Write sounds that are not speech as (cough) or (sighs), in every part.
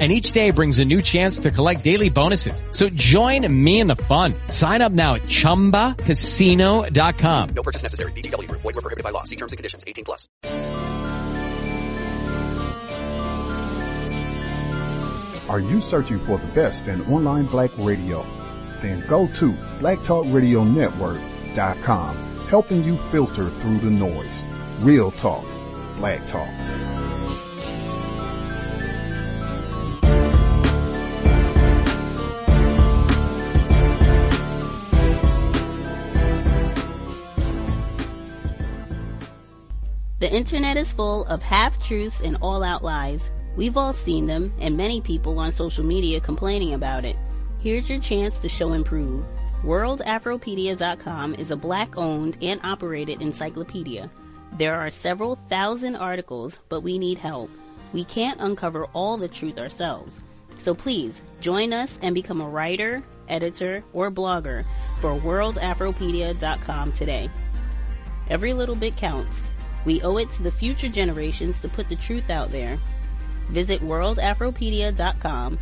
And each day brings a new chance to collect daily bonuses. So join me in the fun. Sign up now at ChumbaCasino.com. No purchase necessary. VGW. Void were prohibited by law. See terms and conditions. 18 plus. Are you searching for the best in online black radio? Then go to blacktalkradionetwork.com, helping you filter through the noise. Real talk, black talk. The internet is full of half truths and all out lies. We've all seen them, and many people on social media complaining about it. Here's your chance to show and prove. WorldAfropedia.com is a black owned and operated encyclopedia. There are several thousand articles, but we need help. We can't uncover all the truth ourselves. So please join us and become a writer, editor, or blogger for WorldAfropedia.com today. Every little bit counts. We owe it to the future generations to put the truth out there. Visit worldafropedia.com,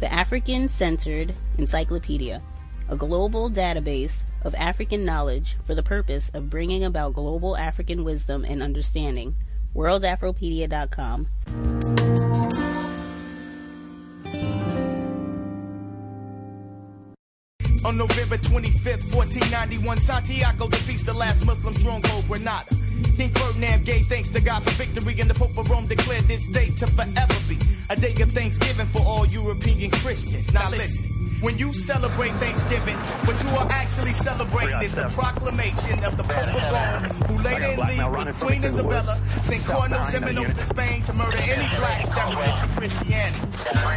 the African centered encyclopedia, a global database of African knowledge for the purpose of bringing about global African wisdom and understanding. worldafropedia.com. On November 25th, 1491, Santiago defeats the last Muslim stronghold, Granada. King Ferdinand gave thanks to God for victory, and the Pope of Rome declared this day to forever be a day of thanksgiving for all European Christians. Now listen. When you celebrate Thanksgiving, what you are actually celebrating is the proclamation of the Pope of Rome, who later in league with Queen Isabella sent Cardinal Ximenes to Spain to murder any blacks that resisted Christianity.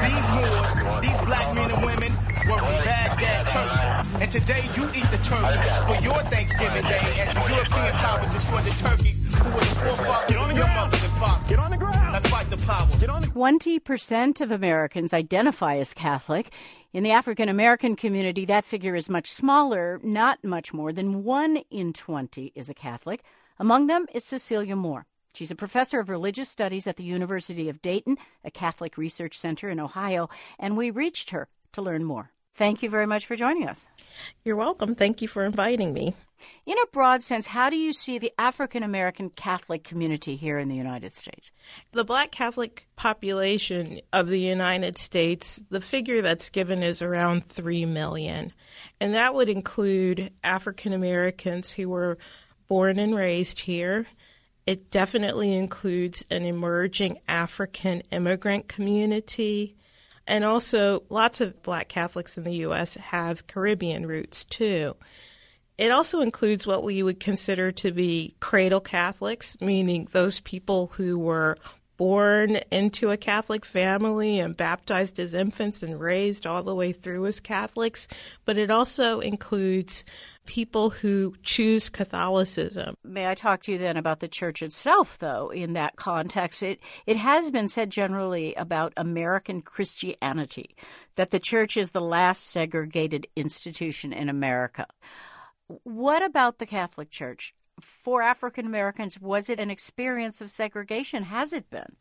These Moors, these black men and women, were from Baghdad, Turkey. And today you eat the turkey for your Thanksgiving Day as the European powers destroy the turkeys who were the forefathers of your mothers and fathers. Get on the ground. Now fight the power. Get on the 20% of Americans identify as Catholic. In the African American community, that figure is much smaller. Not much more than 1 in 20 is a Catholic. Among them is Cecilia Moore. She's a professor of religious studies at the University of Dayton, a Catholic research center in Ohio, and we reached her to learn more. Thank you very much for joining us. You're welcome. Thank you for inviting me. In a broad sense, how do you see the African American Catholic community here in the United States? The black Catholic population of the United States, the figure that's given is around 3 million. And that would include African Americans who were born and raised here. It definitely includes an emerging African immigrant community. And also, lots of black Catholics in the U.S. have Caribbean roots too. It also includes what we would consider to be cradle Catholics, meaning those people who were born into a Catholic family and baptized as infants and raised all the way through as Catholics. But it also includes people who choose Catholicism. May I talk to you then about the church itself, though, in that context? It, it has been said generally about American Christianity that the church is the last segregated institution in America. What about the Catholic Church? For African Americans, was it an experience of segregation? Has it been?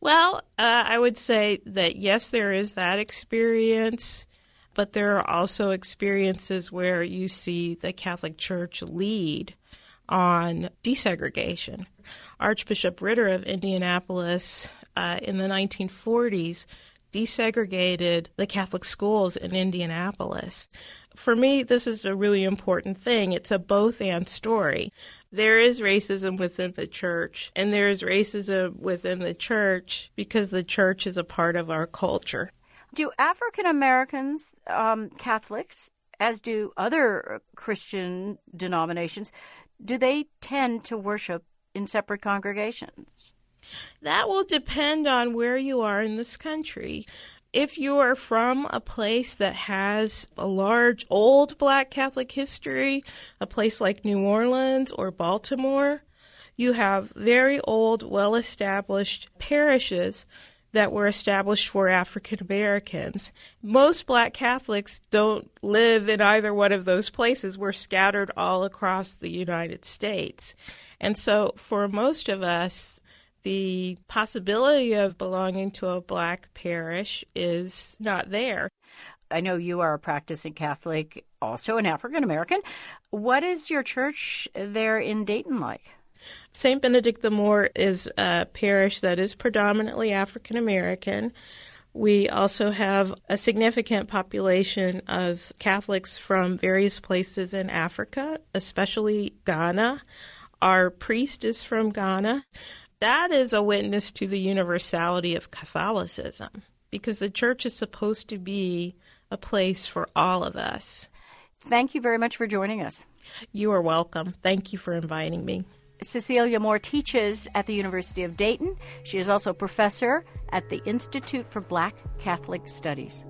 Well, uh, I would say that yes, there is that experience but there are also experiences where you see the Catholic Church lead on desegregation. Archbishop Ritter of Indianapolis uh, in the 1940s desegregated the Catholic schools in Indianapolis. For me, this is a really important thing. It's a both and story. There is racism within the church, and there is racism within the church because the church is a part of our culture. Do African Americans, um, Catholics, as do other Christian denominations, do they tend to worship in separate congregations? That will depend on where you are in this country. If you are from a place that has a large old black Catholic history, a place like New Orleans or Baltimore, you have very old, well established parishes that were established for African Americans. Most black Catholics don't live in either one of those places. We're scattered all across the United States. And so for most of us, the possibility of belonging to a black parish is not there. I know you are a practicing Catholic, also an African American. What is your church there in Dayton like? St. Benedict the Moor is a parish that is predominantly African American. We also have a significant population of Catholics from various places in Africa, especially Ghana. Our priest is from Ghana. That is a witness to the universality of Catholicism because the church is supposed to be a place for all of us. Thank you very much for joining us. You are welcome. Thank you for inviting me. Cecilia Moore teaches at the University of Dayton. She is also professor at the Institute for Black Catholic Studies.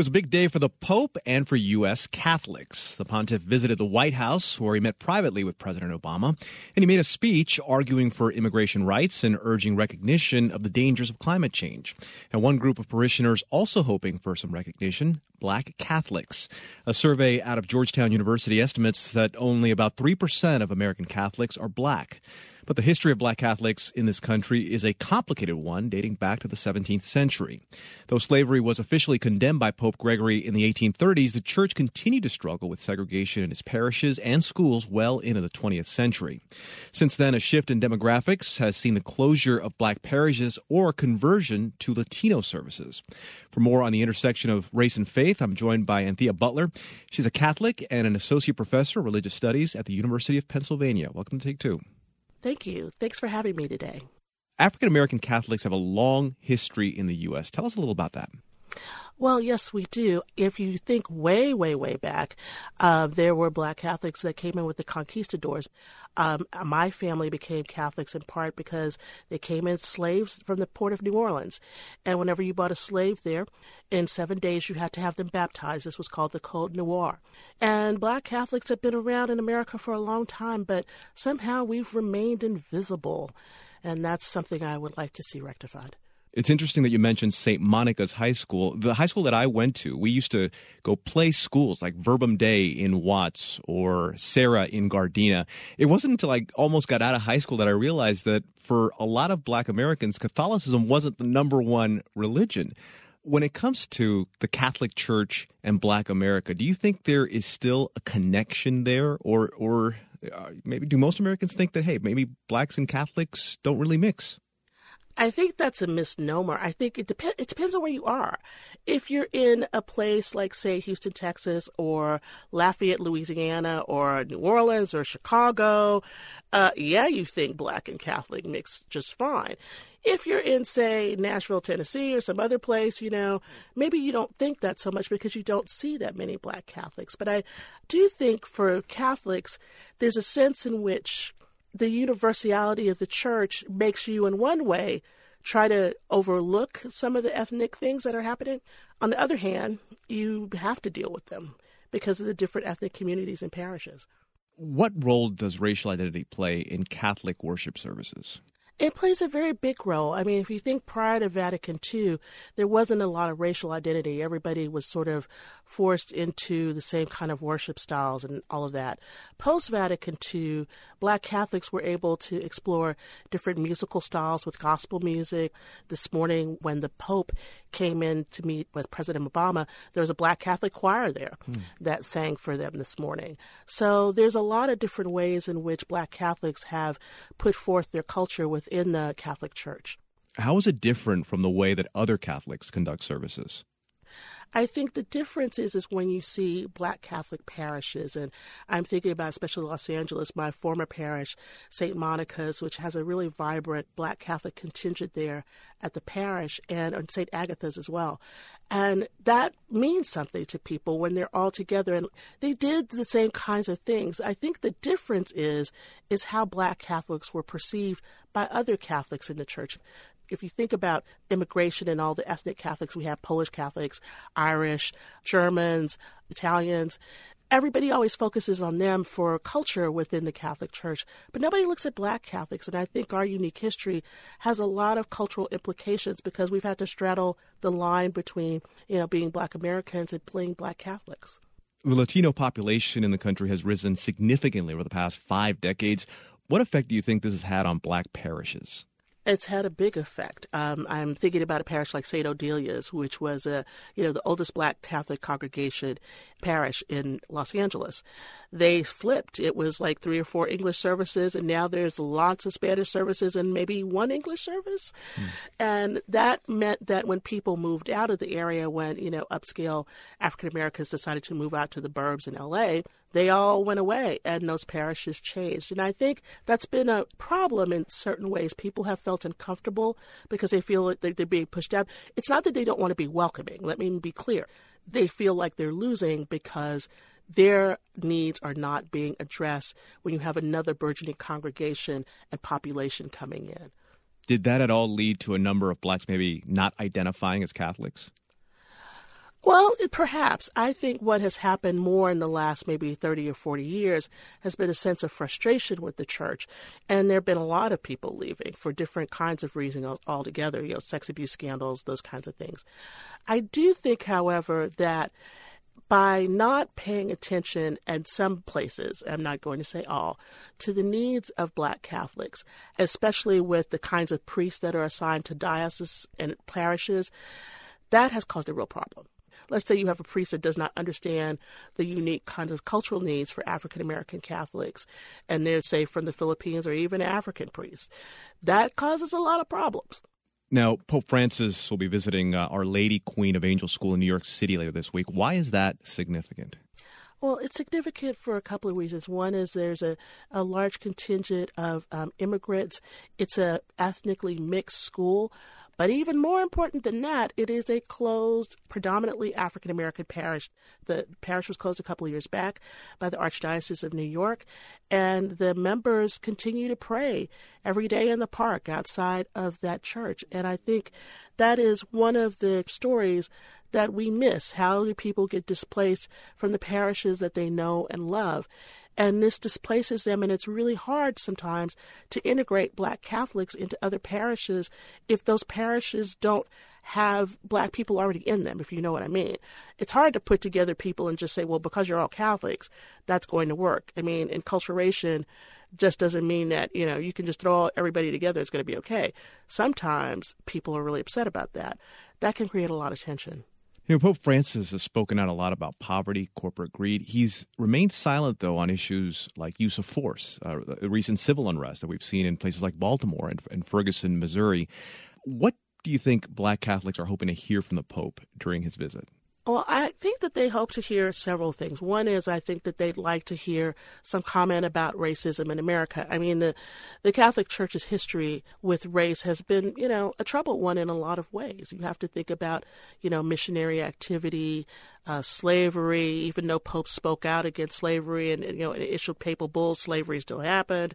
It was a big day for the Pope and for U.S. Catholics. The pontiff visited the White House, where he met privately with President Obama, and he made a speech arguing for immigration rights and urging recognition of the dangers of climate change. And one group of parishioners also hoping for some recognition black Catholics. A survey out of Georgetown University estimates that only about 3% of American Catholics are black. But the history of black Catholics in this country is a complicated one dating back to the 17th century. Though slavery was officially condemned by Pope Gregory in the 1830s, the church continued to struggle with segregation in its parishes and schools well into the 20th century. Since then, a shift in demographics has seen the closure of black parishes or conversion to Latino services. For more on the intersection of race and faith, I'm joined by Anthea Butler. She's a Catholic and an associate professor of religious studies at the University of Pennsylvania. Welcome to Take Two. Thank you. Thanks for having me today. African American Catholics have a long history in the U.S. Tell us a little about that. Well, yes, we do. If you think way, way, way back, uh, there were black Catholics that came in with the conquistadors. Um, my family became Catholics in part because they came in slaves from the port of New Orleans. And whenever you bought a slave there, in seven days you had to have them baptized. This was called the Code Noir. And black Catholics have been around in America for a long time, but somehow we've remained invisible. And that's something I would like to see rectified. It's interesting that you mentioned St. Monica's High School. The high school that I went to, we used to go play schools like Verbum Dei in Watts or Serra in Gardena. It wasn't until I almost got out of high school that I realized that for a lot of black Americans, Catholicism wasn't the number one religion. When it comes to the Catholic Church and black America, do you think there is still a connection there or or uh, maybe do most Americans think that hey, maybe blacks and Catholics don't really mix? I think that's a misnomer. I think it depends. It depends on where you are. If you're in a place like, say, Houston, Texas, or Lafayette, Louisiana, or New Orleans, or Chicago, uh, yeah, you think black and Catholic mix just fine. If you're in, say, Nashville, Tennessee, or some other place, you know, maybe you don't think that so much because you don't see that many black Catholics. But I do think for Catholics, there's a sense in which the universality of the church makes you, in one way, try to overlook some of the ethnic things that are happening. On the other hand, you have to deal with them because of the different ethnic communities and parishes. What role does racial identity play in Catholic worship services? It plays a very big role. I mean, if you think prior to Vatican II, there wasn't a lot of racial identity. Everybody was sort of forced into the same kind of worship styles and all of that. Post Vatican II, black Catholics were able to explore different musical styles with gospel music. This morning, when the Pope came in to meet with President Obama, there was a black Catholic choir there hmm. that sang for them this morning. So there's a lot of different ways in which black Catholics have put forth their culture within the Catholic Church. How is it different from the way that other Catholics conduct services? I think the difference is is when you see black Catholic parishes, and I'm thinking about especially Los Angeles, my former parish, St. Monica's, which has a really vibrant black Catholic contingent there at the parish, and on St. Agatha's as well. And that means something to people when they're all together and they did the same kinds of things. I think the difference is is how black Catholics were perceived by other Catholics in the church if you think about immigration and all the ethnic Catholics, we have Polish Catholics, Irish, Germans, Italians. everybody always focuses on them for culture within the Catholic Church, but nobody looks at black Catholics. And I think our unique history has a lot of cultural implications because we've had to straddle the line between, you know, being black Americans and being black Catholics. The Latino population in the country has risen significantly over the past five decades. What effect do you think this has had on black parishes? It's had a big effect. Um, I'm thinking about a parish like St. Odilia's, which was a you know the oldest Black Catholic congregation parish in Los Angeles. They flipped. It was like three or four English services, and now there's lots of Spanish services and maybe one English service. Mm. And that meant that when people moved out of the area, when you know upscale African Americans decided to move out to the burbs in L.A., they all went away and those parishes changed. And I think that's been a problem in certain ways. People have felt uncomfortable because they feel like they're being pushed out. It's not that they don't want to be welcoming. Let me be clear. They feel like they're losing because their needs are not being addressed when you have another burgeoning congregation and population coming in. Did that at all lead to a number of blacks maybe not identifying as Catholics? Well, perhaps. I think what has happened more in the last maybe 30 or 40 years has been a sense of frustration with the church. And there have been a lot of people leaving for different kinds of reasons altogether, you know, sex abuse scandals, those kinds of things. I do think, however, that by not paying attention in some places, I'm not going to say all, to the needs of black Catholics, especially with the kinds of priests that are assigned to dioceses and parishes, that has caused a real problem let's say you have a priest that does not understand the unique kinds of cultural needs for African American Catholics, and they're, say, from the Philippines or even African priests. That causes a lot of problems. Now, Pope Francis will be visiting uh, Our Lady Queen of Angels School in New York City later this week. Why is that significant? Well, it's significant for a couple of reasons. One is there's a, a large contingent of um, immigrants. It's a ethnically mixed school. But even more important than that, it is a closed, predominantly African American parish. The parish was closed a couple of years back by the Archdiocese of New York, and the members continue to pray every day in the park outside of that church. And I think that is one of the stories that we miss. How do people get displaced from the parishes that they know and love? And this displaces them and it's really hard sometimes to integrate black catholics into other parishes if those parishes don't have black people already in them if you know what i mean. It's hard to put together people and just say well because you're all catholics that's going to work. I mean enculturation just doesn't mean that you know you can just throw everybody together it's going to be okay. Sometimes people are really upset about that. That can create a lot of tension you know, Pope Francis has spoken out a lot about poverty, corporate greed. He's remained silent, though, on issues like use of force, uh, the recent civil unrest that we've seen in places like Baltimore and, and Ferguson, Missouri. What do you think black Catholics are hoping to hear from the Pope during his visit? Well, I think that they hope to hear several things. One is I think that they'd like to hear some comment about racism in America. I mean, the the Catholic Church's history with race has been, you know, a troubled one in a lot of ways. You have to think about, you know, missionary activity, uh, slavery. Even though Pope spoke out against slavery and, you know issued papal bulls, slavery still happened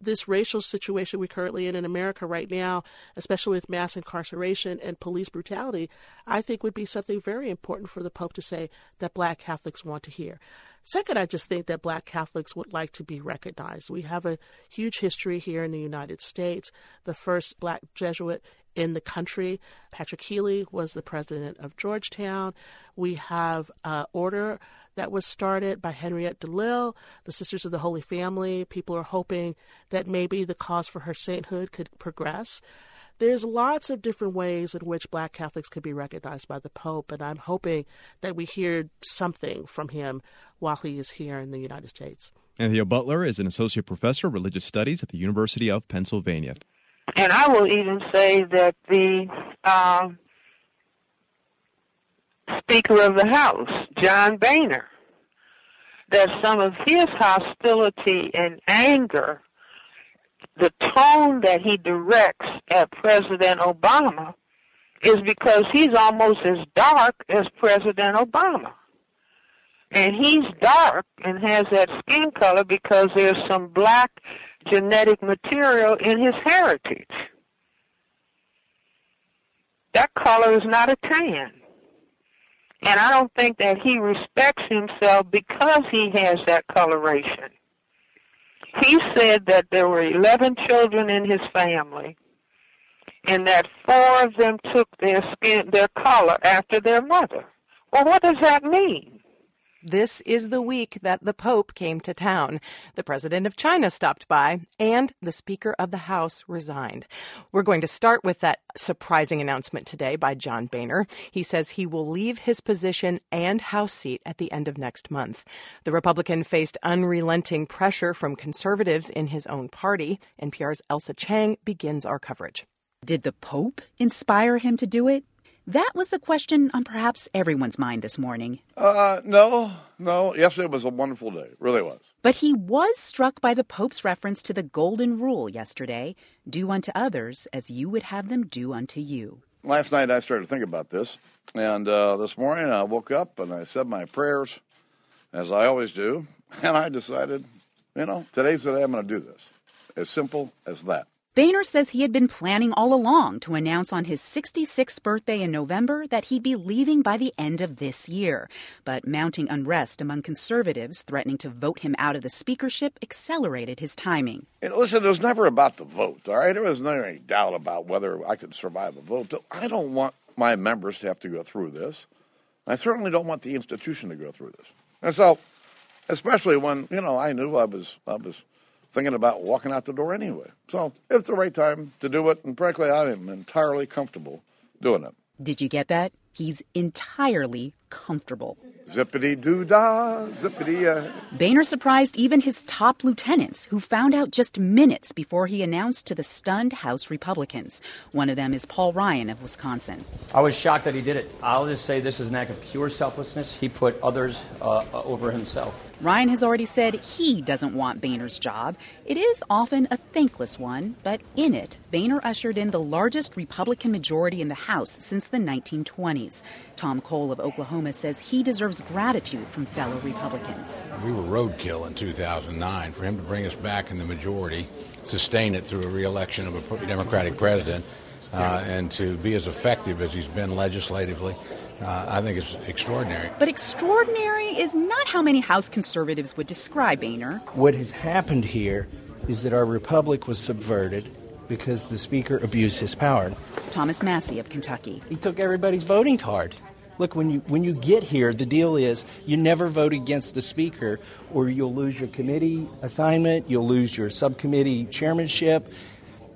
this racial situation we're currently in in America right now, especially with mass incarceration and police brutality, I think would be something very important for the Pope to say that black Catholics want to hear. Second, I just think that black Catholics would like to be recognized. We have a huge history here in the United States. The first black Jesuit in the country, Patrick Healy, was the president of Georgetown. We have an order that was started by Henriette DeLille, the Sisters of the Holy Family. People are hoping that maybe the cause for her sainthood could progress. There's lots of different ways in which black Catholics could be recognized by the Pope, and I'm hoping that we hear something from him while he is here in the United States. Anthea Butler is an associate professor of religious studies at the University of Pennsylvania. And I will even say that the uh, Speaker of the House, John Boehner, that some of his hostility and anger, the tone that he directs at President Obama, is because he's almost as dark as President Obama. And he's dark and has that skin color because there's some black genetic material in his heritage. That color is not a tan. And I don't think that he respects himself because he has that coloration. He said that there were 11 children in his family and that four of them took their skin, their color after their mother. Well, what does that mean? This is the week that the Pope came to town. The President of China stopped by, and the Speaker of the House resigned. We're going to start with that surprising announcement today by John Boehner. He says he will leave his position and House seat at the end of next month. The Republican faced unrelenting pressure from conservatives in his own party. NPR's Ailsa Chang begins our coverage. Did the Pope inspire him to do it? That was the question on perhaps everyone's mind this morning. Uh, no, no. Yesterday was a wonderful day. It really was. But he was struck by the Pope's reference to the Golden Rule yesterday do unto others as you would have them do unto you. Last night I started to think about this, and uh, this morning I woke up and I said my prayers, as I always do, (laughs) and I decided, you know, today's the day I'm going to do this. As simple as that. Boehner says he had been planning all along to announce on his 66th birthday in November that he'd be leaving by the end of this year. But mounting unrest among conservatives threatening to vote him out of the speakership accelerated his timing. And listen, it was never about the vote, all right? There was never any doubt about whether I could survive a vote. I don't want my members to have to go through this. I certainly don't want the institution to go through this. And so, especially when, you know, I knew I was, I was thinking about walking out the door anyway. So it's the right time to do it, and frankly, I am entirely comfortable doing it. Did you get that? He's entirely comfortable. Zippity doo dah, zippity. Uh. Boehner surprised even his top lieutenants, who found out just minutes before he announced to the stunned House Republicans. One of them is Paul Ryan of Wisconsin. I was shocked that he did it. I'll just say this is an act of pure selflessness. He put others uh, over himself. Ryan has already said he doesn't want Boehner's job. It is often a thankless one, but in it, Boehner ushered in the largest Republican majority in the House since the 1920s. Tom Cole of Oklahoma says he deserves gratitude from fellow Republicans. We were roadkill in 2009. For him to bring us back in the majority, sustain it through a reelection of a Democratic president, uh, and to be as effective as he's been legislatively, uh, I think it's extraordinary. But extraordinary is not how many House conservatives would describe Boehner. What has happened here is that our republic was subverted because the speaker abused his power. Thomas Massie of Kentucky. He took everybody's voting card. Look, when you when you get here, the deal is you never vote against the speaker, or you'll lose your committee assignment, you'll lose your subcommittee chairmanship.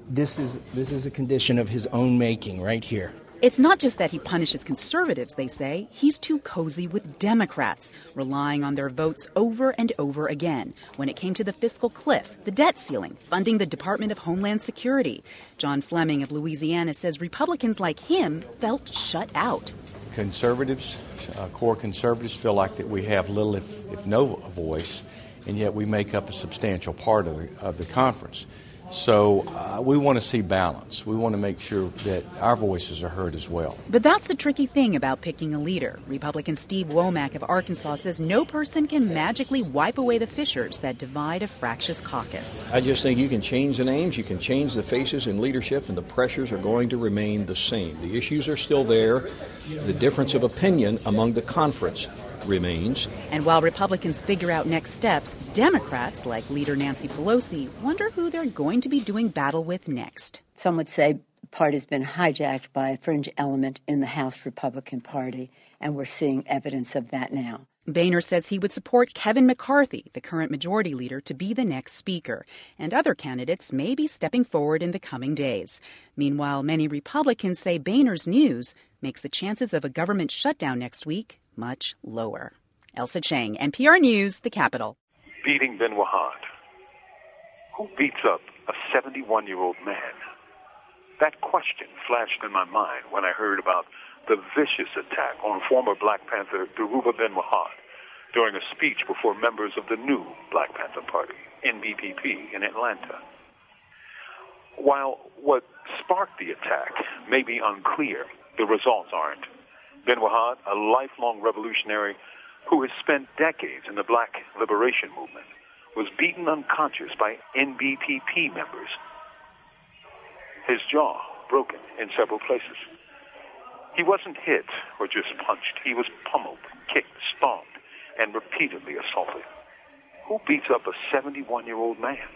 This is this is a condition of his own making right here. It's not just that he punishes conservatives, they say. He's too cozy with Democrats, relying on their votes over and over again when it came to the fiscal cliff, the debt ceiling, funding the Department of Homeland Security. John Fleming of Louisiana says Republicans like him felt shut out. Conservatives, uh, core conservatives, feel like that we have little, if, if no voice, and yet we make up a substantial part of the, of the conference. So uh, we want to see balance. We want to make sure that our voices are heard as well. But that's the tricky thing about picking a leader. Republican Steve Womack of Arkansas says no person can magically wipe away the fissures that divide a fractious caucus. I just think you can change the names, you can change the faces in leadership, and the pressures are going to remain the same. The issues are still there. The difference of opinion among the conference remains. And while Republicans figure out next steps, Democrats, like leader Nancy Pelosi, wonder who they're going to be doing battle with next. Some would say the party's been hijacked by a fringe element in the House Republican Party, and we're seeing evidence of that now. Boehner says he would support Kevin McCarthy, the current majority leader, to be the next speaker, and other candidates may be stepping forward in the coming days. Meanwhile, many Republicans say Boehner's news makes the chances of a government shutdown next week much lower. Ailsa Chang, NPR News, the capital. Beating bin Wahad. Who beats up a 71 year old man? That question flashed in my mind when I heard about the vicious attack on former Black Panther Dhoruba bin Wahad during a speech before members of the new Black Panther Party, NBPP, in Atlanta. While what sparked the attack may be unclear, the results aren't. Ben Wahad, a lifelong revolutionary who has spent decades in the black liberation movement, was beaten unconscious by NBPP members. His jaw broken in several places. He wasn't hit or just punched. He was pummeled, kicked, stomped, and repeatedly assaulted. Who beats up a 71 year old man?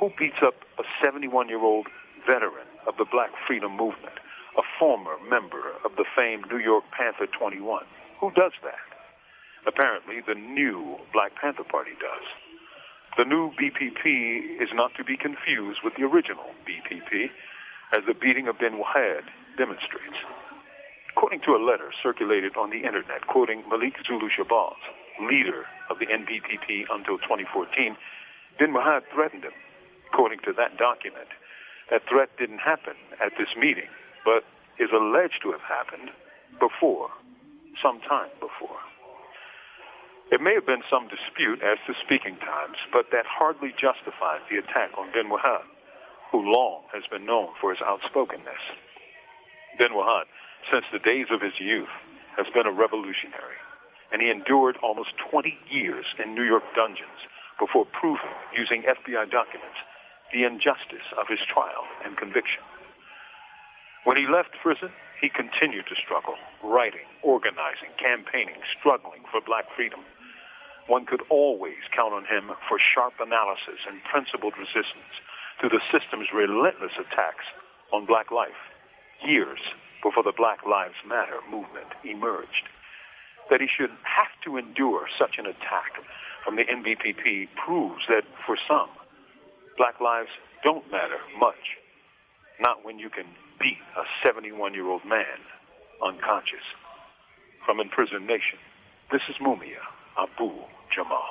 Who beats up a 71 year old veteran of the Black Freedom Movement, a former member of the famed New York Panther 21? Who does that? Apparently, the new Black Panther Party does. The new BPP is not to be confused with the original BPP, as the beating of bin Wahad demonstrates. According to a letter circulated on the internet quoting Malik Zulu Shabazz, leader of the NBPP until 2014, bin Wahad threatened him. According to that document, that threat didn't happen at this meeting, but is alleged to have happened before, some time before. There may have been some dispute as to speaking times, but that hardly justifies the attack on bin Wahad, who long has been known for his outspokenness. bin Wahad, since the days of his youth, has been a revolutionary, and he endured almost 20 years in New York dungeons before proving, using FBI documents, the injustice of his trial and conviction. When he left prison, he continued to struggle, writing, organizing, campaigning, struggling for black freedom. One could always count on him for sharp analysis and principled resistance to the system's relentless attacks on black life, years before the Black Lives Matter movement emerged. That he should have to endure such an attack from the NBPP proves that for some, black lives don't matter much. Not when you can beat a 71 year old man unconscious. From Imprisoned Nation, this is Mumia Abu Jamal.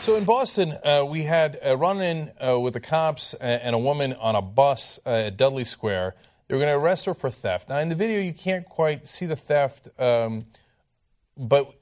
So in Boston, uh, we had a run-in uh, with the cops and a woman on a bus uh, at Dudley Square. They were going to arrest her for theft. Now, in the video, you can't quite see the theft, um, but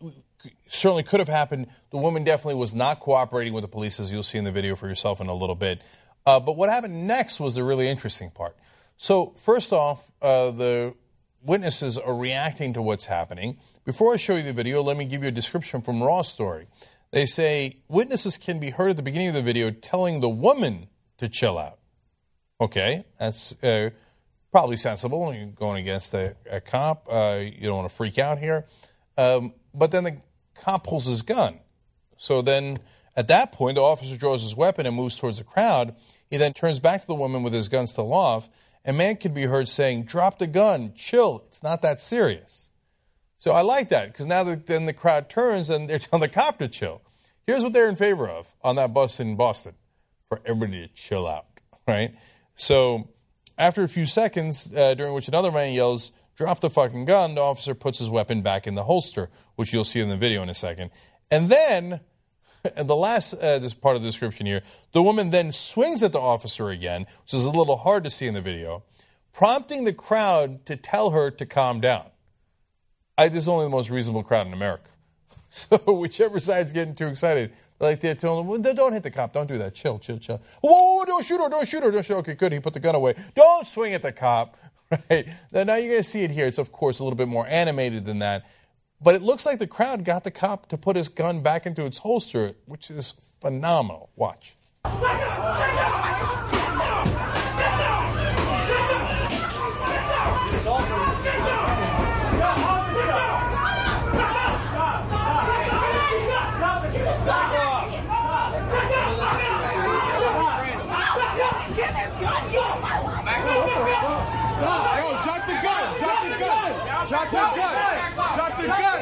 certainly could have happened. The woman definitely was not cooperating with the police, as you'll see in the video for yourself in a little bit. Uh, but what happened next was the really interesting part. So, first off, uh, the witnesses are reacting to what's happening. Before I show you the video, let me give you a description from Raw's story. They say witnesses can be heard at the beginning of the video telling the woman to chill out. Okay, that's uh, probably sensible. You're going against a, a cop. Uh, you don't want to freak out here. Um, but then the cop pulls his gun. So then at that point, the officer draws his weapon and moves towards the crowd. He then turns back to the woman with his gun still off. A man could be heard saying, Drop the gun, chill, it's not that serious. So I like that because now the, then the crowd turns and they're (laughs) telling the cop to chill. Here's what they're in favor of on that bus in Boston for everybody to chill out, (laughs) right? So after a few seconds, uh, during which another man yells, Drop the fucking gun, the officer puts his weapon back in the holster, which you'll see in the video in a second. And then (laughs) and the last uh, this part of the description here, the woman then swings at the officer again, which is a little hard to see in the video, prompting the crowd to tell her to calm down. I, this is only the most reasonable crowd in America. (laughs) So whichever side's getting too excited, like they're telling them, well, "Don't hit the cop. Don't do that. Chill, chill, chill. Whoa, whoa, whoa, don't shoot her. Don't shoot her. Don't shoot her. Okay, good. He put the gun away. Don't swing at the cop. (laughs) Right now, now you're going to see it here. It's of course a little bit more animated than that. But it looks like the crowd got the cop to put his gun back into its holster, which is phenomenal. Watch. Drop the gun! Drop the gun! Drop the gun! Drop the gun!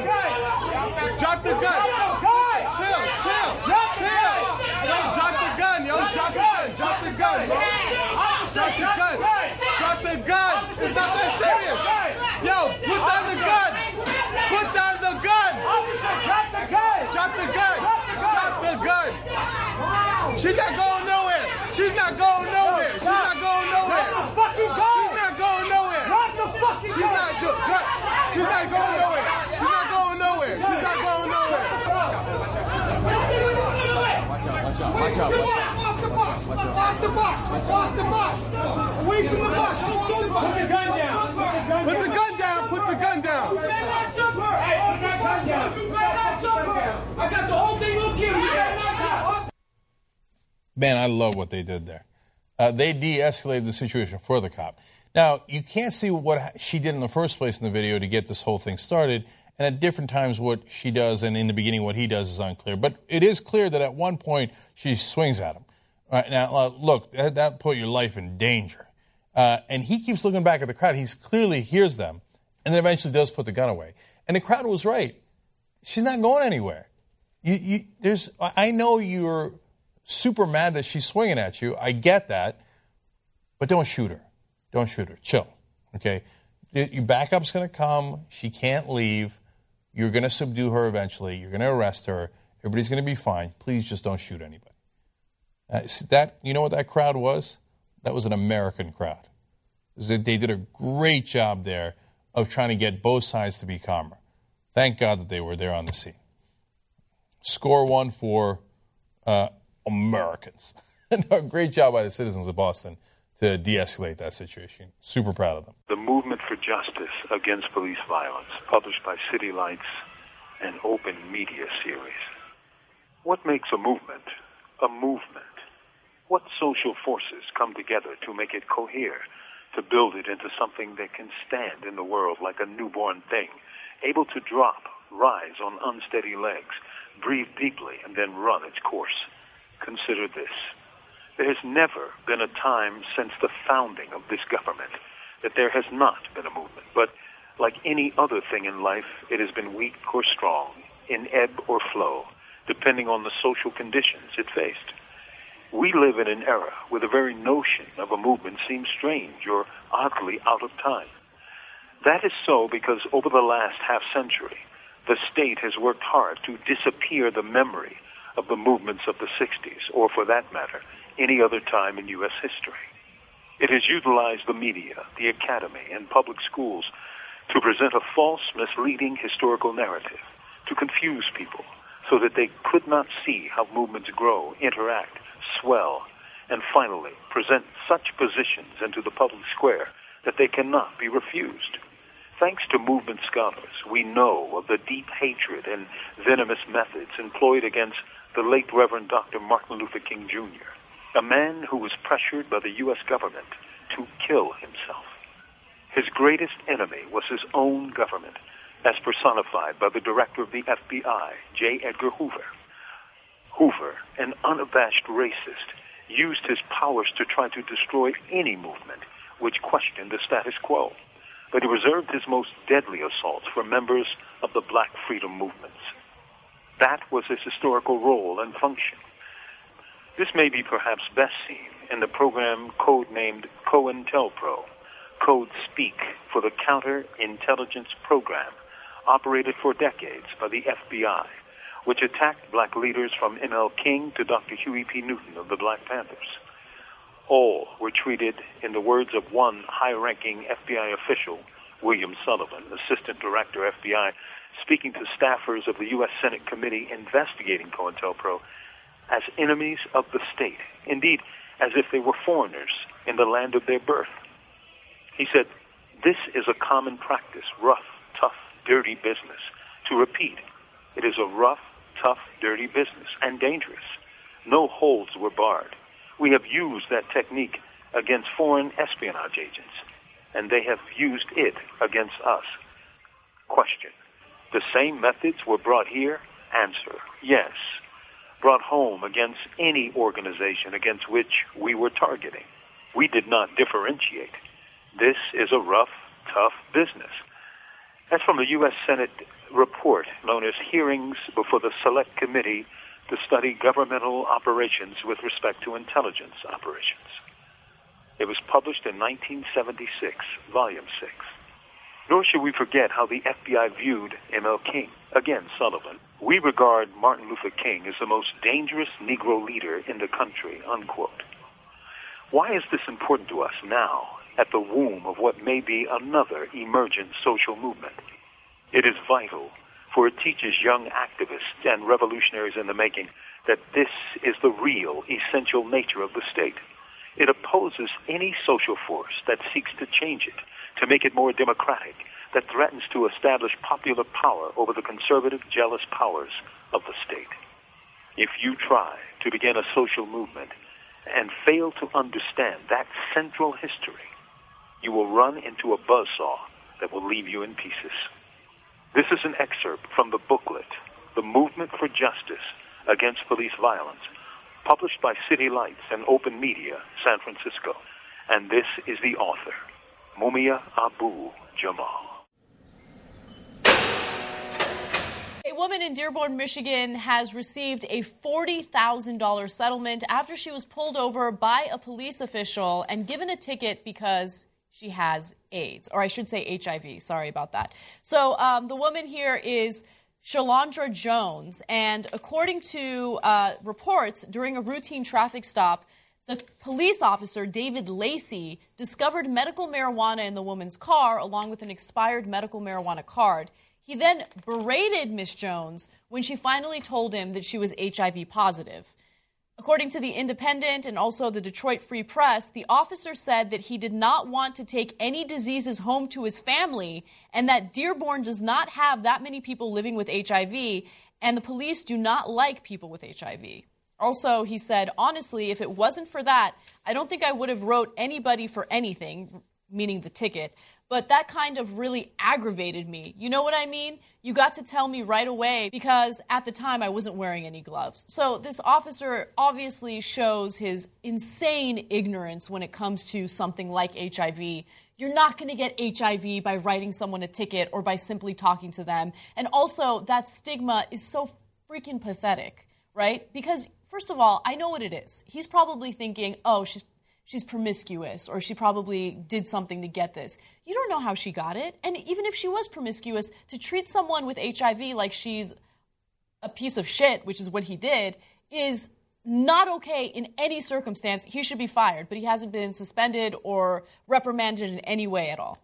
Drop the gun! Chill, chill, chill! Yo, drop the gun, yo, drop the gun, drop the gun. Drop the gun, drop the gun. It's not that serious. Yo, put down the gun. Put down the gun. Drop the gun. Drop the gun. Drop the gun. She's not going nowhere. She's not going nowhere. She's not going nowhere. She's not going nowhere. She's not do- drop- She's not going nowhere. She's not going nowhere. She's not going nowhere. Watch out, watch. Off the bus! Off the bus! Off the bus! Away from the bus! Put the gun down! Put the gun down. Put the gun down. Hey, put that gun down! You better not jump her! I got the whole thing on camera! You better not jump! Man, I love what they did there. Uh, they de escalated the situation for the cop. Now, you can't see what she did in the first place in the video to get this whole thing started, and at different times what she does and in the beginning what he does is unclear. But it is clear that at one point she swings at him. Right, now, uh, look, that, that put your life in danger. Uh, and he keeps looking back at the crowd. He clearly hears them, and then eventually does put the gun away. And the crowd was right. She's not going anywhere. You, you, there's, I know you're super mad that she's swinging at you. I get that, but don't shoot her. Don't shoot her. Chill. Okay. Your backup's going to come. She can't leave. You're going to subdue her eventually. You're going to arrest her. Everybody's going to be fine. Please just don't shoot anybody. Uh, that you know what that crowd was? That was an American crowd. They did a great job there of trying to get both sides to be calmer. Thank God that they were there on the scene. Score one for uh, Americans. (laughs) great job by the citizens of Boston to de escalate that situation. Super proud of them. The Movement for Justice Against Police Violence, published by City Lights, an open media series. What makes a movement a movement? What social forces come together to make it cohere, to build it into something that can stand in the world like a newborn thing, able to drop, rise on unsteady legs, breathe deeply, and then run its course? Consider this. There has never been a time since the founding of this government that there has not been a movement. But like any other thing in life, it has been weak or strong, in ebb or flow, depending on the social conditions it faced. We live in an era where the very notion of a movement seems strange or oddly out of time. That is so because over the last half century, the state has worked hard to disappear the memory of the movements of the 60s, or for that matter, any other time in U.S. history. It has utilized the media, the academy, and public schools to present a false, misleading historical narrative, to confuse people so that they could not see how movements grow, interact, swell, and finally present such positions into the public square that they cannot be refused. Thanks to movement scholars, we know of the deep hatred and venomous methods employed against the late Reverend Dr. Martin Luther King Jr a man who was pressured by the U.S. government to kill himself. His greatest enemy was his own government, as personified by the director of the FBI, J. Edgar Hoover. Hoover, an unabashed racist, used his powers to try to destroy any movement which questioned the status quo, but he reserved his most deadly assaults for members of the black freedom movements. That was his historical role and function. This may be perhaps best seen in the program code-named COINTELPRO, Code Speak for the Counterintelligence Program, operated for decades by the FBI, which attacked black leaders from ML King to Dr. Huey P. Newton of the Black Panthers. All were treated, in the words of one high-ranking FBI official, William Sullivan, Assistant Director, FBI, speaking to staffers of the U.S. Senate Committee investigating COINTELPRO, as enemies of the state, indeed, as if they were foreigners in the land of their birth. He said, This is a common practice, rough, tough, dirty business. To repeat, it is a rough, tough, dirty business and dangerous. No holds were barred. We have used that technique against foreign espionage agents, and they have used it against us. Question. The same methods were brought here? Answer. Yes brought home against any organization against which we were targeting. We did not differentiate. This is a rough, tough business. That's from a U.S. Senate report known as Hearings Before the Select Committee to Study Governmental Operations with Respect to Intelligence Operations. It was published in 1976, Volume 6. Nor should we forget how the FBI viewed M.L. King, again Sullivan, we regard Martin Luther King as the most dangerous Negro leader in the country, unquote. Why is this important to us now, at the womb of what may be another emergent social movement? It is vital, for it teaches young activists and revolutionaries in the making that this is the real, essential nature of the state. It opposes any social force that seeks to change it, to make it more democratic, that threatens to establish popular power over the conservative, jealous powers of the state. If you try to begin a social movement and fail to understand that central history, you will run into a buzzsaw that will leave you in pieces. This is an excerpt from the booklet, The Movement for Justice Against Police Violence, published by City Lights and Open Media, San Francisco. And this is the author, Mumia Abu Jamal. A woman in Dearborn, Michigan has received a $40,000 settlement after she was pulled over by a police official and given a ticket because she has AIDS, or I should say HIV. Sorry about that. So um, the woman here is Shalandra Jones, and according to uh, reports, during a routine traffic stop, the police officer, David Lacey, discovered medical marijuana in the woman's car along with an expired medical marijuana card. He then berated Miss Jones when she finally told him that she was HIV positive. According to The Independent and also the Detroit Free Press, the officer said that he did not want to take any diseases home to his family and that Dearborn does not have that many people living with HIV, and the police do not like people with HIV. Also, he said, honestly, if it wasn't for that, I don't think I would have wrote anybody for anything, meaning the ticket. But that kind of really aggravated me. You know what I mean? You got to tell me right away because at the time I wasn't wearing any gloves. So this officer obviously shows his insane ignorance when it comes to something like HIV. You're not going to get HIV by writing someone a ticket or by simply talking to them. And also, that stigma is so freaking pathetic, right? Because, first of all, I know what it is. He's probably thinking, oh, she's she's promiscuous or she probably did something to get this. You don't know how she got it. And even if she was promiscuous, to treat someone with HIV like she's a piece of shit, which is what he did, is not okay in any circumstance. He should be fired, but he hasn't been suspended or reprimanded in any way at all.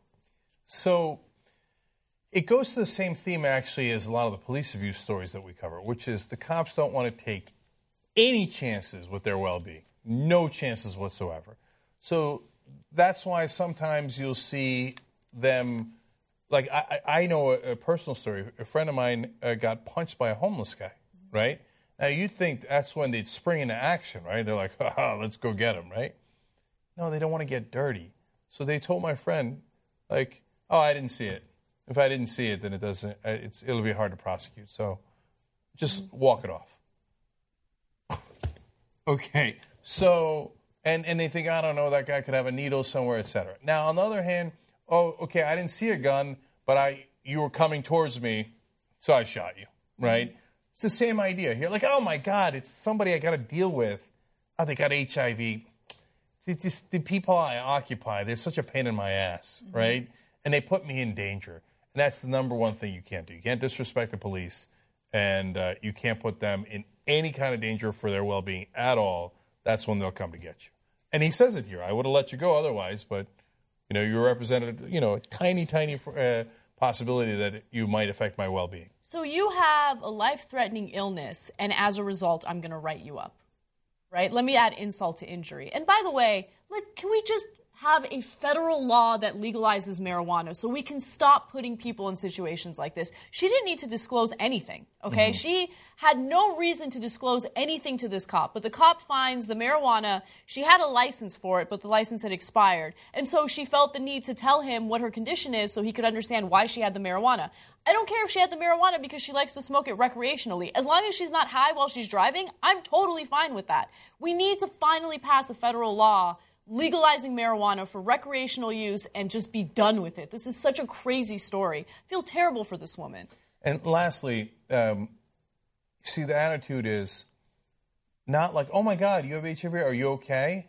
So it goes to the same theme actually as a lot of the police abuse stories that we cover, which is the cops don't want to take any chances with their well being. No chances whatsoever. So that's why sometimes you'll see them. Like, I, I know a, a personal story. A friend of mine uh, got punched by a homeless guy, right? Now, you'd think that's when they'd spring into action, right? They're like, (laughs) oh, let's go get him, right? No, they don't want to get dirty. So they told my friend, like, oh, I didn't see it. If I didn't see it, then it doesn't, uh, it's, it'll be hard to prosecute. So just walk it off. (laughs) okay. So, and, and they think, I don't know, that guy could have a needle somewhere, etc. Now, on the other hand, oh, okay, I didn't see a gun, but I you were coming towards me, so I shot you, right? Mm-hmm. It's the same idea here. Like, oh my God, it's somebody I got to deal with. Oh, they got HIV. Just, the people I occupy, they're such a pain in my ass, mm-hmm. right? And they put me in danger. And that's the number one thing you can't do. You can't disrespect the police, and uh, you can't put them in any kind of danger for their well being at all that's when they'll come to get you. And he says it here. I would have let you go otherwise, but you know, you represented, you know, a tiny, tiny uh, possibility that you might affect my well-being. So you have a life-threatening illness, and as a result, I'm going to write you up, right? Let me add insult to injury. And by the way, let, can we just have a federal law that legalizes marijuana so we can stop putting people in situations like this. She didn't need to disclose anything, okay? Mm-hmm. She had no reason to disclose anything to this cop, but the cop finds the marijuana. She had a license for it, but the license had expired. And so she felt the need to tell him what her condition is so he could understand why she had the marijuana. I don't care if she had the marijuana because she likes to smoke it recreationally. As long as she's not high while she's driving, I'm totally fine with that. We need to finally pass a federal law legalizing marijuana for recreational use and just be done with it. This is such a crazy story. I feel terrible for this woman. And lastly, um, see, the attitude is not like, oh my God, you have HIV, are you okay?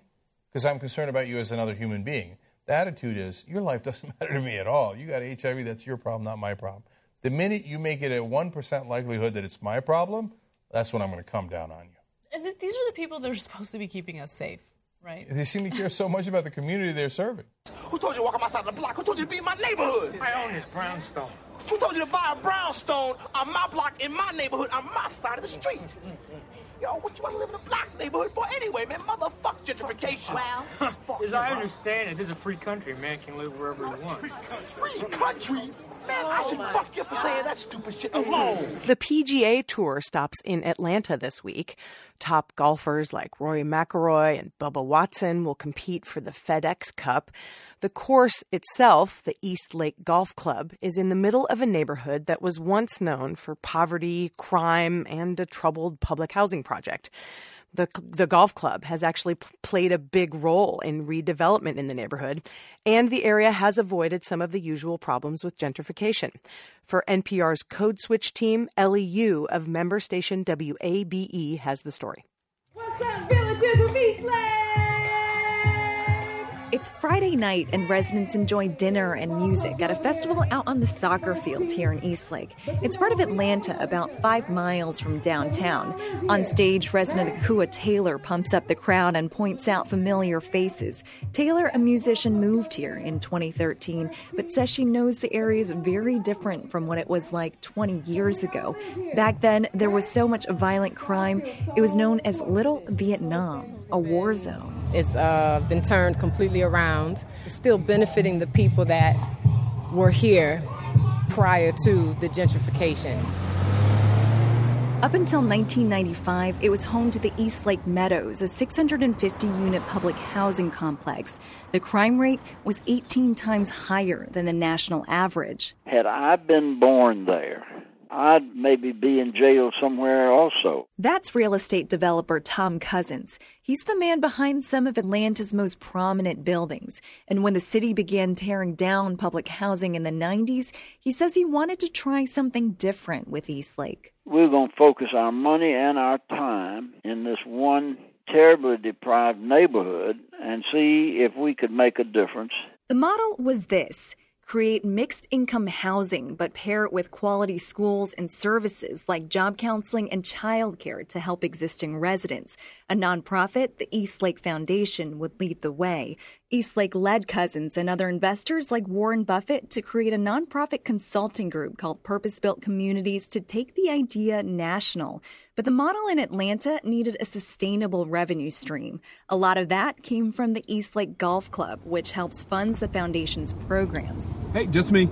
Because I'm concerned about you as another human being. The attitude is, your life (laughs) doesn't matter to me at all. You got HIV, that's your problem, not my problem. The minute you make it a 1% likelihood that it's my problem, that's when I'm going to come down on you. And th- these are the people that are supposed to be keeping us safe. Right. They seem to care so much about the community they're serving. Who told you to walk on my side of the block? Who told you to be in my neighborhood? I own this brownstone. Who told you to buy a brownstone on my block in my neighborhood on my side of the street? Yo, what you want to live in a black neighborhood for anyway, man? Motherfuck gentrification. Well, as I understand it, this is a free country. Man can live wherever he wants. Free country? Man, I should fuck you for saying that stupid shit alone. The PGA Tour stops in Atlanta this week. Top golfers like Rory McIlroy and Bubba Watson will compete for the FedEx Cup. The course itself, the East Lake Golf Club, is in the middle of a neighborhood that was once known for poverty, crime, and a troubled public housing project. The, the golf club has actually p- played a big role in redevelopment in the neighborhood, and the area has avoided some of the usual problems with gentrification. For NPR's Code Switch team, Elly Yu of member station WABE has the story. It's Friday night, and residents enjoy dinner and music at a festival out on the soccer field here in Eastlake. It's part of Atlanta, about five miles from downtown. On stage, resident Akua Taylor pumps up the crowd and points out familiar faces. Taylor, a musician, moved here in 2013, but says she knows the area is very different from what it was like 20 years ago. Back then, there was so much violent crime, it was known as Little Vietnam, a war zone. It's uh, been turned completely around, still benefiting the people that were here prior to the gentrification. Up until 1995, it was home to the East Lake Meadows, a 650 unit public housing complex. The crime rate was 18 times higher than the national average. Had I been born there, I'd maybe be in jail somewhere also. That's real estate developer Tom Cousins. He's the man behind some of Atlanta's most prominent buildings. And when the city began tearing down public housing in the 90s, he says he wanted to try something different with Eastlake. We're going to focus our money and our time in this one terribly deprived neighborhood and see if we could make a difference. The model was this create mixed income housing, but pair it with quality schools and services like job counseling and childcare to help existing residents. A nonprofit, the Eastlake Foundation, would lead the way. Eastlake led Cousins and other investors like Warren Buffett to create a nonprofit consulting group called Purpose Built Communities to take the idea national. But the model in Atlanta needed a sustainable revenue stream. A lot of that came from the Eastlake Golf Club, which helps funds the foundation's programs. Hey, just me.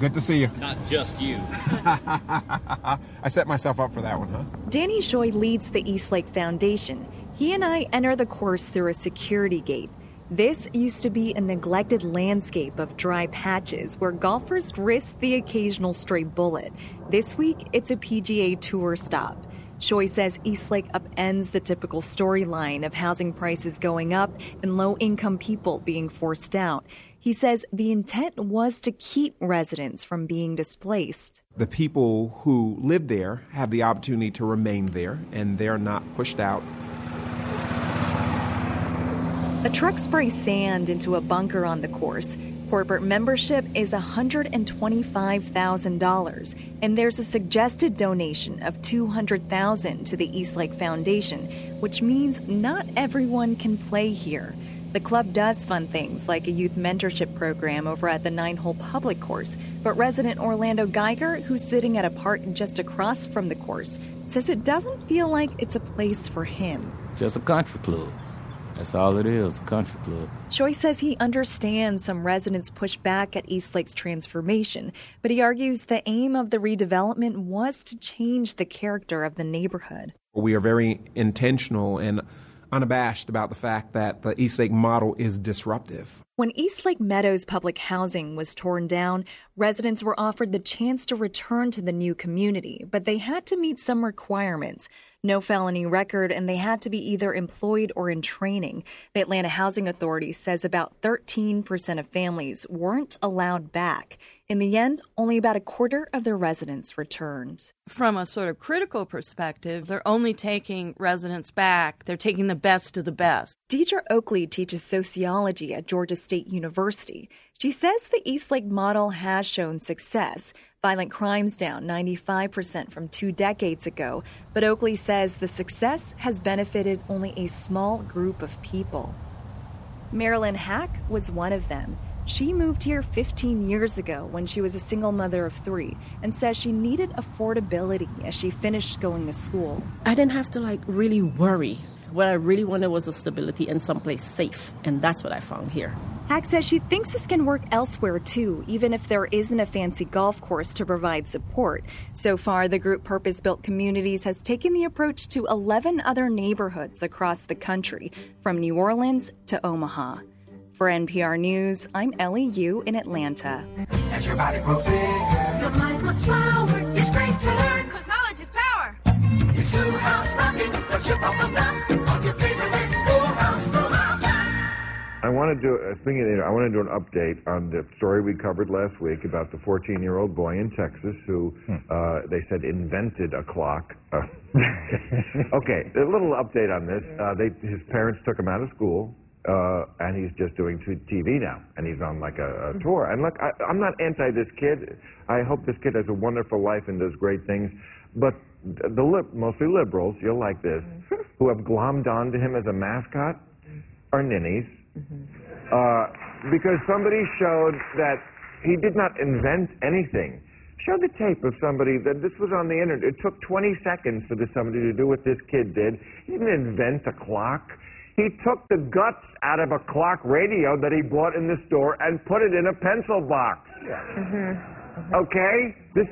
Good to see you. Not just you. (laughs) I set myself up for that one, huh? Danny Joy leads the Eastlake Foundation. He and I enter the course through a security gate. This used to be a neglected landscape of dry patches where golfers risked the occasional stray bullet. This week, it's a PGA Tour stop. Choi says Eastlake upends the typical storyline of housing prices going up and low income people being forced out. He says the intent was to keep residents from being displaced. The people who live there have the opportunity to remain there and they're not pushed out. A truck sprays sand into a bunker on the course. Corporate membership is $125,000, and there's a suggested donation of $200,000 to the Eastlake Foundation, which means not everyone can play here. The club does fund things like a youth mentorship program over at the nine hole public course, but resident Orlando Geiger, who's sitting at a park just across from the course, says it doesn't feel like it's a place for him. Just a country club. That's all it is, a country club. Choi says he understands some residents push back at Eastlake's transformation, but he argues the aim of the redevelopment was to change the character of the neighborhood. We are very intentional and unabashed about the fact that the Eastlake model is disruptive. When Eastlake Meadows public housing was torn down, residents were offered the chance to return to the new community, but they had to meet some requirements. No felony record, and they had to be either employed or in training. The Atlanta Housing Authority says about 13% of families weren't allowed back. In the end, only about a quarter of their residents returned. From a sort of critical perspective, they're only taking residents back. They're taking the best of the best. Deirdre Oakley teaches sociology at Georgia State University. She says the Eastlake model has shown success. Violent crimes down 95% from two decades ago, but Oakley says the success has benefited only a small group of people. Marilyn Hack was one of them. She moved here 15 years ago when she was a single mother of three and says she needed affordability as she finished going to school. I didn't have to like really worry What I really wanted was a stability and someplace safe, and that's what I found here. Hack says she thinks this can work elsewhere too, even if there isn't a fancy golf course to provide support. So far, the group Purpose Built Communities has taken the approach to 11 other neighborhoods across the country, from New Orleans to Omaha. For NPR News, I'm Elly Yu in Atlanta. Schoolhouse Rockin', a chip off the block of your favorite schoolhouse, schoolhouse I want to do a thing. I want to do an update on the story we covered last week about the 14-year-old boy in Texas who uh, they said invented a clock. Uh, (laughs) okay, a little update on this. Uh, they, his parents took him out of school. Uh, and he's just doing t- TV now, and he's on like a, a tour. And look, I, I'm not anti this kid. I hope this kid has a wonderful life and does great things. But the lib- mostly liberals, you'll like this, mm-hmm. who have glommed onto him as a mascot, are ninnies mm-hmm. uh, because somebody showed that he did not invent anything. Show the tape of somebody that this was on the internet. It took 20 seconds for this somebody to do what this kid did. He didn't invent a clock. He took the guts out of a clock radio that he bought in the store and put it in a pencil box. Mm-hmm. Okay? This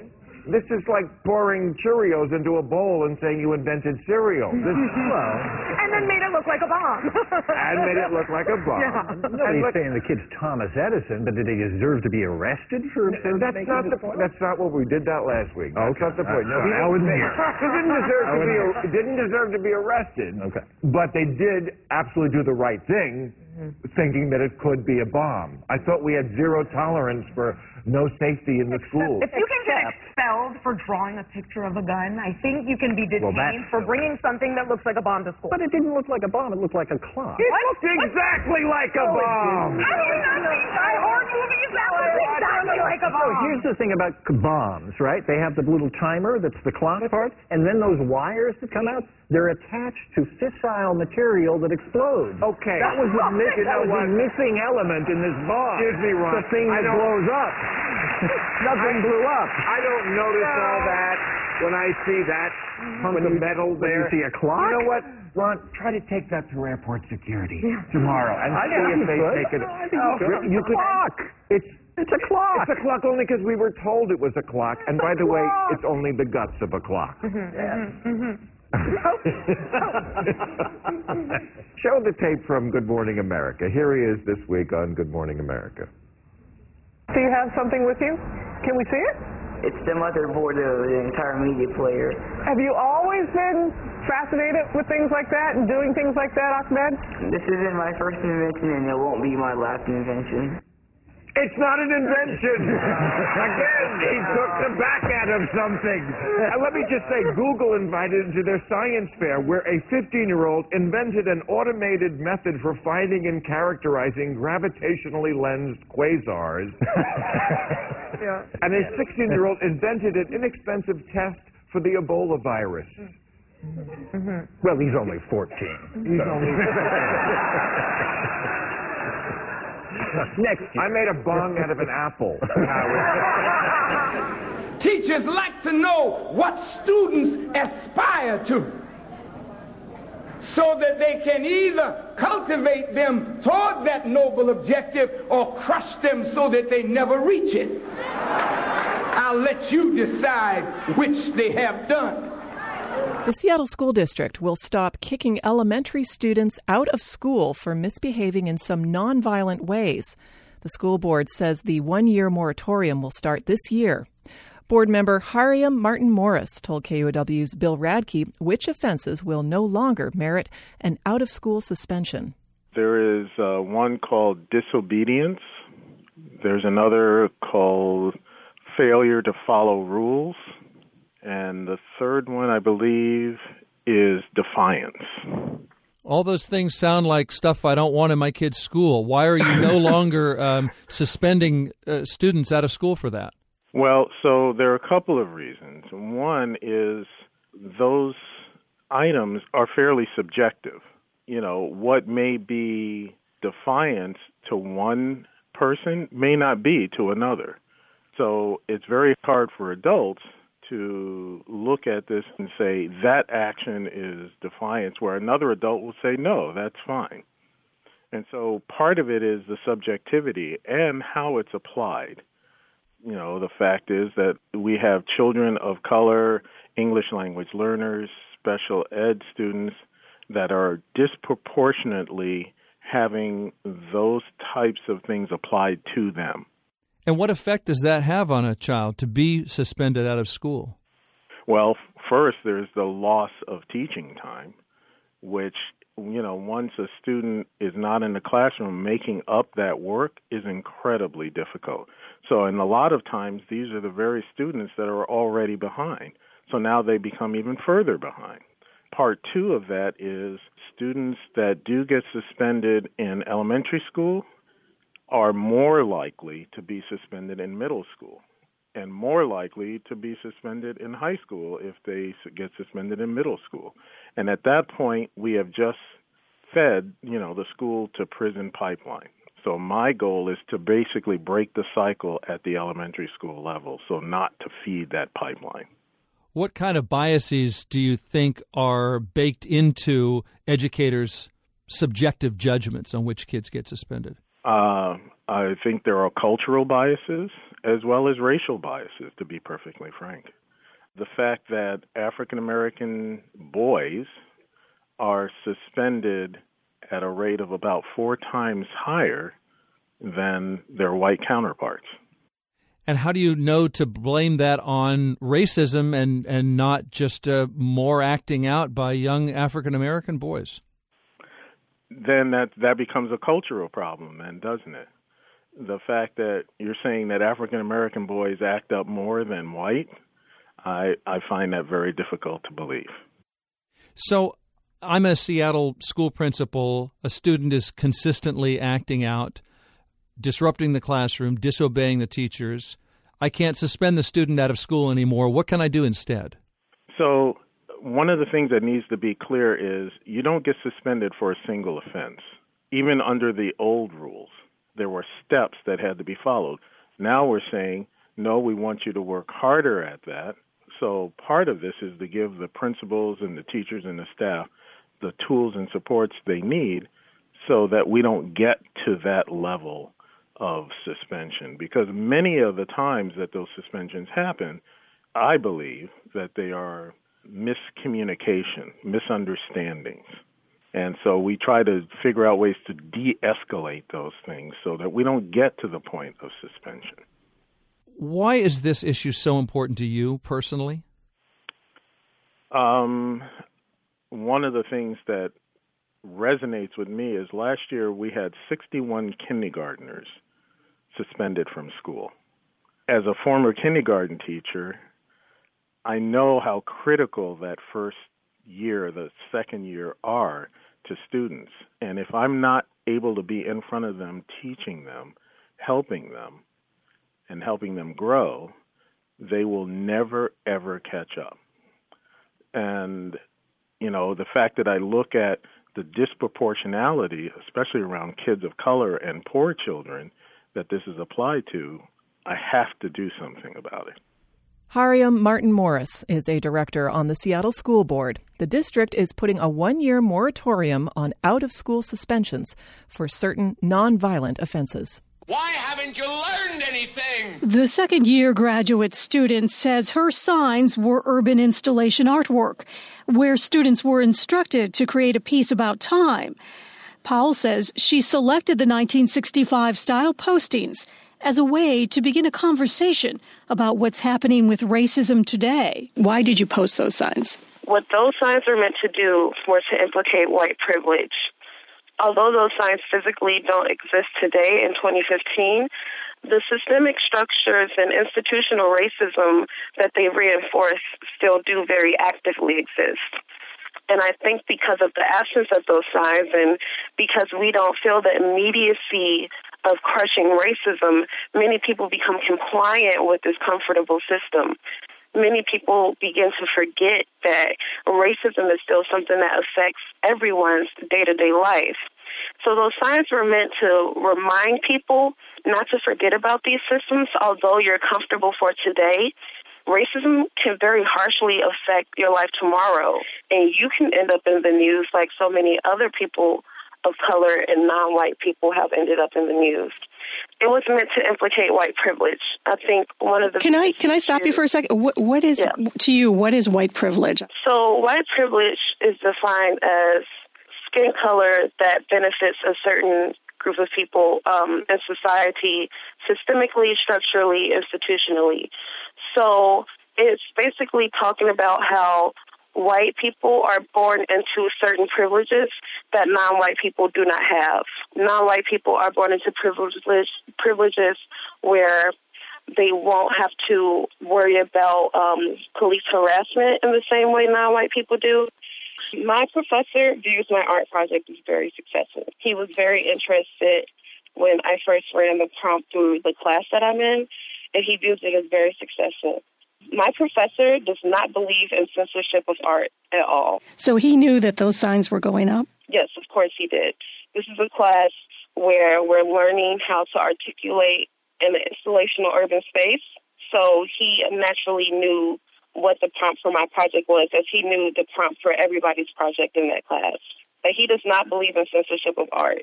this is like pouring Cheerios into a bowl and saying you invented cereal. This, (laughs) well, and then made it look like a bomb. and made it look like a bomb. Yeah. And Nobody's look- saying the kid's Thomas Edison, but did he deserve to be arrested for? for That's making not the. point? That's not what we did that last week. That's Okay. not the point. No, Uh, he I wasn't here. He didn't deserve to be. He didn't deserve to be arrested. Okay. But they did absolutely do the right thing, Mm-hmm. thinking that it could be a bomb. I thought we had zero tolerance for no safety in the school. If you can get expelled for drawing a picture of a gun, I think you can be detained Well, for bringing something that looks like a bomb to school. But it didn't look like a bomb. It looked like a clock. It looked exactly like a oh, bomb. Have you not seen Die Hard movies? That looks exactly oh, like a So bomb. Oh, here's the thing about bombs, right? They have the little timer that's the clock part, and then those wires that come out, they're attached to fissile material that explodes. Okay. That was (laughs) the, mi- You that know was what? the missing element in this bomb. Excuse me, Ron. The thing I that blows up. (laughs) Nothing blew up. I don't notice all that when I see that hunk When of you- metal when you see a clock? You know what, Ron? Try to take that through airport security tomorrow and I see think if they take it. I think oh, you could. really? It's a clock. It's It's a clock. it's a clock only because we were told it was a clock. And by the way, it's only the guts of a clock. Mm-hmm, mm-hmm, mm-hmm. Show the tape from Good Morning America. Here he is this week on Good Morning America. Do you have something with you? Can we see it? It's the motherboard of the entire media player. Have you always been fascinated with things like that and doing things like that, Ahmed? This isn't my first invention, and it won't be my last invention. It's not an invention. (laughs) Again, he took the back end of something. And let me just say, Google invited him to their science fair where a 15-year-old invented an automated method for finding and characterizing gravitationally lensed quasars. (laughs) Yeah. And a 16-year-old invented an inexpensive test for the Ebola virus. Mm-hmm. Well, he's only 14. He's only (laughs) (laughs) Next. I made a bong out of an apple. (laughs) Teachers like to know what students aspire to so that they can either cultivate them toward that noble objective or crush them so that they never reach it. I'll let you decide which they have done. The Seattle School District will stop kicking elementary students out of school for misbehaving in some nonviolent ways. The school board says the one year moratorium will start this year. Board member Harium Martin Morris told KUOW's Bill Radke which offenses will no longer merit an out of school suspension. There is uh, one called disobedience. There's another called failure to follow rules. And the third one, I believe, is defiance. All those things sound like stuff I don't want in my kid's school. Why are you no (laughs) longer um, suspending uh, students out of school for that? Well, so there are a couple of reasons. One is those items are fairly subjective. You know, what may be defiance to one person may not be to another. So it's very hard for adults to look at this and say that action is defiance, where another adult will say, no, that's fine. And so part of it is the subjectivity and how it's applied. You know, the fact is that we have children of color, English language learners, special ed students that are disproportionately having those types of things applied to them. And what effect does that have on a child to be suspended out of school? Well, first, there's the loss of teaching time, which, you know, once a student is not in the classroom, making up that work is incredibly difficult. So, in a lot of times, these are the very students that are already behind. So now they become even further behind. Part two of that is students that do get suspended in elementary school are more likely to be suspended in middle school and more likely to be suspended in high school if they get suspended in middle school. And at that point, we have just fed, you know, the school to prison pipeline. So my goal is to basically break the cycle at the elementary school level, so not to feed that pipeline. What kind of biases do you think are baked into educators' subjective judgments on which kids get suspended? Uh, I think there are cultural biases as well as racial biases, to be perfectly frank. The fact that African American boys are suspended at a rate of about four times higher than their white counterparts. And how do you know to blame that on racism and, and not just uh, more acting out by young African American boys? Then that that becomes a cultural problem, then, doesn't it? The fact that you're saying that African American boys act up more than white, I I find that very difficult to believe. So I'm a Seattle school principal. A student is consistently acting out disrupting the classroom, disobeying the teachers. I can't suspend the student out of school anymore. What can I do instead? So, one of the things that needs to be clear is you don't get suspended for a single offense. Even under the old rules, there were steps that had to be followed. Now we're saying, no, we want you to work harder at that. So, part of this is to give the principals and the teachers and the staff the tools and supports they need so that we don't get to that level of suspension because many of the times that those suspensions happen, I believe that they are miscommunication, misunderstandings. And so we try to figure out ways to de escalate those things so that we don't get to the point of suspension. Why is this issue so important to you personally? Um, one of the things that resonates with me is last year we had 61 kindergartners suspended from school. As a former kindergarten teacher, I know how critical that first year, the second year are to students. And if I'm not able to be in front of them, teaching them, helping them, and helping them grow, they will never, ever catch up. And, you know, the fact that I look at the disproportionality, especially around kids of color and poor children, that this is applied to, I have to do something about it. Harium Martin Morris is a director on the Seattle School Board. The district is putting a one year moratorium on out of school suspensions for certain nonviolent offenses. Why haven't you learned anything? The second year graduate student says her signs were urban installation artwork, where students were instructed to create a piece about time. Powell says she selected the 1965 style postings as a way to begin a conversation about what's happening with racism today. Why did you post those signs? What those signs are meant to do was to implicate white privilege. Although those signs physically don't exist today in 2015, the systemic structures and institutional racism that they reinforce still do very actively exist. And I think because of the absence of those signs and because we don't feel the immediacy of crushing racism, many people become compliant with this comfortable system. Many people begin to forget that racism is still something that affects everyone's day to day life. So those signs were meant to remind people not to forget about these systems, although you're comfortable for today racism can very harshly affect your life tomorrow, and you can end up in the news like so many other people of color and non-white people have ended up in the news. It was meant to implicate white privilege. I think one of the can I can I stop you for a second? what, what is Yeah. to you? What is white privilege? So, white privilege is defined as skin color that benefits a certain group of people um, in society, systemically, structurally, institutionally. So, it's basically talking about how white people are born into certain privileges that non-white people do not have. Non-white people are born into privileges, privileges where they won't have to worry about um, police harassment in the same way non-white people do. My professor views my art project as very successful. He was very interested when I first ran the prompt through the class that I'm in, and he views it as very successful. My professor does not believe in censorship of art at all. So he knew that those signs were going up. Yes, of course he did. This is a class where we're learning how to articulate in an installational urban space. So he naturally knew what the prompt for my project was, as he knew the prompt for everybody's project in that class. But he does not believe in censorship of art.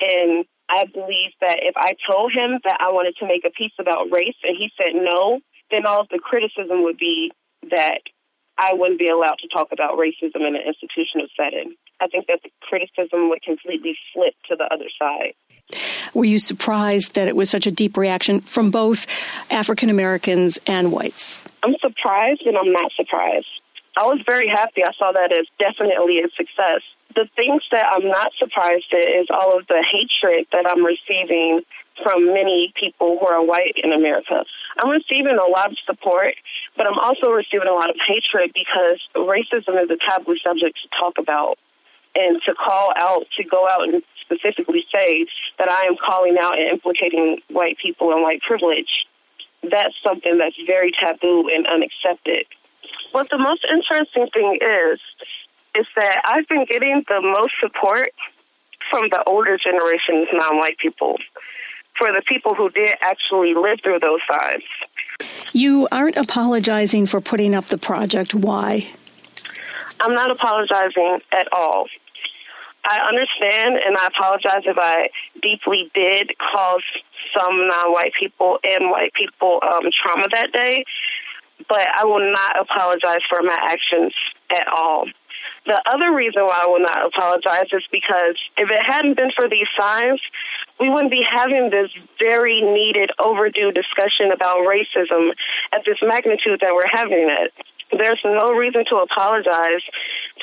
And I believe that if I told him that I wanted to make a piece about race and he said no, then all of the criticism would be that I wouldn't be allowed to talk about racism in an institutional setting. I think that the criticism would completely flip to the other side. Were you surprised that it was such a deep reaction from both African Americans and whites? I'm surprised and I'm not surprised. I was very happy. I saw that as definitely a success. The things that I'm not surprised at is all of the hatred that I'm receiving from many people who are white in America. I'm receiving a lot of support, but I'm also receiving a lot of hatred because racism is a taboo subject to talk about. And to call out, to go out and specifically say that I am calling out and implicating white people and white privilege, that's something that's very taboo and unaccepted. What the most interesting thing is, is that I've been getting the most support from the older generation's non-white people, for the people who did actually live through those times. You aren't apologizing for putting up the project. Why? I'm not apologizing at all. I understand and I apologize if I deeply did cause some non white people and white people um, trauma that day, but I will not apologize for my actions at all. The other reason why I will not apologize is because if it hadn't been for these signs, we wouldn't be having this very needed, overdue discussion about racism at this magnitude that we're having it. There's no reason to apologize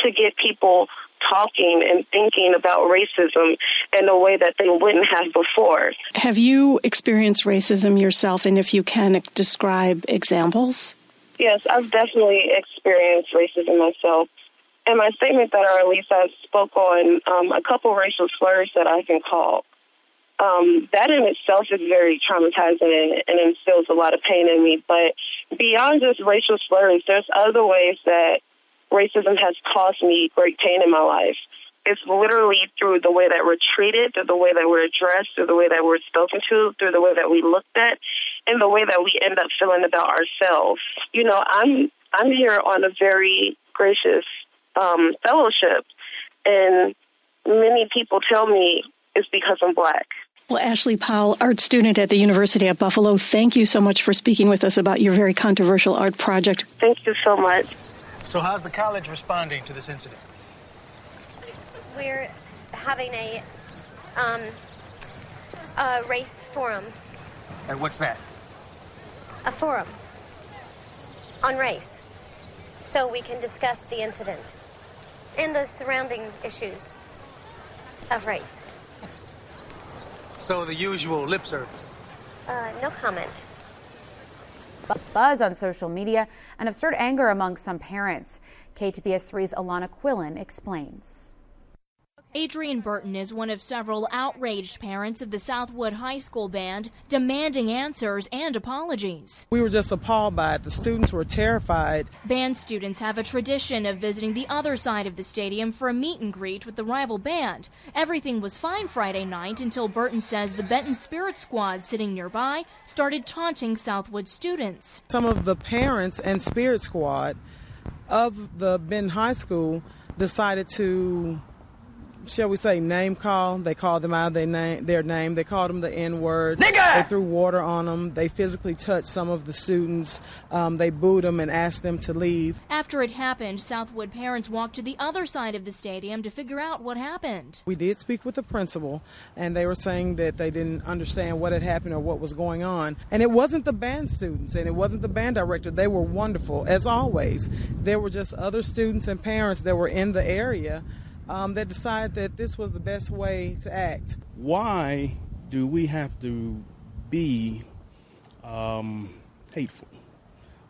to get people talking and thinking about racism in a way that they wouldn't have before. Have you experienced racism yourself? And if you can, describe examples? Yes, I've definitely experienced racism myself. In my statement that I released, I spoke on um, a couple racial slurs that I've been called. Um, that in itself is very traumatizing and, instills a lot of pain in me. But beyond just racial slurs, there's other ways that racism has caused me great pain in my life. It's literally through the way that we're treated, through the way that we're addressed, through the way that we're spoken to, through the way that we looked at, and the way that we end up feeling about ourselves. You know, I'm I'm here on a very gracious um, fellowship, and many people tell me it's because I'm black. Well, Ashley Powell, art student at the University of Buffalo, thank you so much for speaking with us about your very controversial art project. Thank you so much. So, how's the college responding to this incident? We're having a, um, a race forum, And what's that? a forum on race, so we can discuss the incident and the surrounding issues of race. So, the usual lip service. Uh, no comment. buzz on social media and have stirred anger among some parents. KTBS 3's Alana Quillen explains. Adrian Burton is one of several outraged parents of the Southwood High School band demanding answers and apologies. We were just appalled by it. The students were terrified. Band students have a tradition of visiting the other side of the stadium for a meet and greet with the rival band. Everything was fine Friday night until Burton says the Benton Spirit Squad sitting nearby started taunting Southwood students. Some of the parents and Spirit Squad of the Benton High School decided to shall we say, name call. They called them out of their name. Their name. They called them the N word. They threw water on them. They physically touched some of the students. Um, they booed them and asked them to leave. After it happened, Southwood parents walked to the other side of the stadium to figure out what happened. We did speak with the principal, and they were saying that they didn't understand what had happened or what was going on. And it wasn't the band students, and it wasn't the band director. They were wonderful, as always. There were just other students and parents that were in the area um, that decided that this was the best way to act. Why do we have to be um, hateful?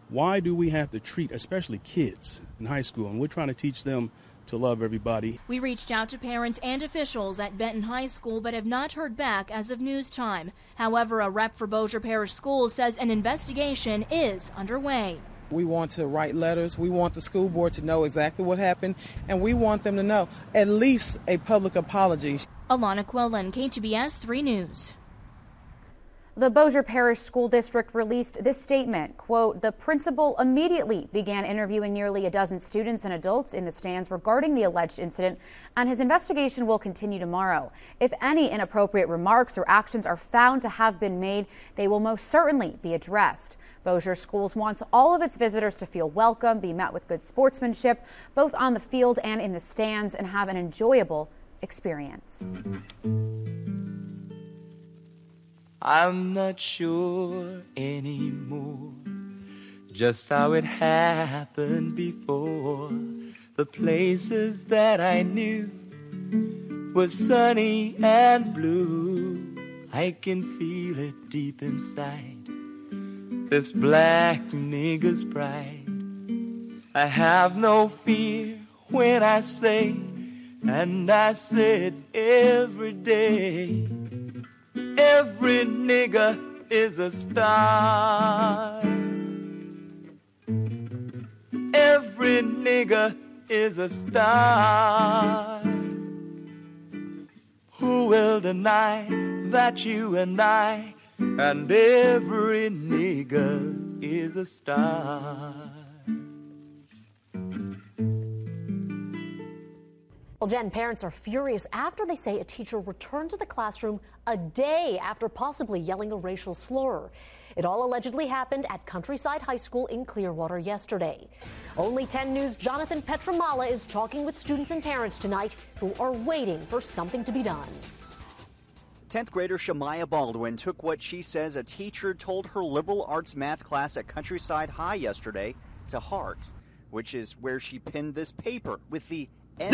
Why do we have to treat, especially kids in high school, and we're trying to teach them to love everybody? We reached out to parents and officials at Benton High School but have not heard back as of news time. However, a rep for Bossier Parish Schools says an investigation is underway. We want to write letters. We want the school board to know exactly what happened, and we want them to know at least a public apology. Alana Quillen, KTBS 3 News. The Bossier Parish School District released this statement, quote, the principal immediately began interviewing nearly a dozen students and adults in the stands regarding the alleged incident, and his investigation will continue tomorrow. If any inappropriate remarks or actions are found to have been made, they will most certainly be addressed. Bossier Schools wants all of its visitors to feel welcome, be met with good sportsmanship, both on the field and in the stands, and have an enjoyable experience. I'm not sure anymore just how it happened before. The places that I knew were sunny and blue. I can feel it deep inside this black nigger's pride. I have no fear when I say, and I say it every day. Every nigger is a star. Every nigger is a star. Who will deny that you and I and every nigger is a star? Well, Jen, parents are furious after they say a teacher returned to the classroom a day after possibly yelling a racial slur. It all allegedly happened at Countryside High School in Clearwater yesterday. Only 10 News' Jonathan Petramala is talking with students and parents tonight who are waiting for something to be done. 10th grader Shamaya Baldwin took what she says a teacher told her liberal arts math class at Countryside High yesterday to heart, which is where she pinned this paper with the N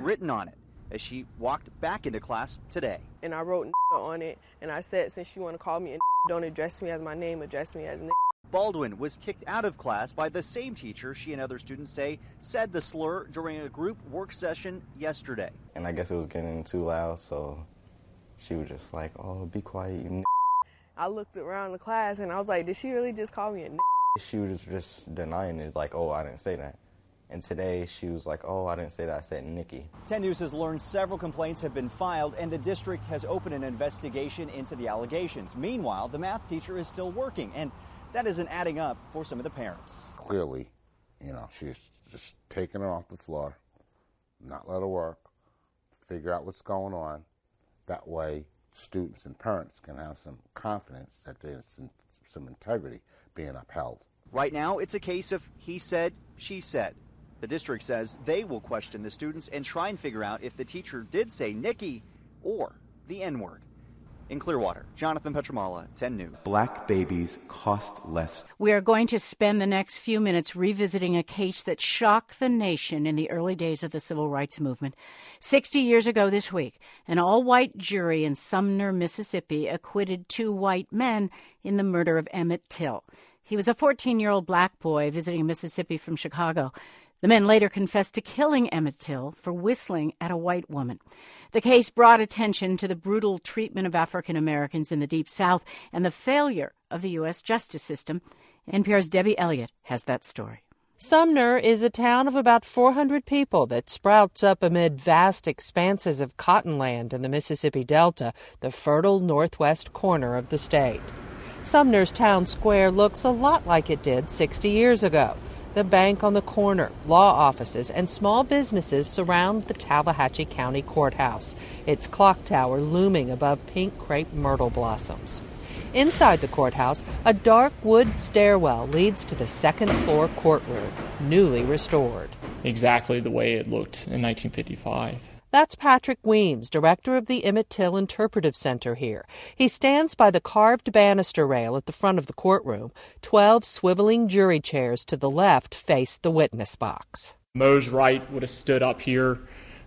written on it as she walked back into class today. And I wrote (laughs) on it, and I said, since you want to call me a (laughs) don't address me as my name, address me as (laughs) Baldwin was kicked out of class by the same teacher she and other students say said the slur during a group work session yesterday. And I guess it was getting too loud, so she was just like, "Oh, be quiet, you." I looked around the class and I was like, "Did she really just call me a?" She was just denying it, like, "Oh, I didn't say that." And today she was like, "Oh, I didn't say that. I said Nikki." 10 News has learned several complaints have been filed, and the district has opened an investigation into the allegations. Meanwhile, the math teacher is still working, and that isn't adding up for some of the parents. Clearly, you know, she's just taking her off the floor, not let her work, figure out what's going on. That way, students and parents can have some confidence that there's some, integrity being upheld. Right now, it's a case of he said, she said. The district says they will question the students and try and figure out if the teacher did say Nikki or the N word. In Clearwater, Jonathan Petramala, 10 News. Black babies cost less. We are going to spend the next few minutes revisiting a case that shocked the nation in the early days of the civil rights movement. 60 years ago this week, an all white jury in Sumner, Mississippi acquitted two white men in the murder of Emmett Till. He was a 14 year old black boy visiting Mississippi from Chicago. The men later confessed to killing Emmett Till for whistling at a white woman. The case brought attention to the brutal treatment of African Americans in the Deep South and the failure of the U.S. justice system. NPR's Debbie Elliott has that story. Sumner is a town of about 400 people that sprouts up amid vast expanses of cottonland in the Mississippi Delta, the fertile northwest corner of the state. Sumner's town square looks a lot like it did 60 years ago. The bank on the corner, law offices, and small businesses surround the Tallahatchie County Courthouse, its clock tower looming above pink crepe myrtle blossoms. Inside the courthouse, a dark wood stairwell leads to the second floor courtroom, newly restored. Exactly the way it looked in 1955. That's Patrick Weems, director of the Emmett Till Interpretive Center here. He stands by the carved banister rail at the front of the courtroom. Twelve swiveling jury chairs to the left face the witness box. Mose Wright would have stood up here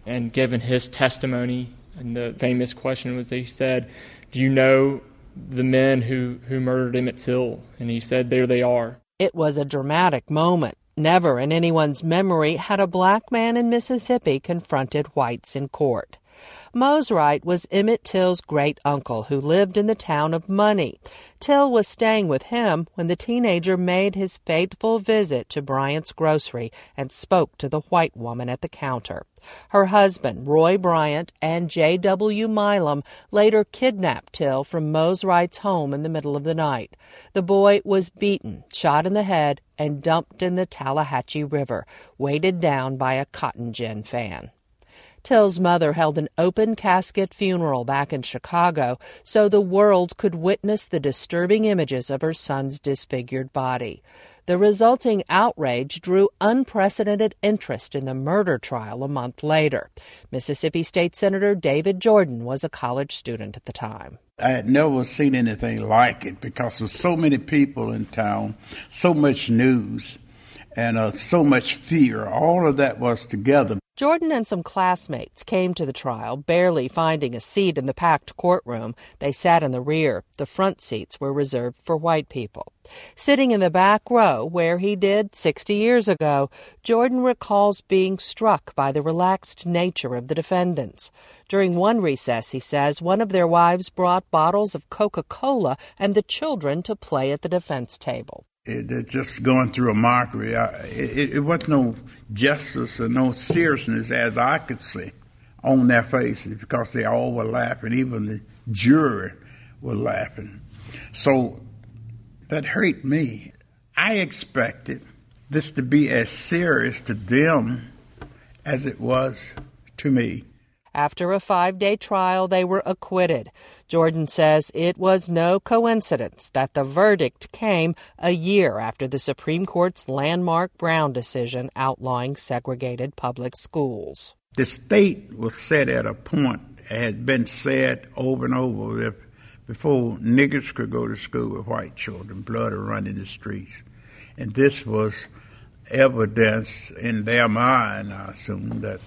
and given his testimony. And the famous question was, he said, Do you know the men who, who murdered Emmett Till? And he said, There they are. It was a dramatic moment. Never in anyone's memory had a black man in Mississippi confronted whites in court. Mose Wright was Emmett Till's great uncle who lived in the town of Money. Till was staying with him when the teenager made his fateful visit to Bryant's grocery and spoke to the white woman at the counter. Her husband, Roy Bryant, and J.W. Milam later kidnapped Till from Mose Wright's home in the middle of the night. The boy was beaten, shot in the head, and dumped in the Tallahatchie River, weighted down by a cotton gin fan. Till's mother held an open casket funeral back in Chicago so the world could witness the disturbing images of her son's disfigured body. The resulting outrage drew unprecedented interest in the murder trial a month later. Mississippi State Senator David Jordan was a college student at the time. I had never seen anything like it because of so many people in town, so much news, and uh, so much fear. All of that was together. Jordan and some classmates came to the trial, barely finding a seat in the packed courtroom. They sat in the rear. The front seats were reserved for white people. Sitting in the back row, where he did 60 years ago, Jordan recalls being struck by the relaxed nature of the defendants. During one recess, he says, one of their wives brought bottles of Coca Cola and the children to play at the defense table it, just going through a mockery. I, it, it wasn't no justice or no seriousness as I could see on their faces because they all were laughing. Even the jury were laughing. So that hurt me. I expected this to be as serious to them as it was to me. After a five day trial, they were acquitted. Jordan says it was no coincidence that the verdict came a year after the Supreme Court's landmark Brown decision outlawing segregated public schools. The state was set at a point, it had been said over and over, if before niggers could go to school with white children, blood would run in the streets. And this was evidence in their mind, I assume, that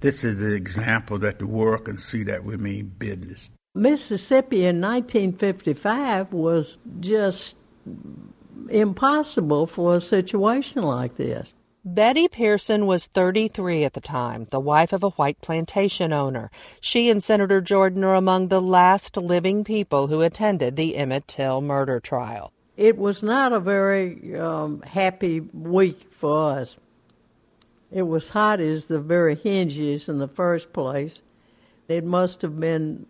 this is an example that the world can see that we mean business. Mississippi in 1955 was just impossible for a situation like this. Betty Pearson was 33 at the time, the wife of a white plantation owner. She and Senator Jordan are among the last living people who attended the Emmett Till murder trial. It was not a very um, happy week for us. It was hot as the very hinges in the first place. It must have been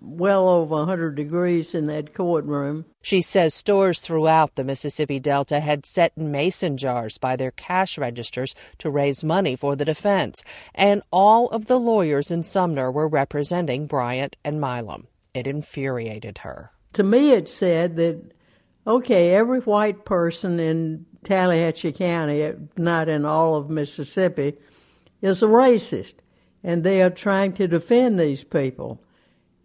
well over 100 degrees in that courtroom. She says stores throughout the Mississippi Delta had set mason jars by their cash registers to raise money for the defense, and all of the lawyers in Sumner were representing Bryant and Milam. It infuriated her. To me, it said that, okay, every white person in Tallahatchie County, not in all of Mississippi, is a racist, and they are trying to defend these people.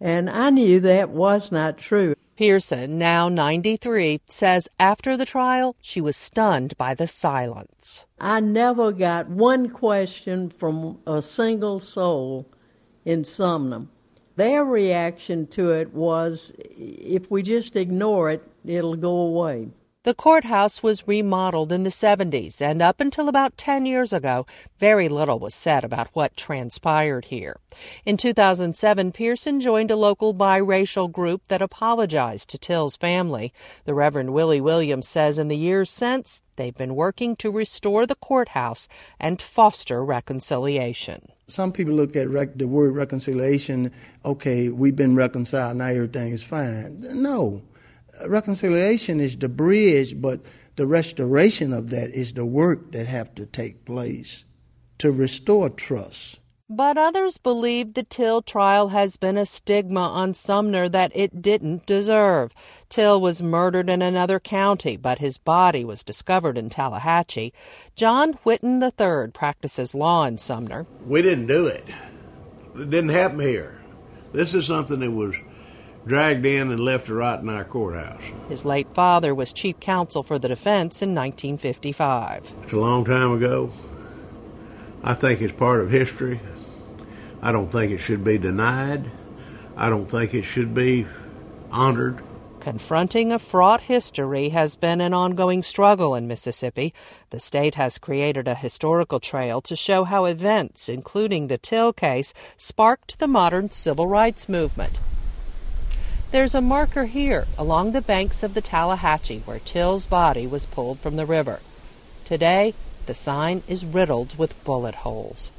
And I knew that was not true. Pearson, now 93, says after the trial, she was stunned by the silence. I never got one question from a single soul in Sumner. Their reaction to it was if we just ignore it, it'll go away. The courthouse was remodeled in the 70s, and up until about 10 years ago, very little was said about what transpired here. In 2007, Pearson joined a local biracial group that apologized to Till's family. The Reverend Willie Williams says in the years since, they've been working to restore the courthouse and foster reconciliation. Some people look at rec- the word reconciliation, okay, we've been reconciled, now everything is fine. No reconciliation is the bridge, but the restoration of that is the work that have to take place to restore trust. But others believe the Till trial has been a stigma on Sumner that it didn't deserve. Till was murdered in another county, but his body was discovered in Tallahatchie. John Whitten III practices law in Sumner. We didn't do it. It didn't happen here. This is something that was dragged in and left to rot in our courthouse. His late father was chief counsel for the defense in 1955. It's a long time ago. I think it's part of history. I don't think it should be denied. I don't think it should be honored. Confronting a fraught history has been an ongoing struggle in Mississippi. The state has created a historical trail to show how events, including the Till case, sparked the modern civil rights movement. There's a marker here along the banks of the Tallahatchie where Till's body was pulled from the river. Today, the sign is riddled with bullet holes.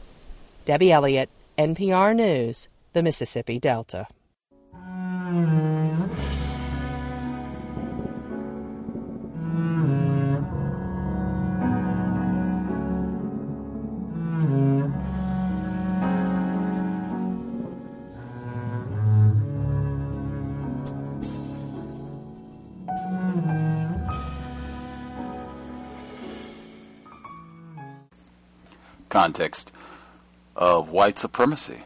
Debbie Elliott, NPR News, the Mississippi Delta. Context of white supremacy.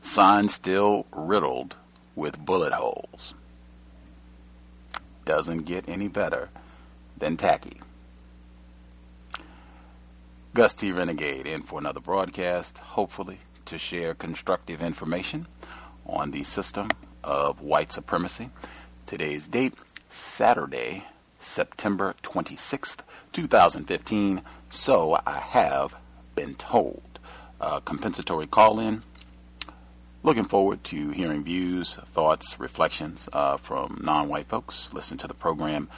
Sign still riddled with bullet holes. Doesn't get any better than tacky. Gus T. Renegade in for another broadcast, hopefully to share constructive information on the system of white supremacy. Today's date, Saturday, September 26th, 2015. So I have been told. Uh, compensatory call in. Looking forward to hearing views, thoughts, reflections uh, from non white folks. Listen to the program.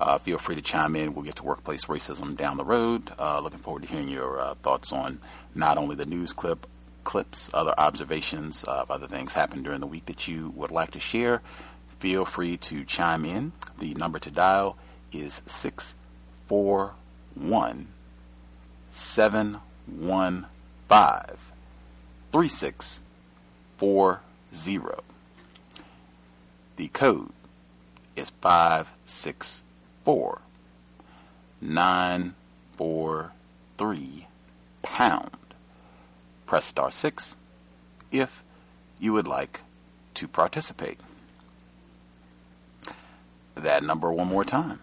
Uh, feel free to chime in. We'll get to workplace racism down the road. Uh, looking forward to hearing your uh, thoughts on not only the news clip, clips, other observations of other things happened during the week that you would like to share. Feel free to chime in. The number to dial is 641 715 3640. The code is 564 943 pound. Press star 6 if you would like to participate. That number one more time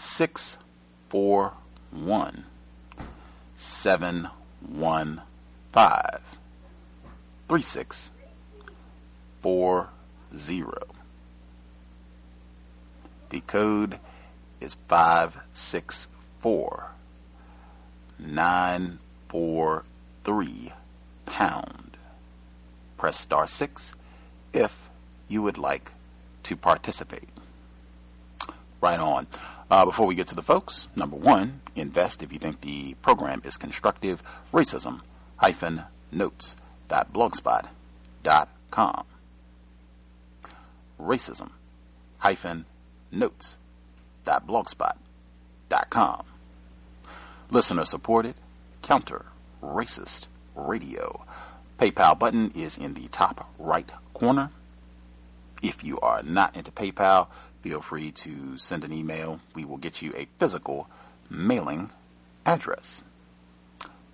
641 715 3640. The code is 564 943 pound. Press star 6 if you would like to participate. Right on. Uh, before we get to the folks, number one, invest if you think the program is constructive. Racism hyphen notes dot blogspot dot com. Racism hyphen notes dot blogspot dot com. Listener supported, counter racist radio. PayPal button is in the top right corner. If you are not into PayPal, feel free to send an email. We will get you a physical mailing address.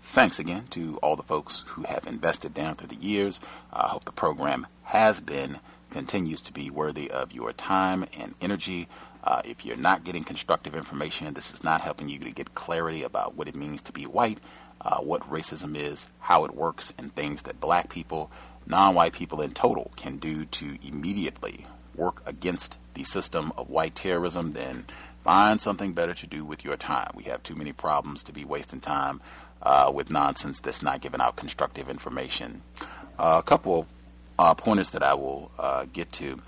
Thanks again to all the folks who have invested down through the years. I hope the program has been, continues to be worthy of your time and energy. Uh, if you're not getting constructive information, this is not helping you to get clarity about what it means to be white, uh, what racism is, how it works, and things that black people, non white people in total, can do to immediately work against the system of white terrorism, then find something better to do with your time. We have too many problems to be wasting time uh, with nonsense that's not giving out constructive information. Uh, a couple of uh, pointers that I will uh, get to.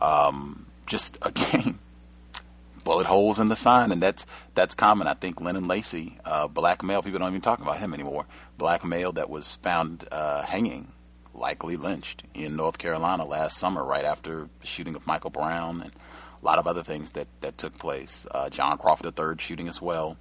Um, just (laughs) again, bullet holes in the sign, and that's that's common. I think Lennon Lacy, uh, black male, people don't even talk about him anymore. Black male that was found uh, hanging, likely lynched in North Carolina last summer, right after the shooting of Michael Brown and a lot of other things that that took place. Uh, John Crawford III shooting as well.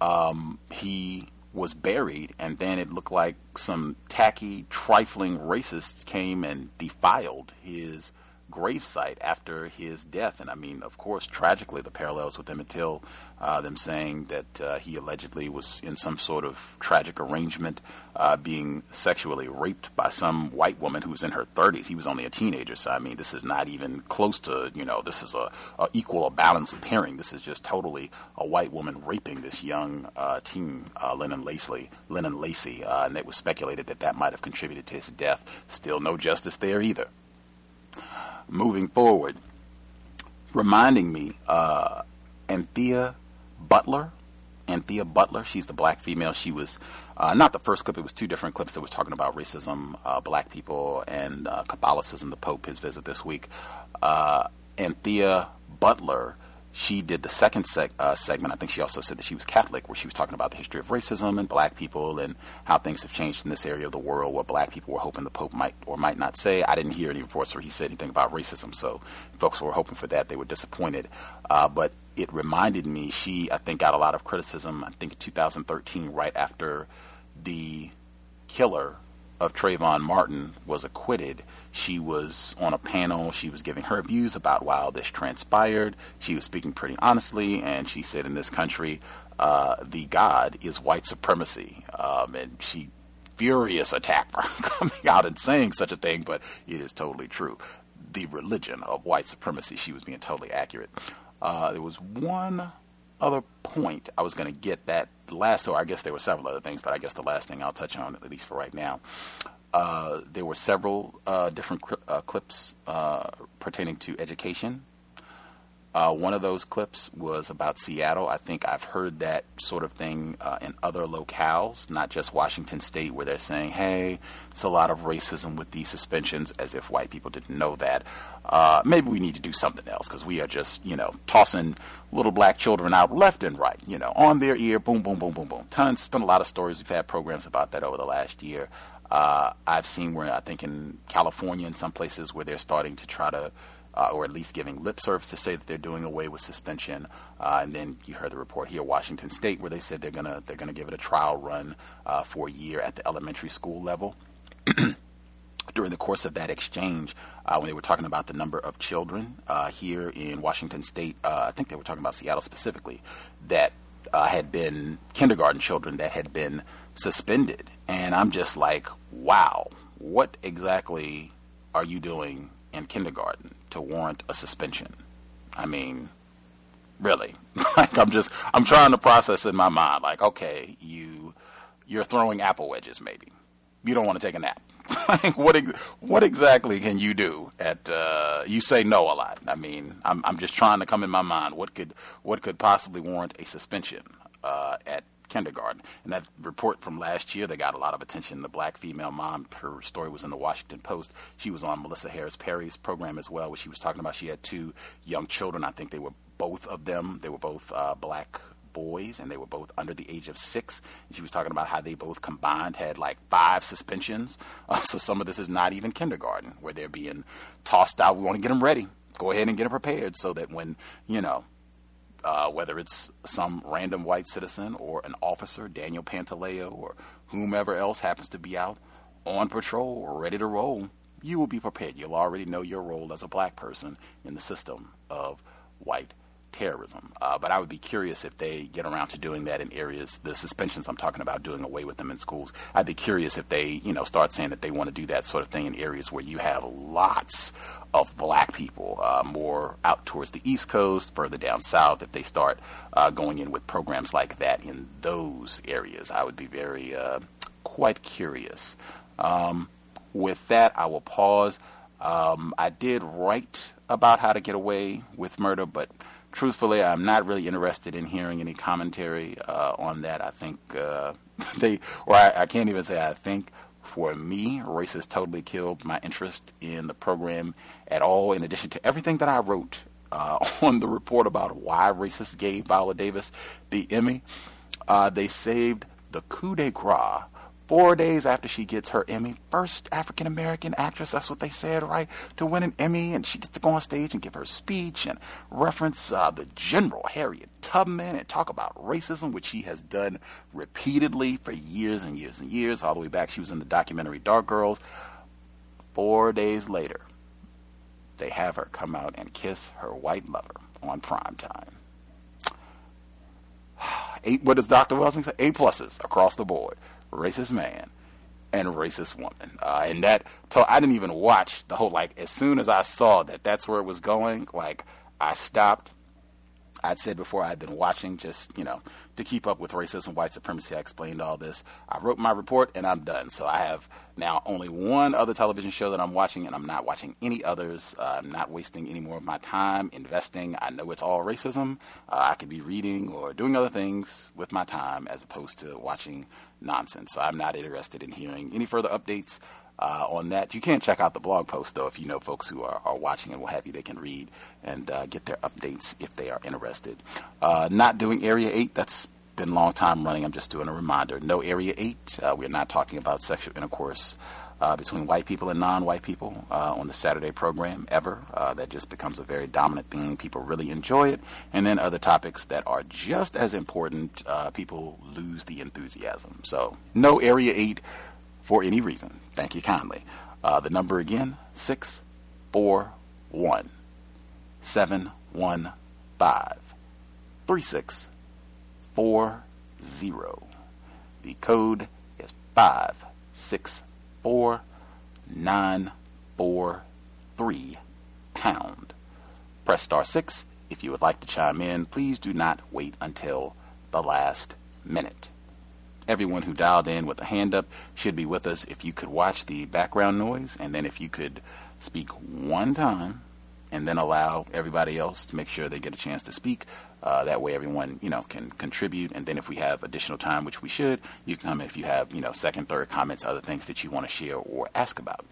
Um, he was buried, and then it looked like some tacky, trifling racists came and defiled his gravesite after his death. And I mean, of course, tragically, the parallels with Emmett Till, uh, them saying that uh, he allegedly was in some sort of tragic arrangement, uh, being sexually raped by some white woman who was in her 30s. He was only a teenager, so I mean, this is not even close to, you know, this is a, a equal, a balanced pairing. This is just totally a white woman raping this young uh, teen, uh, Lennon Lacy, Lennon Lacy, uh, and it was speculated that that might have contributed to his death. Still no justice there either moving forward, reminding me, uh, Anthea Butler. Anthea Butler, she's the black female. She was uh, not the first clip, it was two different clips that was talking about racism, uh, black people, and uh, Catholicism, the Pope, his visit this week. Uh, Anthea Butler she did the second seg- uh, segment. I think she also said that she was Catholic, where she was talking about the history of racism and black people and how things have changed in this area of the world, what black people were hoping the Pope might or might not say. I didn't hear any reports where he said anything about racism, so folks were hoping for that. They were disappointed. Uh, but it reminded me, she, I think, got a lot of criticism, I think in 2013, right after the killer of Trayvon Martin was acquitted, she was on a panel. She was giving her views about why this transpired. She was speaking pretty honestly, and she said, in this country, uh, the God is white supremacy. Um, and she furious attack for (laughs) coming out and saying such a thing, but it is totally true. The religion of white supremacy. She was being totally accurate. Uh, there was one other point I was going to get that last, so I guess there were several other things, but I guess the last thing I'll touch on, at least for right now, uh, there were several uh, different uh, clips uh, pertaining to education. Uh, one of those clips was about Seattle. I think I've heard that sort of thing uh, in other locales, not just Washington State, where they're saying, hey, it's a lot of racism with these suspensions, as if white people didn't know that. maybe we need to do something else because we are just, you know, tossing little black children out left and right, you know, on their ear, boom, boom, boom, boom, boom. Tons, been a lot of stories. We've had programs about that over the last year. Uh, I've seen where I think in California and some places where they're starting to try to, uh, or at least giving lip service to say that they're doing away with suspension. Uh, and then you heard the report here, Washington State, where they said they're gonna they're gonna give it a trial run uh, for a year at the elementary school level. (clears throat) During the course of that exchange, uh, when they were talking about the number of children uh, here in Washington State, I think they were talking about Seattle specifically, that had been kindergarten children that had been suspended. And I'm just like, wow, what exactly are you doing in kindergarten to warrant a suspension? I mean, really? (laughs) like I'm just I'm trying to process in my mind like, okay, you you're throwing apple wedges maybe. You don't want to take a nap. (laughs) like what what exactly can you do at uh, you say no a lot. I mean, I'm I'm just trying to come in my mind what could what could possibly warrant a suspension uh, at kindergarten. And that report from last year, they got a lot of attention. The black female mom, her story was in the Washington Post. She was on Melissa Harris Perry's program as well, where she was talking about she had two young children. I think they were both of them. They were both uh, black boys and they were both under the age of six. And she was talking about how they both combined had like five suspensions. Uh, (laughs) so some of this is not even kindergarten where they're being tossed out. We want to get them ready. Go ahead and get them prepared so that when, you know, uh, whether it's some random white citizen or an officer, Daniel Pantaleo, or whomever else happens to be out on patrol or ready to roll, you will be prepared. You'll already know your role as a black person in the system of white terrorism. Uh, but I would be curious if they get around to doing that in areas, the suspensions I'm talking about, doing away with them in schools. I'd be curious if they, you know, start saying that they want to do that sort of thing in areas where you have lots of black people, uh, more out towards the East Coast, further down south, if they start uh, going in with programs like that in those areas. I would be very, uh, quite curious. Um, with that, I will pause. Um, I did write about how to get away with murder, but truthfully, I'm not really interested in hearing any commentary uh, on that. I think uh, (laughs) they, or I, I, can't even say I think. For me, race has totally killed my interest in the program at all. In addition to everything that I wrote uh, (laughs) on the report about why racists gave Viola Davis the Emmy, uh, they saved the coup de grace Four days after she gets her Emmy, first African American actress, that's what they said, right? To win an Emmy, and she gets to go on stage and give her speech and reference uh, the General Harriet Tubman and talk about racism, which she has done repeatedly for years and years and years, all the way back. She was in the documentary Dark Girls. Four days later, they have her come out and kiss her white lover on prime time. (sighs) Eight, what does Dr. Welsing say? A pluses across the board racist man and racist woman. Uh, and that, I didn't even watch the whole, like, as soon as I saw that that's where it was going, like, I stopped. I'd said before I'd been watching just, you know, to keep up with racism, white supremacy. I explained all this. I wrote my report and I'm done. So I have now only one other television show that I'm watching and I'm not watching any others. Uh, I'm not wasting any more of my time investing. I know it's all racism. Uh, I could be reading or doing other things with my time as opposed to watching nonsense. So I'm not interested in hearing any further updates uh, on that. You can check out the blog post, though, if you know folks who are, are watching and what have you, they can read and uh, get their updates if they are interested. Uh, not doing Area 8, that's been a long time running. I'm just doing a reminder. No Area 8. Uh, we're not talking about sexual intercourse uh, between white people and non-white people uh, on the Saturday program ever. Uh, that just becomes a very dominant thing. People really enjoy it, and then other topics that are just as important, uh, people lose the enthusiasm. So no Area Eight for any reason. Thank you kindly. Uh, the number again six four one seven one five three six four zero. The code is five six four nine four three pound. Press star six if you would like to chime in. Please do not wait until the last minute. Everyone who dialed in with a hand up should be with us. If you could watch the background noise, and then if you could speak one time, and then allow everybody else to make sure they get a chance to speak. Uh, that way, everyone you know can contribute, and then if we have additional time, which we should, you can come if you have you know second, third comments, other things that you want to share or ask about.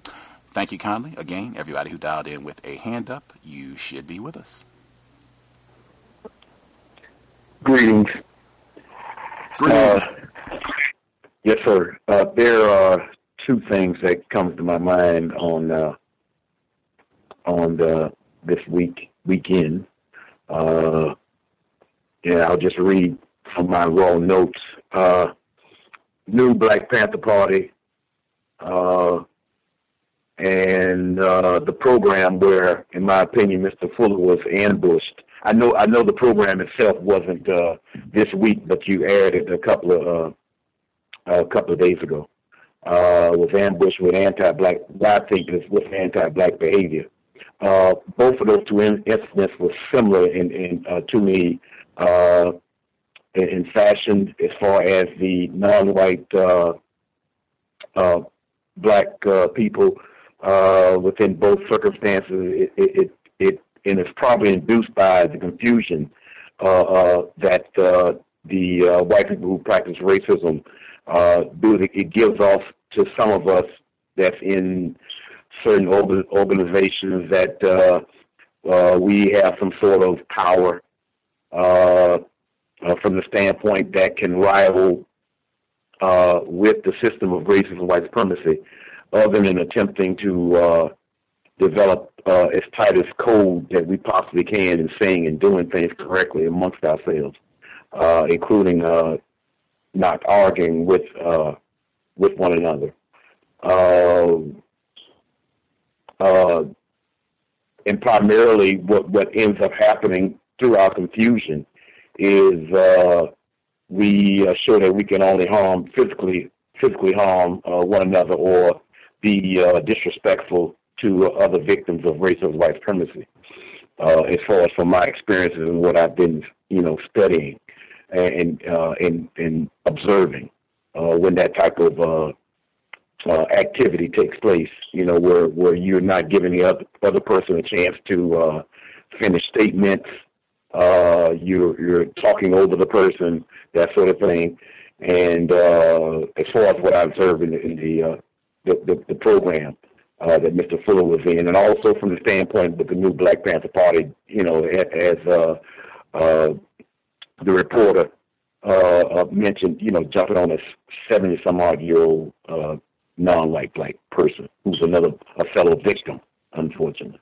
Thank you kindly again, everybody who dialed in with a hand up. You should be with us. Greetings. Greetings. Uh, yes, sir. Uh, there are two things that come to my mind on uh, on the this week weekend. Uh, yeah, I'll just read from my raw notes. Uh, new Black Panther Party, uh, and uh, the program where, in my opinion, Mr. Fuller was ambushed. I know I know the program itself wasn't uh, this week, but you aired it a couple of uh, a couple of days ago. Uh, was ambushed with anti-black. I think with anti-black behavior. Uh, both of those two incidents were similar in, in uh, to me uh, in fashion as far as the non-white uh, uh, black uh, people uh, within both circumstances. It, it, it, and it's probably induced by the confusion uh, uh, that uh, the uh, white people who practice racism uh, do. It gives off to some of us that's in certain organizations that uh, uh, we have some sort of power uh, uh, from the standpoint that can rival uh, with the system of racism and white supremacy, other than attempting to uh, develop uh, as tight as code that we possibly can in saying and doing things correctly amongst ourselves, uh, including not arguing with with one another. And primarily, what what ends up happening through our confusion is uh, we uh, show that we can only harm physically physically harm uh, one another or be uh, disrespectful to other victims of racism white supremacy. Uh, as far as from my experiences and what I've been, you know, studying and uh, and, and observing uh, when that type of uh, uh, activity takes place. You know, where where you're not giving the other, other person a chance to uh, finish statements. Uh, you're you're talking over the person, that sort of thing. And uh, as far as what I observed in the in the, uh, the, the the program uh, that Mr. Fuller was in, and also from the standpoint of the new Black Panther Party, you know, as uh, uh, the reporter uh, uh, mentioned, you know, jumping on a 70 some odd year old uh, non white black person who's another a fellow victim, unfortunately.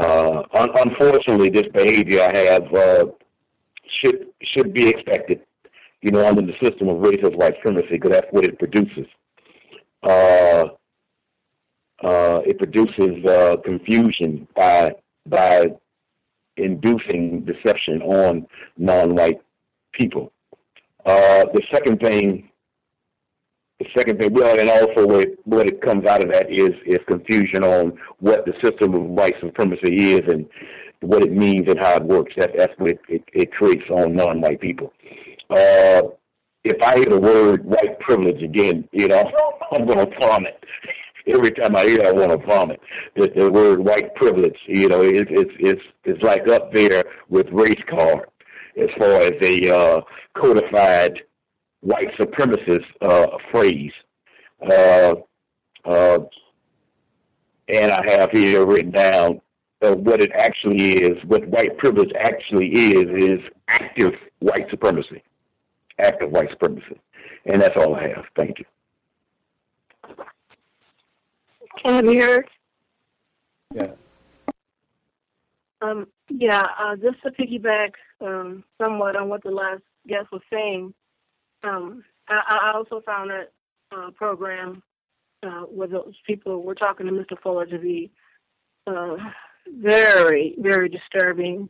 Uh, un- unfortunately, this behavior I have uh, should should be expected, you know, under the system of racist white supremacy, because that's what it produces. Uh, uh, it produces uh, confusion by by inducing deception on non-white people. Uh, the second thing, the second thing, well, and also what it, what it comes out of that is is confusion on what the system of white supremacy is and what it means and how it works. That, that's what it, it, it creates on non-white people. Uh, if I hear the word white privilege again, you know, (laughs) I'm going to vomit. Every time I hear it, I want to vomit. The, the word white privilege, you know, it, it's it's it's like up there with race card as far as a uh, codified white supremacist uh, phrase. Uh, uh, and I have here written down uh, what it actually is, what white privilege actually is, is active white supremacy. Active white supremacy. And that's all I have. Thank you. Can I be heard? Yeah. Um, yeah, uh, just to piggyback um, somewhat on what the last guest was saying, um, I, I also found that uh, program uh, where those people were talking to Mr. Fuller to be uh, very, very disturbing.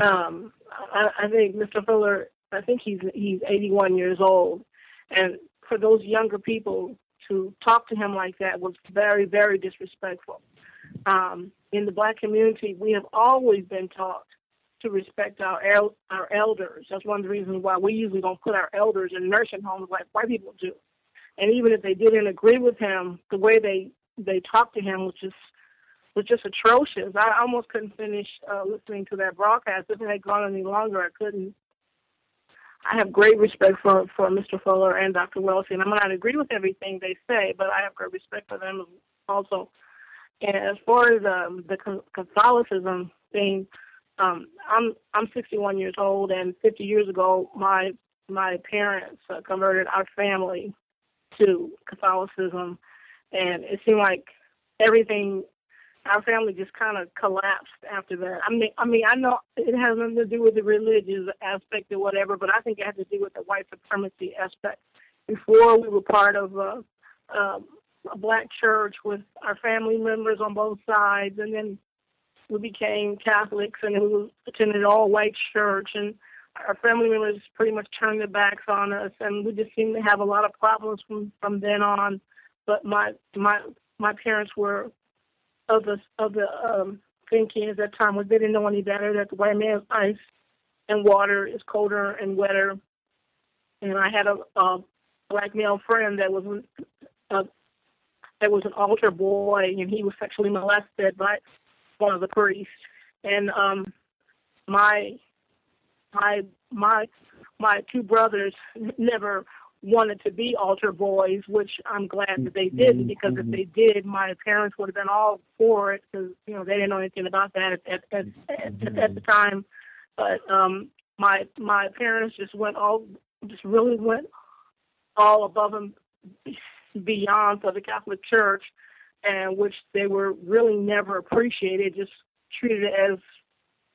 Um, I, I think Mr. Fuller, I think he's he's 81 years old, and for those younger people to talk to him like that was very, very disrespectful. Um, in the black community, we have always been taught to respect our el- our elders. That's one of the reasons why we usually don't put our elders in nursing homes like white people do. And even if they didn't agree with him, the way they they talked to him was just was just atrocious. I almost couldn't finish uh, listening to that broadcast. If it had gone any longer, I couldn't. I have great respect for for Mr. Fuller and Dr. Welsing, and I might not agree with everything they say, but I have great respect for them also. And as far as um, the Catholicism thing, um, I'm I'm 61 years old, and 50 years ago, my my parents uh, converted our family to Catholicism, and it seemed like everything our family just kind of collapsed after that. I mean, I mean, I know it has nothing to do with the religious aspect or whatever, but I think it had to do with the white supremacy aspect. Before we were part of a, a, a black church with our family members on both sides, and then we became Catholics, and we attended all white church, and our family members pretty much turned their backs on us, and we just seemed to have a lot of problems from from then on. But my my my parents were of the of the um, thinking at that time was they didn't know any better that the white man's ice and water is colder and wetter. And I had a, a black male friend that was a, that was an altar boy, and he was sexually molested by one of the priests. And um, my my my my two brothers never wanted to be altar boys, which I'm glad that they didn't because if they did, my parents would have been all for it because you know they didn't know anything about that at at, at, at, the time. But um, my my parents just went all just really went all above and beyond for the Catholic Church, and which they were really never appreciated, just treated as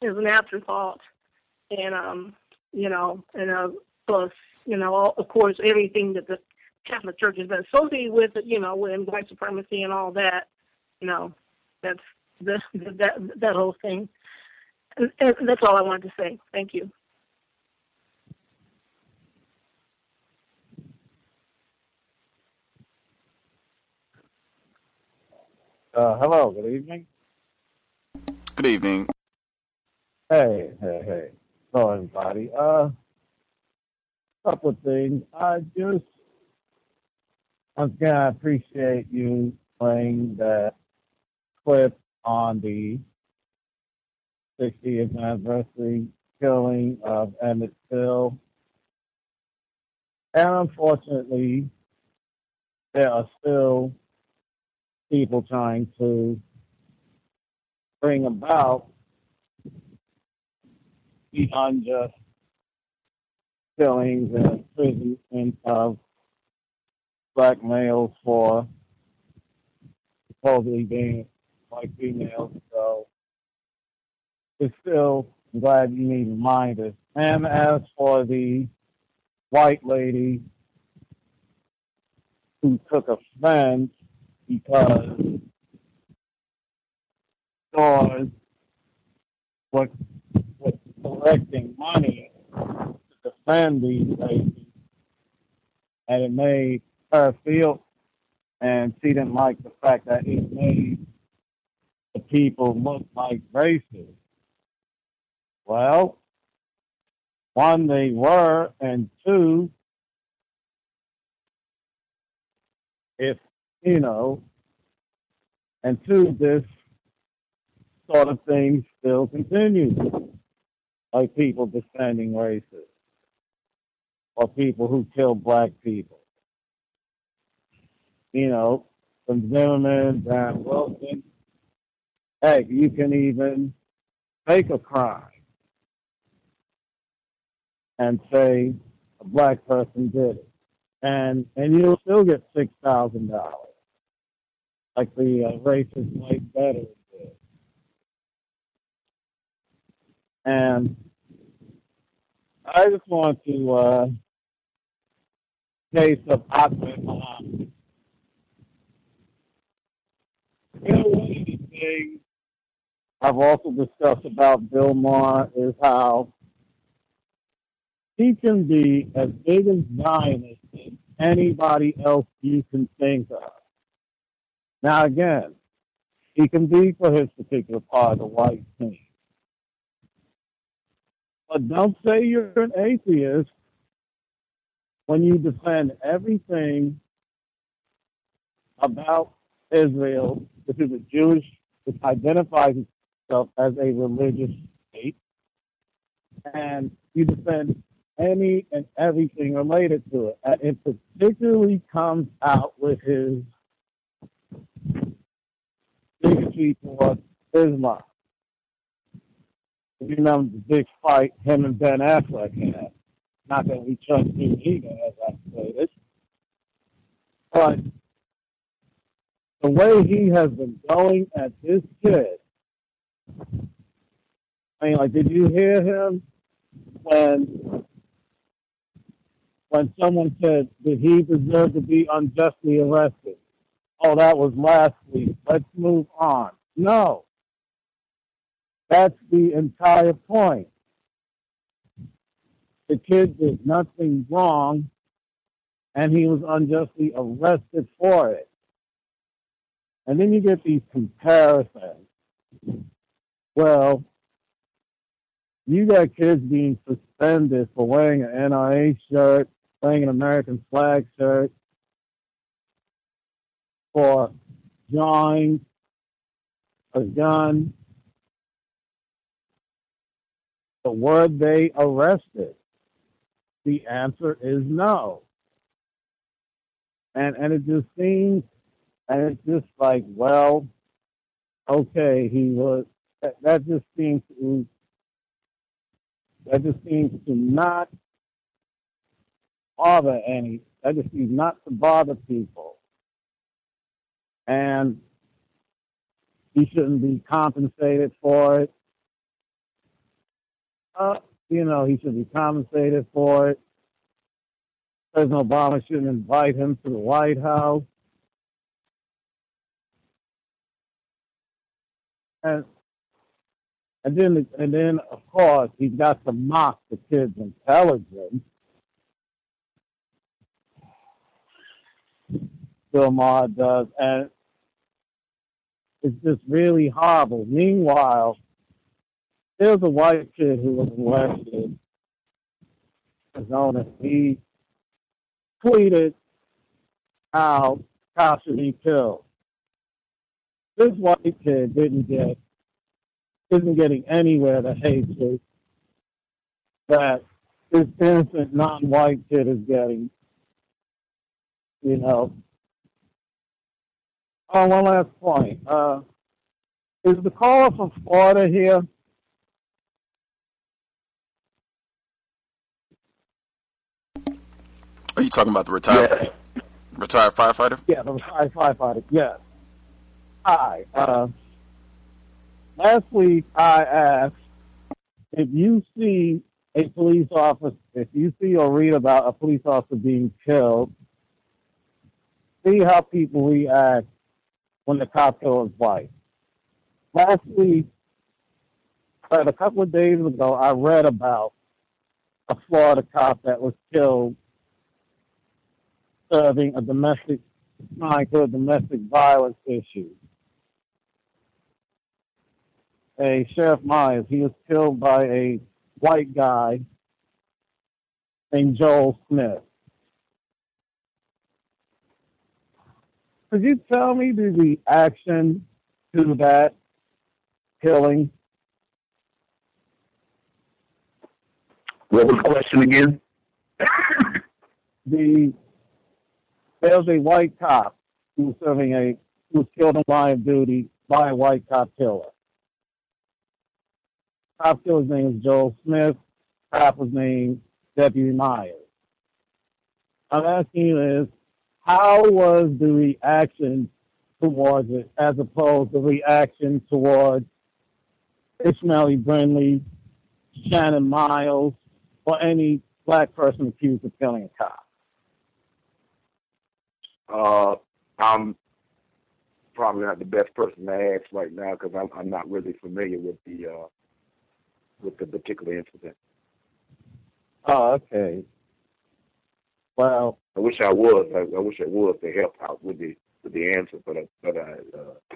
as an afterthought, and um, you know, and uh, plus you know, all, of course, everything that the Catholic Church has been associated with, you know, with white supremacy and all that, you know, that's the, that that whole thing. And, and that's all I wanted to say. Thank you. Uh, hello. Good evening. Good evening. Hey, hey, hey. Hello, everybody. Uh, couple of things. I just once again, I appreciate you playing that clip on the 60th anniversary killing of Emmett Till. And unfortunately, there are still people trying to bring about the unjust killings and imprisonment of black males for supposedly being like females. So it's still I'm glad you need reminders. And as for the white lady who took offense because stores were, were collecting money to defend these ladies, and it made her feel, and she didn't like the fact that it made the people look like racist. Well, one, they were, and two, if, you know, and two, this sort of thing still continues. Like people defending races or people who kill black people. You know, from Zimmerman, Brown Wilson. Heck, you can even fake a crime and say a black person did it, and and you'll still get six thousand dollars, like the uh, racist white veteran did. And I just want to uh, of Ahmed Mohamed. You know, one of the things I've also discussed about Bill Maher is how he can be as big as Zionist as anybody else you can think of. Now, again, he can be for his particular part of the white team. But don't say you're an atheist when you defend everything about Israel, which is a Jewish, which identifies itself as a religious state, and you defend any and everything related to it. And it particularly comes out with his bigotry towards Islam. You remember the big fight him and Ben Affleck had. Not that we trust him either, as I stated. But the way he has been going at this kid, I mean, like, did you hear him when when someone said, that he deserved to be unjustly arrested? Oh, that was last week. Let's move on. No. That's the entire point. The kid did nothing wrong, and he was unjustly arrested for it. And then you get these comparisons. Well, you got kids being suspended for wearing an NRA shirt, wearing an American flag shirt, for drawing a gun. But were they arrested? The answer is no. And and it just seems and it's just like, well, okay, he was that, that just seems to that just seems to not bother any that just seems not to bother people. And he shouldn't be compensated for it. Uh, you know, he should be compensated for it. President Obama shouldn't invite him to the White House. And and then and then of course he's got to mock the kid's intelligence. Bill Maher does, and it's just really horrible. Meanwhile, there's a white kid who was arrested. Arizona. He tweeted how should be killed. This white kid didn't get isn't getting anywhere the hatred that this innocent non-white kid is getting. You know. Oh, one last point. Uh, is the caller from Florida here? Are you talking about the retired retired firefighter? Yeah, the retired firefighter. Yes. Hi. Uh, last week I asked if you see a police officer, if you see or read about a police officer being killed, see how people react when the cop kills white. Last week, but a couple of days ago, I read about a Florida cop that was killed serving a domestic, trying to a domestic violence issue. A Sheriff Myers, he was killed by a white guy named Joel Smith. Could you tell me the reaction to that killing? What was the question again? the there was a white cop who was serving a who was killed in line of duty by a white cop killer. Cop killer's name is Joel Smith. Cop was named Deputy Myers. I'm asking you is how was the reaction towards it as opposed to the reaction towards Ishmael Brinsley, Shannon Miles, or any black person accused of killing a cop? Uh, I'm probably not the best person to ask right now because I'm, I'm not really familiar with the uh, with the particular incident. Oh, okay. Well, I wish I was. I, I wish I was to help out with the with the answer, but I, but I uh,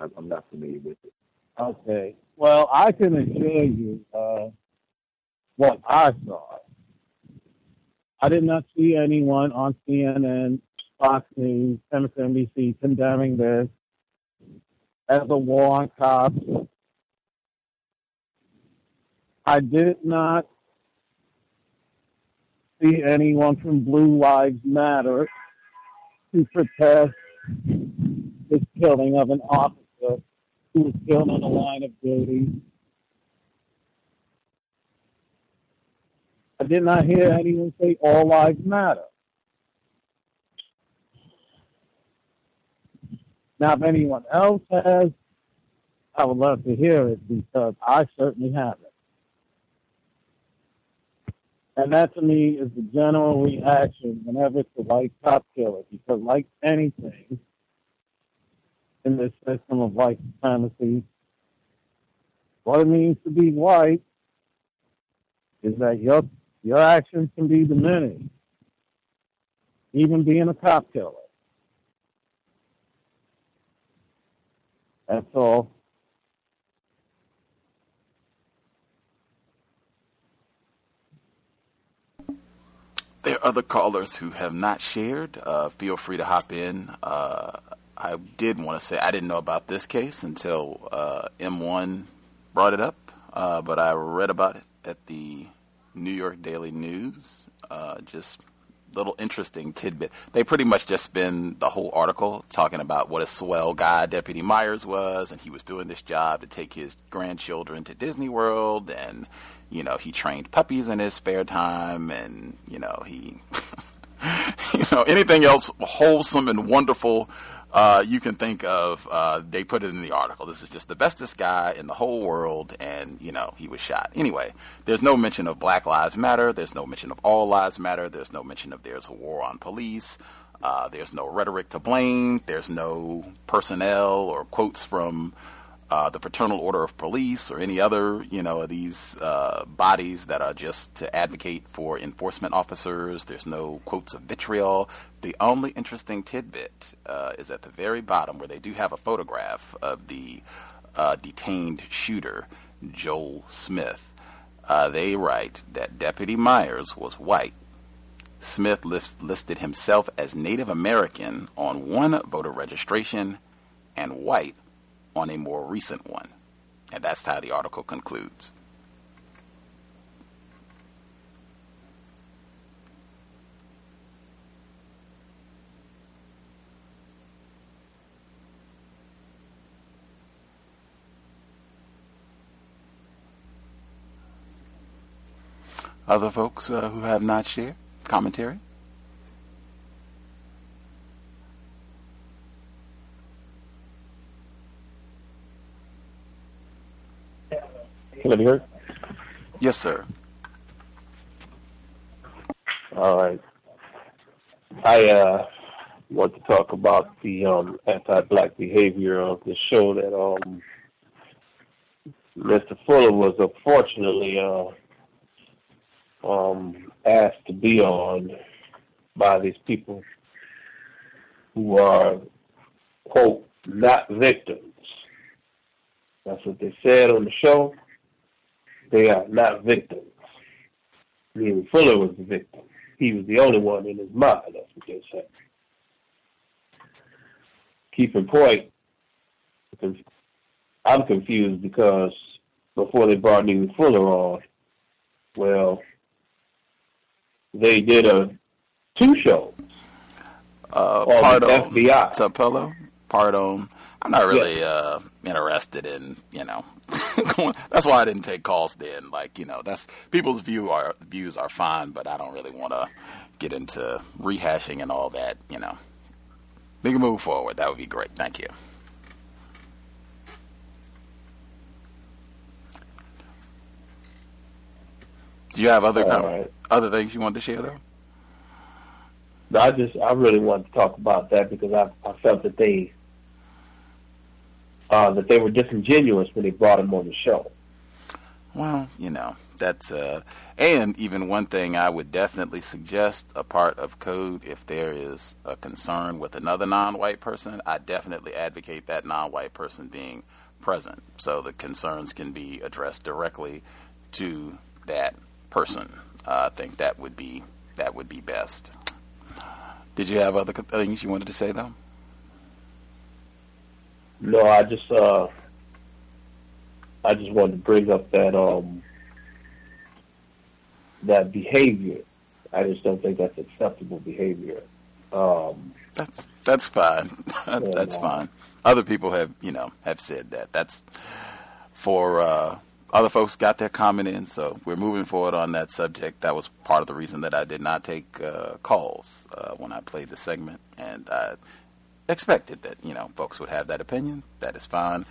I'm- I'm not familiar with it. Okay. Well, I can assure you uh, what I saw. I did not see anyone on CNN, Fox News, MSNBC condemning this as a war on cops. I did not see anyone from Blue Lives Matter to protest this killing of an officer who was killed on the line of duty. I did not hear anyone say all lives matter. Now, if anyone else has, I would love to hear it because I certainly haven't. And that to me is the general reaction whenever it's a white cop killer, because like anything in this system of white supremacy, what it means to be white is that your your actions can be diminished, even being a cop killer. That's all. There are other callers who have not shared. Uh, feel free to hop in. Uh, I did want to say I didn't know about this case until uh, M1 brought it up, uh, but I read about it at the New York Daily News. Uh, just little interesting tidbit. They pretty much just spend the whole article talking about what a swell guy Deputy Myers was, and he was doing this job to take his grandchildren to Disney World, and you know he trained puppies in his spare time, and you know he, (laughs) you know anything else wholesome and wonderful. Uh, you can think of, uh, they put it in the article. This is just the bestest guy in the whole world, and, you know, he was shot. Anyway, there's no mention of Black Lives Matter. There's no mention of All Lives Matter. There's no mention of there's a war on police. Uh, there's no rhetoric to blame. There's no personnel or quotes from uh, the Fraternal Order of Police or any other, you know, these uh, bodies that are just to advocate for enforcement officers. There's no quotes of vitriol. The only interesting tidbit uh, is at the very bottom where they do have a photograph of the uh, detained shooter, Joel Smith. Uh, they write that Deputy Myers was white Smith list, listed himself as Native American on one voter registration and white on a more recent one. And that's how the article concludes. Other folks uh, who have not shared commentary? Can I be heard? Yes, sir. All right. I uh, want to talk about the um, anti-black behavior of the show that um, Mr. Fuller was unfortunately uh, um, asked to be on by these people who are, quote, not victims. That's what they said on the show. They are not victims. Meaning Fuller was the victim. He was the only one in his mind. That's what they said. Keeping point, I'm confused because before they brought Neely Fuller on, well, they did a two shows. Uh, part the on FBI. Tupelo, part on. I'm not really uh, interested in, you know, (laughs) that's why I didn't take calls then. Like, you know, that's people's view are views are fine, but I don't really want to get into rehashing and all that. You know, we can move forward. That would be great. Thank you. Do you have other All com- right. other things you want to share though? No, I just I really wanted to talk about that because I I felt that they uh, that they were disingenuous when they brought him on the show. Well, you know, that's uh and even one thing I would definitely suggest a part of code if there is a concern with another non-white person, I definitely advocate that non-white person being present so the concerns can be addressed directly to that person. Uh, I think that would be that would be best. Did you have other things you wanted to say though? No, I just uh, I just wanted to bring up that um that behavior. I just don't think that's acceptable behavior. Um, That's that's fine. (laughs) that's fine. Other people have you know have said that. That's for uh, other folks got their comment in, so we're moving forward on that subject. That was part of the reason that I did not take uh, calls uh, when I played the segment, and I expected that you know folks would have that opinion. That is fine.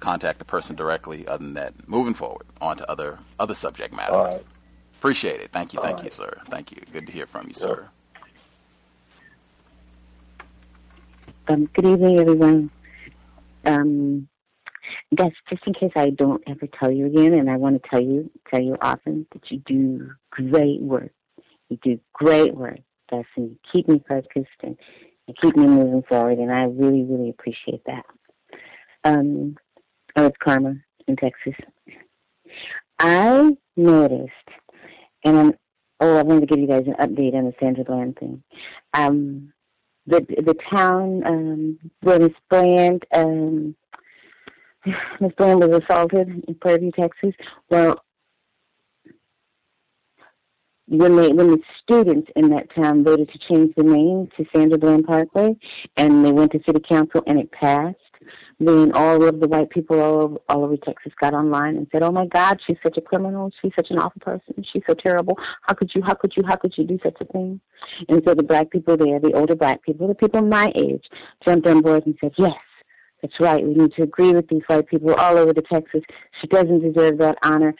Contact the person directly. Other than that, moving forward on to other other subject matters. All right. Appreciate it. Thank you. All Thank right. you, sir. Thank you. Good to hear from you, sir. Um, good evening, everyone. Um, guys, just in case I don't ever tell you again, and I want to tell you, tell you often that you do great work. You do great work, Gus, and you keep me focused and you keep me moving forward, and I really, really appreciate that. Um, oh, it's Karma in Texas. I noticed, and I'm, oh, I wanted to give you guys an update on the Sandra Bland thing. Um, the the town um, where Miss Bland um, (sighs) Miss Bland was assaulted in Prairie View, Texas. Well, when they when the students in that town voted to change the name to Sandra Bland Parkway, and they went to city council and it passed, then all of the white people all over, all over Texas got online and said, "Oh my God, she's such a criminal. She's such an awful person. She's so terrible. How could you? How could you? How could you do such a thing?" And so the black people there, the older black people, the people my age, jumped on board and said, "Yes, that's right. We need to agree with these white people all over the Texas. She doesn't deserve that honor."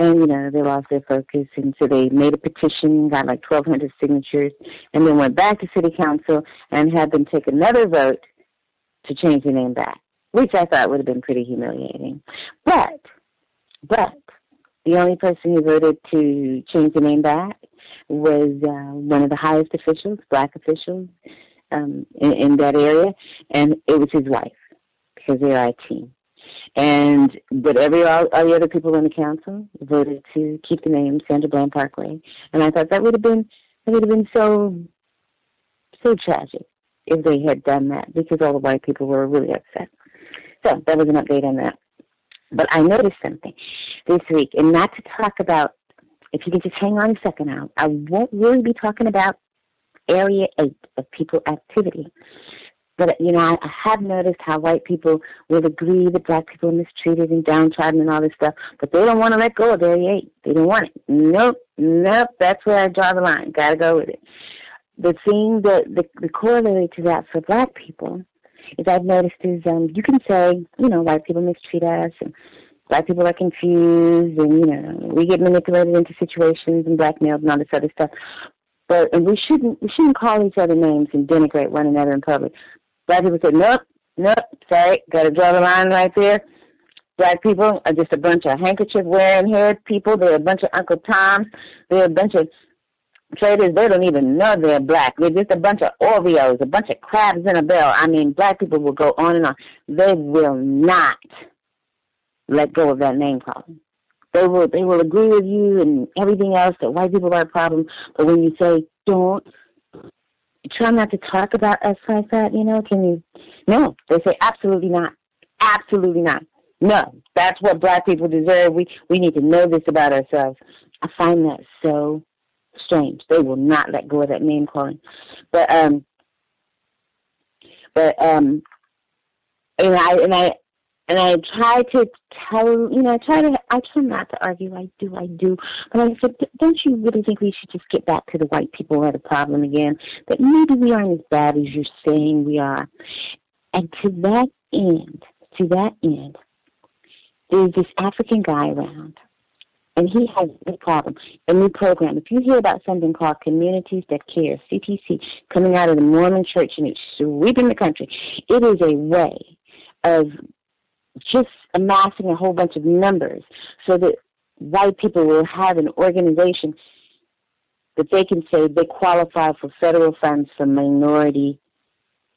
And you know they lost their focus, and so they made a petition, got like 1,200 signatures, and then went back to city council and had them take another vote to change the name back, which I thought would have been pretty humiliating. But, but the only person who voted to change the name back was uh, one of the highest officials, black officials um, in, in that area, and it was his wife because they're our team. And but every all, all the other people in the council voted to keep the name Sandra Bland Parkway, and I thought that would have been that would have been so, so tragic if they had done that because all the white people were really upset. So that was an update on that. But I noticed something this week, and not to talk about, if you can just hang on a second now, I won't really be talking about Area 8 of people activity. But, you know, I, I have noticed how white people will agree that black people are mistreated and downtrodden and all this stuff, but they don't want to let go of their 8. They don't want it. Nope, nope, that's where I draw the line. Gotta go with it. The thing that, the, the corollary to that for black people is I've noticed is um, you can say, you know, white people mistreat us and black people are confused and, you know, we get manipulated into situations and blackmailed and all this other stuff. But and we shouldn't we shouldn't call each other names and denigrate one another in public. Black people say, Nope, nope, sorry, gotta draw the line right there. Black people are just a bunch of handkerchief wearing head people, they're a bunch of Uncle Toms, they're a bunch of traders, they don't even know they're black. They're just a bunch of Oreos, a bunch of crabs in a barrel. I mean, black people will go on and on. They will not let go of that name calling. They will they will agree with you and everything else that white people are a problem. But when you say don't try not to talk about us like that, you know, can you no. They say absolutely not. Absolutely not. No. That's what black people deserve. We we need to know this about ourselves. I find that so strange. They will not let go of that name calling. But um but um and I and I and I try to tell you know I try to I try not to argue. I do I do. But I said don't you really think we should just get back to the white people who are the problem again? That maybe we aren't as bad as you're saying we are. And to that end to that end there's this African guy around and he has a problem, a new program. If you hear about something called Communities That Care, CTC, coming out of the Mormon church and it's sweeping the country, it is a way of just amassing a whole bunch of numbers so that white people will have an organization that they can say they qualify for federal funds for minority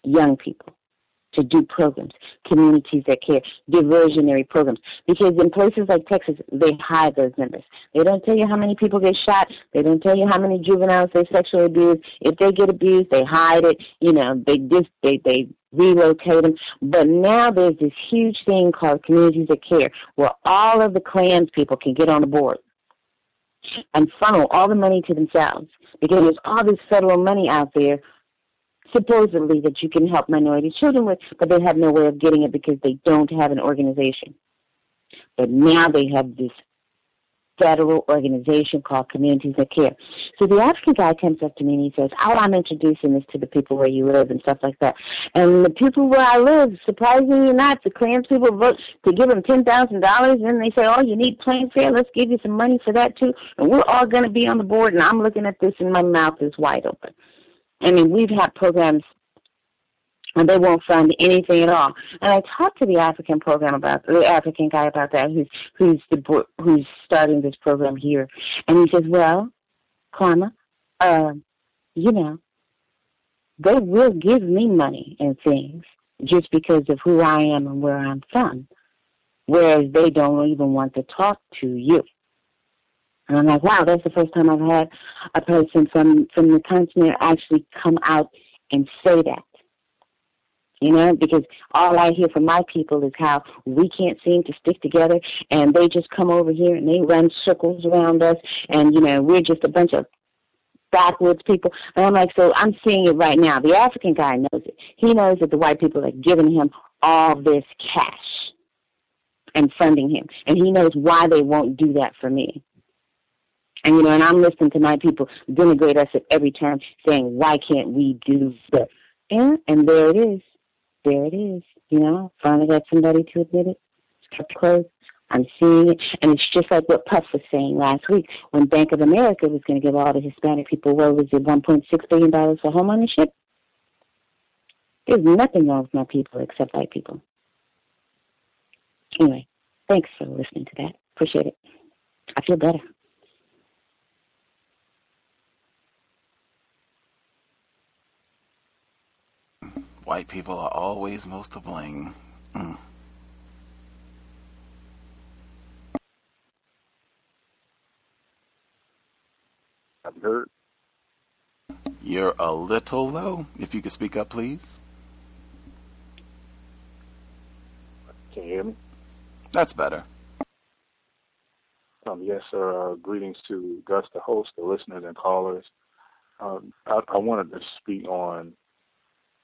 young people to do programs, communities that care, diversionary programs. Because in places like Texas, they hide those numbers. They don't tell you how many people get shot. They don't tell you how many juveniles they sexually abuse. If they get abused, they hide it. You know, they just they they relocate them. But now there's this huge thing called communities that care, where all of the clans people can get on the board and funnel all the money to themselves because there's all this federal money out there supposedly that you can help minority children with, but they have no way of getting it because they don't have an organization. But now they have this federal organization called Communities That Care. So the African guy comes up to me and he says, Oh, I'm introducing this to the people where you live and stuff like that. And the people where I live, surprisingly not, the clans people vote to give them $10,000 and they say, Oh, you need plane fare? Let's give you some money for that too. And we're all going to be on the board. And I'm looking at this and my mouth is wide open. I mean, we've had programs and they won't fund anything at all. And I talked to the African program about the African guy about that, who's who's the who's starting this program here, and he says, "Well, Karma, uh, you know, they will give me money and things just because of who I am and where I'm from, whereas they don't even want to talk to you." And I'm like, wow, that's the first time I've had a person from from the continent actually come out and say that. You know, because all I hear from my people is how we can't seem to stick together, and they just come over here and they run circles around us, and you know, we're just a bunch of backwoods people. And I'm like, so I'm seeing it right now. The African guy knows it. He knows that the white people are giving him all this cash and funding him, and he knows why they won't do that for me. And you know, and I'm listening to my people denigrate us at every turn, saying, "Why can't we do this?" And and there it is, there it is. You know, finally got somebody to admit it. It's kept closed. I'm seeing it, and it's just like what Puff was saying last week when Bank of America was going to give all the Hispanic people what was it, 1.6 billion dollars for home ownership. There's nothing wrong with my people except white people. Anyway, thanks for listening to that. Appreciate it. I feel better. White people are always most to blame. Mm. I've heard. You're a little low. If you could speak up, please. Can you hear me? That's better. Um, yes, sir. Uh, greetings to Gus, the host, the listeners, and callers. Um, I, I, wanted to speak on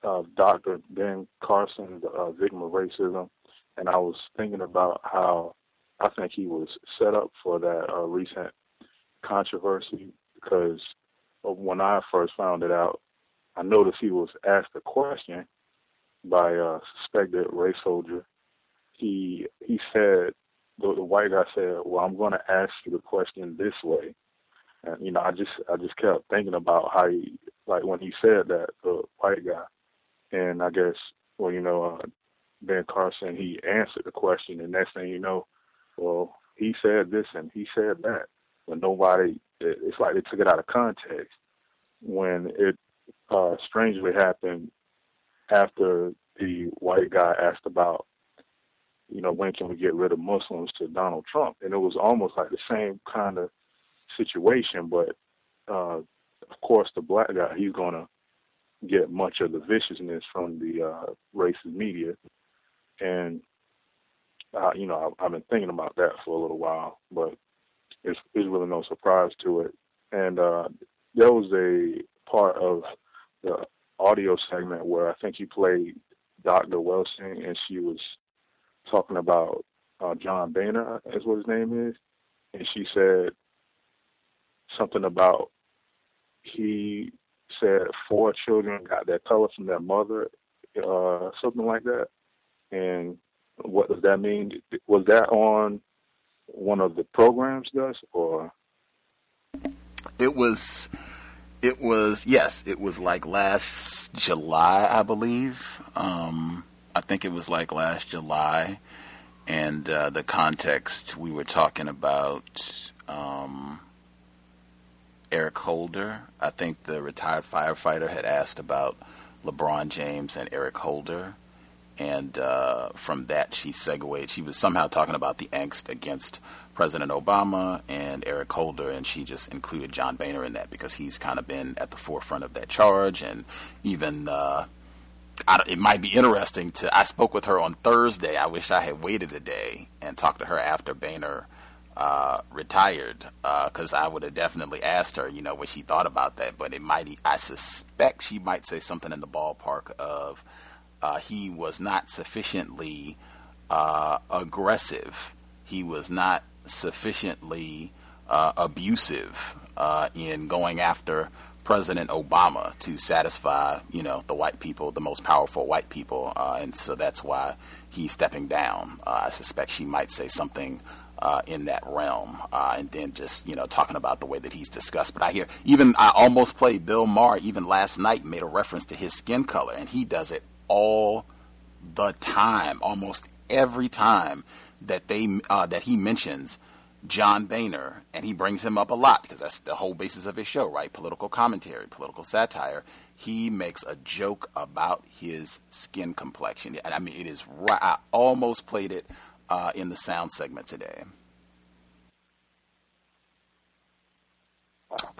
uh, Dr. Ben Carson, the uh, victim of racism, and I was thinking about how I think he was set up for that uh, recent controversy because when I first found it out, I noticed he was asked a question by a suspected race soldier. He he said the, the white guy said, "Well, I'm going to ask you the question this way," and you know, I just I just kept thinking about how he like when he said that the white guy, and I guess well, you know, uh, Ben Carson he answered the question, and next thing you know, well, he said this and he said that, but nobody. It's like they took it out of context when it uh, strangely happened after the white guy asked about you know, when can we get rid of Muslims to Donald Trump? And it was almost like the same kind of situation, but uh, of course, the black guy, he's going to get much of the viciousness from the uh, racist media. And, uh, you know, I, I've been thinking about that for a little while, but it's, it's really no surprise to it. And uh, there was a part of the audio segment where I think he played Dr. Welsing, and she was talking about uh, John Boehner, is what his name is, and she said something about he said four children got their color from their mother, uh, something like that. And what does that mean? Was that on one of the programs, Gus, or? It was. It was yes. It was like last July, I believe. Um, I think it was like last July, and uh, the context we were talking about um, Eric Holder. I think the retired firefighter had asked about LeBron James and Eric Holder, and uh, from that she segued. She was somehow talking about the angst against President Obama and Eric Holder, and she just included John Boehner in that because he's kind of been at the forefront of that charge, and even uh, it might be interesting to. I spoke with her on Thursday. I wish I had waited a day and talked to her after Boehner uh, retired, because uh, I would have definitely asked her, you know, what she thought about that. But it might. I suspect she might say something in the ballpark of uh, he was not sufficiently uh, aggressive. He was not sufficiently uh, abusive uh, in going after President Obama to satisfy, you know, the white people, the most powerful white people, uh, and so that's why he's stepping down. Uh, I suspect she might say something uh, in that realm, uh, and then just you know talking about the way that he's discussed. But I hear even I almost played Bill Maher even last night made a reference to his skin color, and he does it all the time, almost every time that they uh, that he mentions John Boehner, and he brings him up a lot because that's the whole basis of his show, right? Political commentary, political satire. He makes a joke about his skin complexion. And I mean, it is right. I almost played it uh, in the sound segment today.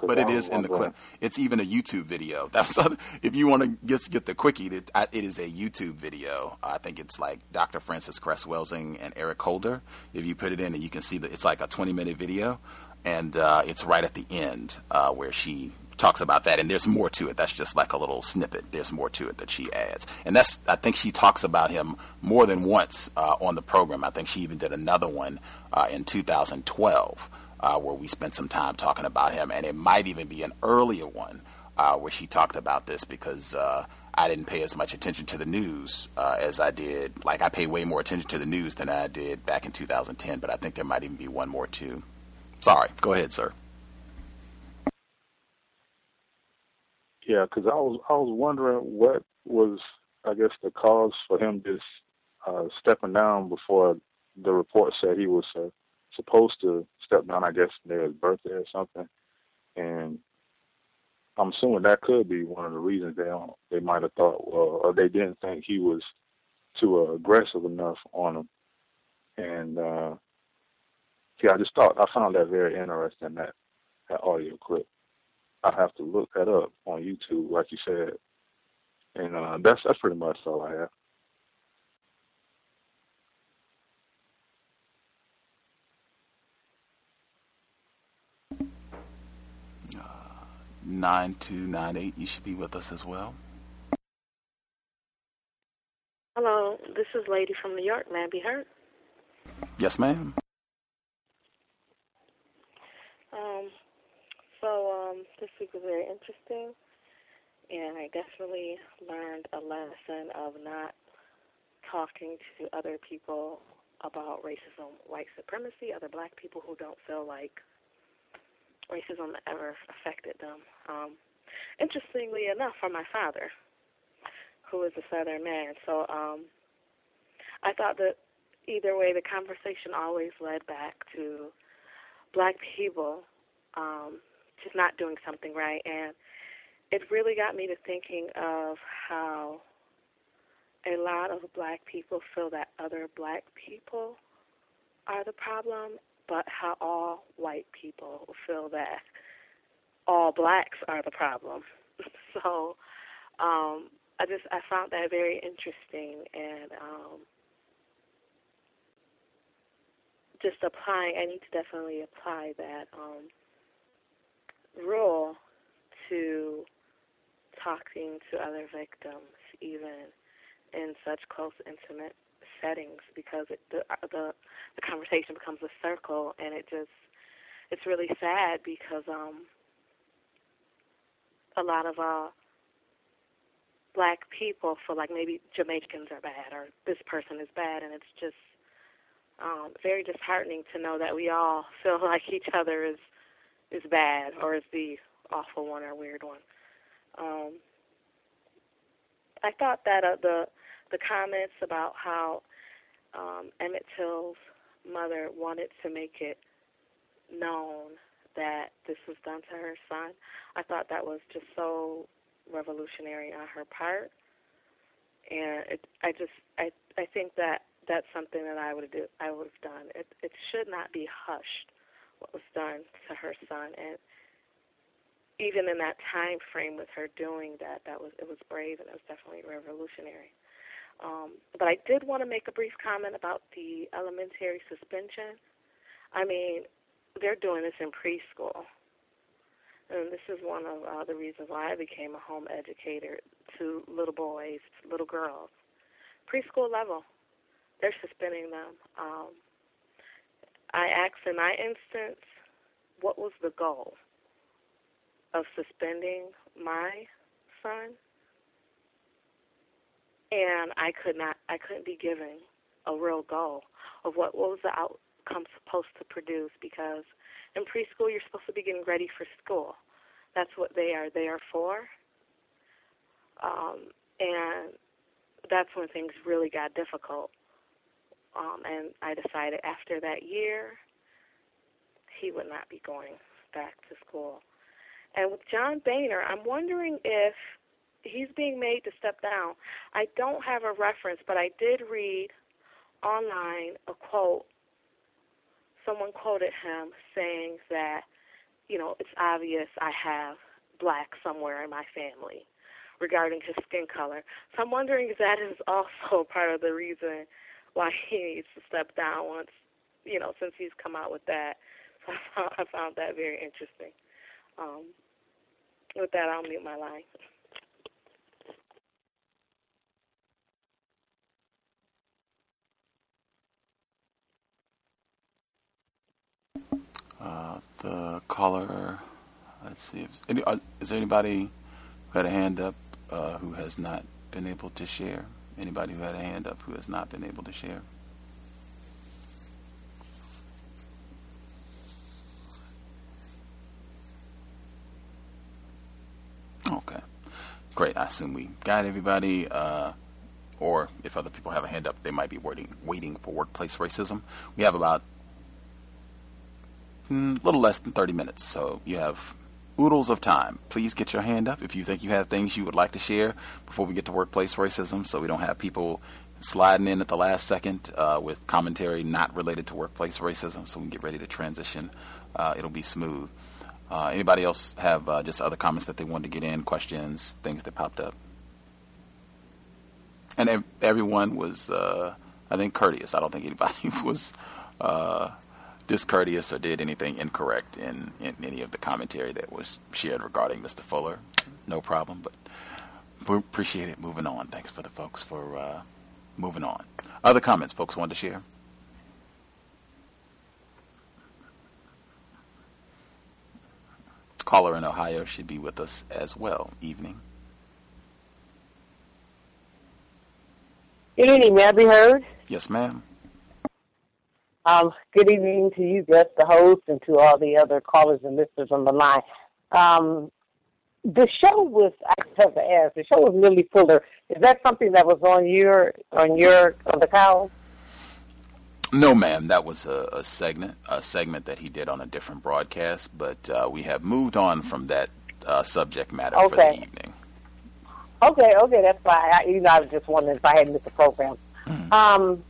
but it is in the clip. It's even a YouTube video. (laughs) That's if you want to just get the quickie. It, it is a YouTube video. I think it's like Dr. Frances Cress Welsing and Eric Holder. If you put it in, and you can see that it's like a 20 minute video, and uh, it's right at the end uh, where she talks about that. And there's more to it. That's just like a little snippet. There's more to it that she adds, and that's I think she talks about him more than once uh, on the program. I think she even did another one uh, in 2012 uh, where we spent some time talking about him, and it might even be an earlier one uh, where she talked about this because uh, I didn't pay as much attention to the news uh, as I did. Like I pay way more attention to the news than I did back in 2010, but I think there might even be one more too. Sorry, go ahead, sir. Yeah, because I was I was wondering what was I guess the cause for him just uh, stepping down before the report said he was uh, supposed to step down, I guess, near his birthday or something. And I'm assuming that could be one of the reasons they don't, they might have thought, well, or they didn't think he was too uh, aggressive enough on them. And uh, yeah, I just thought I found that very interesting that that audio clip. I have to look that up on YouTube, like you said, and uh, that's that's pretty much all I have. Nine two nine eight. You should be with us as well. Hello, this is Lady from New York. May I be heard? Yes, ma'am. Um, so um, this week was very interesting, and I definitely learned a lesson of not talking to other people about racism, white supremacy, other black people who don't feel like racism ever affected them. Um, interestingly enough, for my father, who is a Southern man, so um, I thought that either way, the conversation always led back to black people um, just not doing something right, and it really got me to thinking of how a lot of black people feel that other black people are the problem, but how all white people feel that all blacks are the problem. (laughs) so um, I just I found that very interesting and um, just applying. I need to definitely apply that um, rule to talking to other victims, even in such close, intimate settings, because it, the, the the conversation becomes a circle, and it just it's really sad because um a lot of uh black people feel like maybe Jamaicans are bad or this person is bad, and it's just um, very disheartening to know that we all (laughs) feel like each other is is bad or is the awful one or weird one. Um, I thought that uh, the the comments about how um, Emmett Till's mother wanted to make it known that this was done to her son, I thought that was just so revolutionary on her part, and it, I just I I think that that's something that I would do I would have done. It it should not be hushed what was done to her son, and even in that time frame with her doing that, that was it was brave and it was definitely revolutionary. Um, but I did want to make a brief comment about the elementary suspension. I mean, they're doing this in preschool. And this is one of uh, the reasons why I became a home educator to little boys, little girls. Preschool level, they're suspending them. Um, I asked in my instance, what was the goal of suspending my son? And I could not, I couldn't be given a real goal of what, what was the outcome supposed to produce because in preschool, you're supposed to be getting ready for school. That's what they are there for. Um, and that's when things really got difficult. Um, and I decided after that year, he would not be going back to school. And with John Boehner, I'm wondering if he's being made to step down. I don't have a reference, but I did read online a quote someone quoted him saying that, you know, it's obvious I have black somewhere in my family regarding his skin color. So I'm wondering if that is (laughs) also part of the reason why (laughs) he needs to step down once, you know, since he's come out with that. So (laughs) I found, I found that very interesting. Um, with that, I'll mute my line. Uh, the caller, let's see. If, any, uh, is there anybody who had a hand up uh, who has not been able to share? Anybody who had a hand up who has not been able to share? Okay, great. I assume we got everybody. Uh, or if other people have a hand up, they might be waiting, waiting for workplace racism. We have about a mm, little less than 30 minutes. So you have oodles of time. Please get your hand up if you think you have things you would like to share before we get to workplace racism so we don't have people sliding in at the last second uh, with commentary not related to workplace racism so we can get ready to transition. Uh, it'll be smooth. Uh, anybody else have uh, just other comments that they wanted to get in, questions, things that popped up? And ev- everyone was, uh, I think, courteous. I don't think anybody (laughs) was uh, discourteous or did anything incorrect in, in any of the commentary that was shared regarding Mr. Fuller. No problem, but we appreciate it. Moving on. Thanks for the folks for uh, moving on. Other comments folks want to share? Caller in Ohio should be with us as well. Evening. Good evening. May I be heard? Yes, ma'am. Um, good evening to you, Gus, the host, and to all the other callers and listeners on the line. Um, the show was I have to ask. The show was Neely Fuller. Is that something that was on your on your on the cow? No, ma'am. That was a, a, segment, a segment that he did on a different broadcast. But uh, we have moved on from that uh, subject matter okay. for the evening. Okay, okay, that's fine. I, you know, I was just wondering if I had missed the program. Mm-hmm. Um,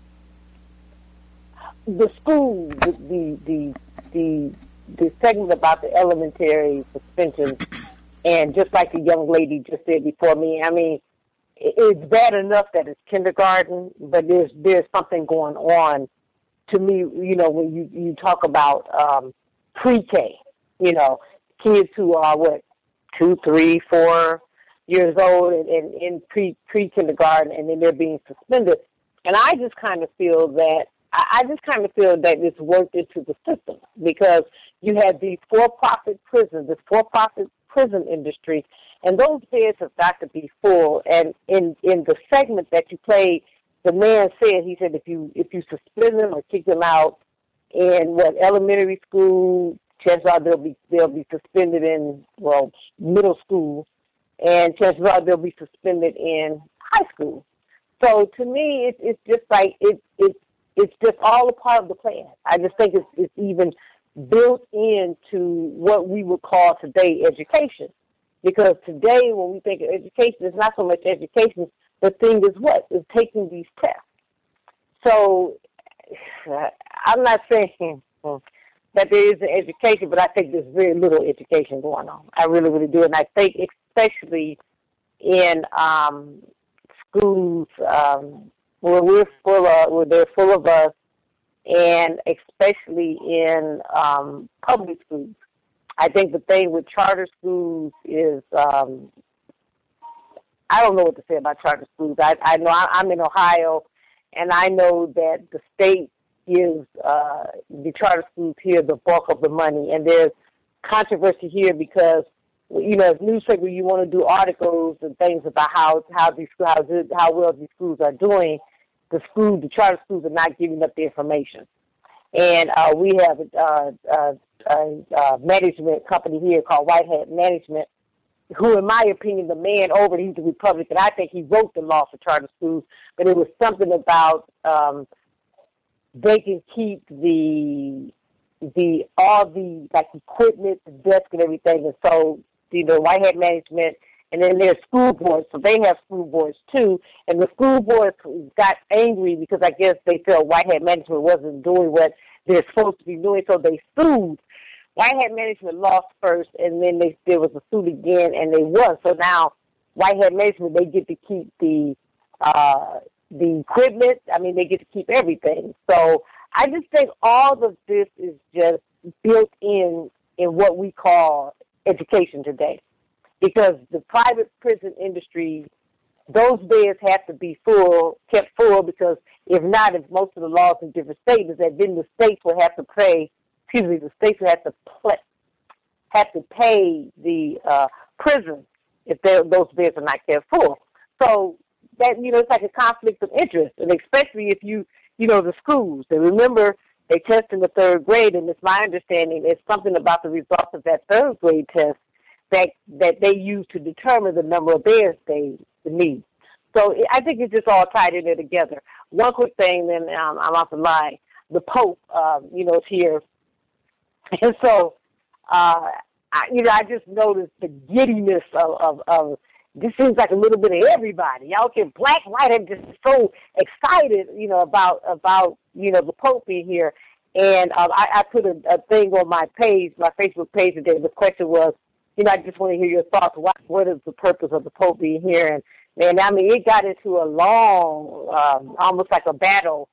the school, the, the the the segment about the elementary suspension, and just like the young lady just said before me, I mean, it's bad enough that it's kindergarten, but there's there's something going on to me, you know, when you, you talk about um, pre-K, you know, kids who are what two, three, four years old and, and in pre pre kindergarten, and then they're being suspended. And I just kind of feel that I just kind of feel that it's worked into the system because you have these for-profit prisons, this for-profit prison industry, and those beds have got to be full. And in in the segment that you played the man said, he said, if you if you suspend them or kick them out in what elementary school, chances are they'll be they'll be suspended in well middle school, and chances are they'll be suspended in high school. So to me, it's it's just like it it it's just all a part of the plan. I just think it's it's even built into what we would call today education. Because today, when we think of education, it's not so much education, the thing is what? Is taking these tests. So (sighs) I'm not saying (laughs) that there is an education, but I think there's very little education going on. I really, really do. And I think especially in um, schools um, where we're full of, where they're full of us, and especially in um, public schools. I think the thing with charter schools is um, I don't know what to say about charter schools. I, I know I, I'm in Ohio, and I know that the state gives uh, the charter schools here the bulk of the money, and there's controversy here because you know, as newspaper, you want to do articles and things about how how these how how well these schools are doing. The school, the charter schools, are not giving up the information, and uh, we have a, uh, uh, a, a management company here called White Hat Management, who, in my opinion, the man over, he's a Republican. I think he wrote the law for charter schools, but it was something about um, they can keep the the all the like equipment, the desk, and everything. And so, you know, White Hat Management, and then there's school boards, so they have school boards too. And the school boards got angry because I guess they felt White Hat Management wasn't doing what they're supposed to be doing, so they sued White Hat Management lost first, and then they, there was a suit again, and they won. So now White Hat Management they get to keep the uh, the equipment. I mean, they get to keep everything. So I just think all of this is just built in in what we call education today, because the private prison industry. Those beds have to be full, kept full, because if not, if most of the laws in different states is that then the states will have to pay excuse me, the states have to play, have to pay the uh, prison if those beds are not kept full. So that you know, it's like a conflict of interest, and especially if you you know the schools. And remember, they test in the third grade, and it's my understanding it's something about the results of that third grade test that that they use to determine the number of beds they need. So I think it's just all tied in there together. One quick thing, then um, I'm off the line. The Pope, um, you know, is here (laughs) And so, uh, I, you know, I just noticed the giddiness of, of, of this seems like a little bit of everybody. Y'all can black, white, and just so excited, you know, about about you know the Pope being here. And um, I, I put a, a thing on my page, my Facebook page today. The question was, you know, I just want to hear your thoughts. What what is the purpose of the Pope being here? And man, I mean, it got into a long, um, almost like a battle.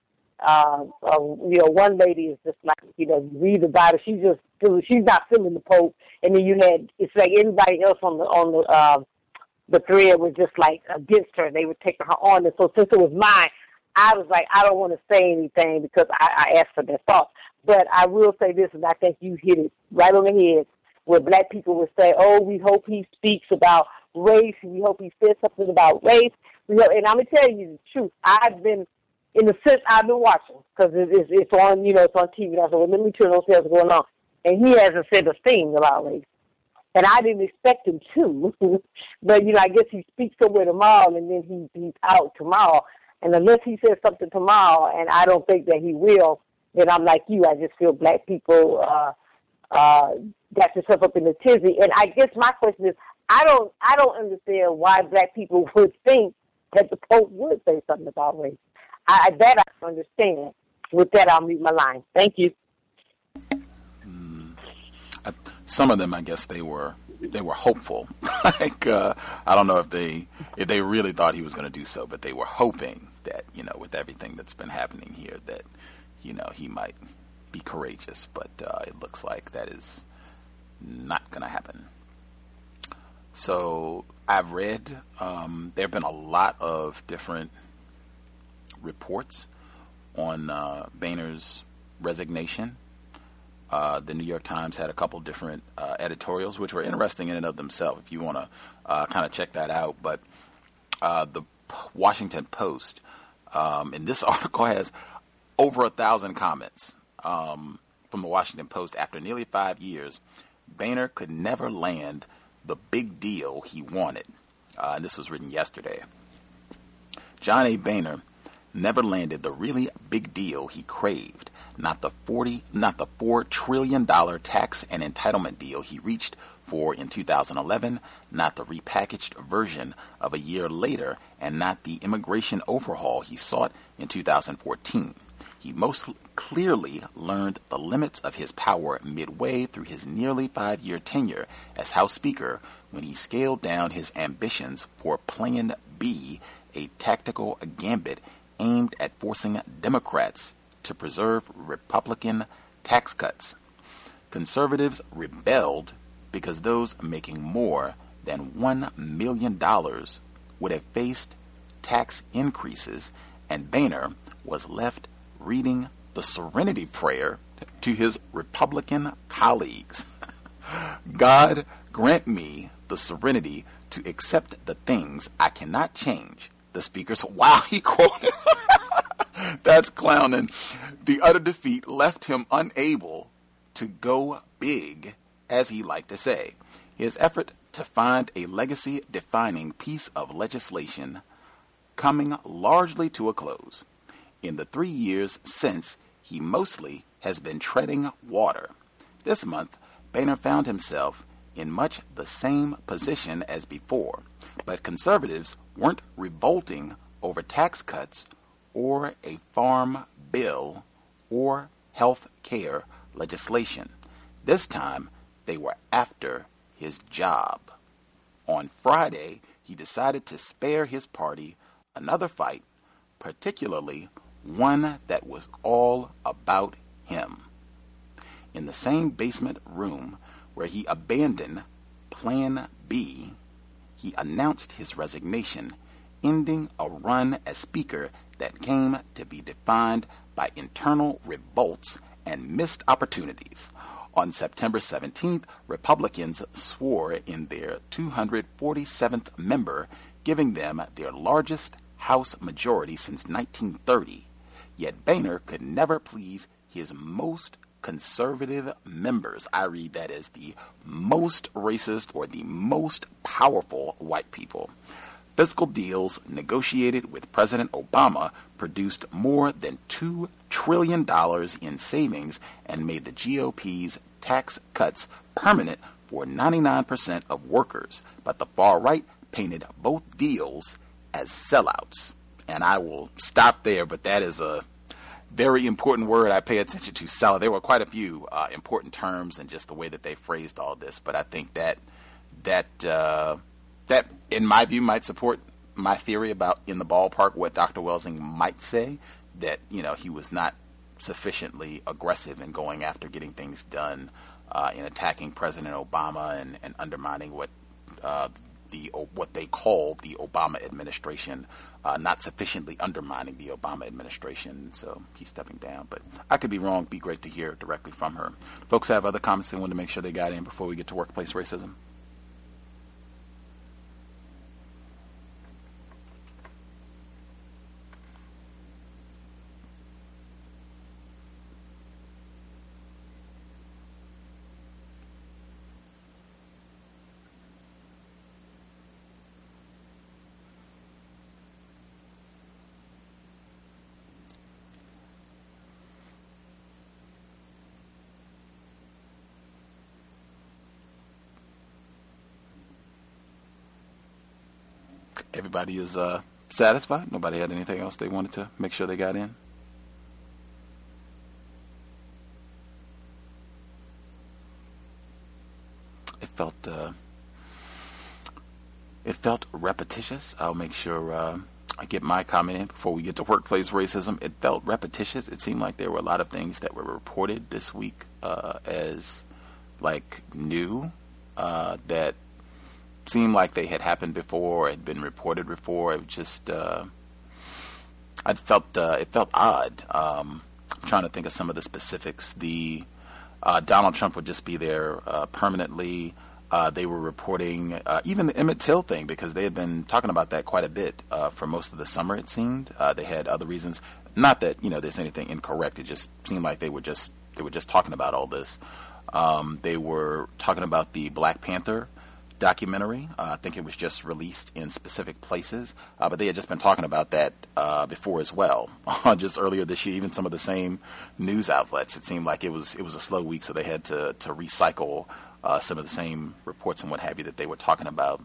Uh, uh, you know, one lady is just like, you know, read about it. She's just she's not feeling the Pope, and then you had it's like everybody else on the on the uh, the thread was just like against her. They were taking her on, and so since it was mine, I was like, I don't want to say anything because I, I asked for their thoughts. But I will say this, and I think you hit it right on the head where black people would say, "Oh, we hope he speaks about race. We hope he says something about race." You know, and I'm gonna tell you the truth. I've been, in the sense, I've been watching because it, it's, it's on, you know, it's on TV. And I said, "Well, let me turn those what's going on." And he hasn't said a thing about race, and I didn't expect him to. (laughs) but you know, I guess he speaks somewhere tomorrow, and then he he's out tomorrow. And unless he says something tomorrow, and I don't think that he will, then I'm like you. I just feel black people. uh uh, got yourself up in a tizzy. And I guess my question is, I don't, I don't understand why black people (laughs) would think that the Pope would say something about race. I, that I understand. With that, I'll mute my line. Thank you. Mm, I, some of them, I guess, they were they were hopeful. (laughs) like uh, I don't know if they if they really thought he was going to do so, but they were hoping that you know with everything that's been happening here that you know he might be courageous, but uh, it looks like that is not going to happen. So I've read um, there have been a lot of different reports on uh, Boehner's resignation. Uh, the New York Times had a couple different uh, editorials, which were interesting in and of themselves. If you want to uh, kind of check that out, but uh, the Washington Post um, in this (laughs) article has over a thousand comments um, from the Washington Post after nearly five years, Boehner could never land the big deal he wanted. Uh, and this was written yesterday. John A. Boehner never landed the really big deal he craved, not the 40 not the 4 trillion dollar tax and entitlement deal he reached for in 2011, not the repackaged version of a year later, and not the immigration overhaul he sought in 2014. He most clearly learned the limits of his power midway through his nearly five year tenure as House Speaker when he scaled down his ambitions for Plan B, a tactical gambit aimed at forcing Democrats to preserve Republican tax cuts. Conservatives rebelled because those making more than $1 million would have faced tax increases, and Boehner was left reading the Serenity Prayer to his Republican colleagues. (laughs) God grant me the serenity to accept the things I cannot change. The speaker's wow, he quoted. (laughs) That's clowning. The utter defeat left him unable to go big, as he liked to say. His effort to find a legacy defining piece of legislation coming largely to a close in the three years since he mostly has been treading water. This month, Boehner found himself in much the same position as before, but conservatives weren't revolting over tax cuts or a farm bill or health care legislation. This time, they were after his job. On Friday, he decided to spare his party another fight, particularly one that was all about him. In the same basement room where he abandoned Plan B, he announced his resignation, ending a run as Speaker that came to be defined by internal revolts and missed opportunities. On September 17th, Republicans swore in their 247th member, giving them their largest House majority since 1930 Yet Boehner could never please his most conservative members. I read that as the most racist or the most powerful white people. Fiscal deals negotiated with President Obama produced more than $2 trillion in savings and made the GOP's tax cuts permanent for 99% of workers. But the far right painted both deals as sellouts and I will stop there. But that is a very important word I pay attention to. Solid. There were quite a few uh, important terms and just the way that they phrased all this. But I think that that uh, that, in my view, might support my theory about in the ballpark what Dr. Welsing might say that you know he was not sufficiently aggressive in going after getting things done uh, in attacking President Obama and, and undermining what uh, the what they called the Obama administration, uh, not sufficiently undermining the Obama administration. So he's stepping down. But I could be wrong. Be great to hear directly from her. Folks have other comments they want to make sure they got in before we get to workplace racism. Everybody is uh, satisfied. Nobody had anything else they wanted to make sure they got in. It felt uh, it felt repetitious. I'll make sure uh, I get my comment in before we get to workplace racism. It felt repetitious. It seemed like there were a lot of things that were reported this week uh, as like new uh, that seemed like they had happened before, had been reported before. It just, uh, I felt uh, it felt odd. Um, I'm trying to think of some of the specifics. The uh, Donald Trump would just be there uh, permanently. Uh, they were reporting uh, even the Emmett Till thing because they had been talking about that quite a bit for most of the summer. It seemed they had other reasons. Not that you know there's anything incorrect. It just seemed like they were just they were just talking about all this. Um, they were talking about the Black Panther documentary. Uh, I think it was just released in specific places, uh, but they had just been talking about that uh, before as well. (laughs) just earlier this year, even some of the same news outlets. It seemed like it was it was a slow week, so they had to to recycle uh, some of the same reports and what have you that they were talking about.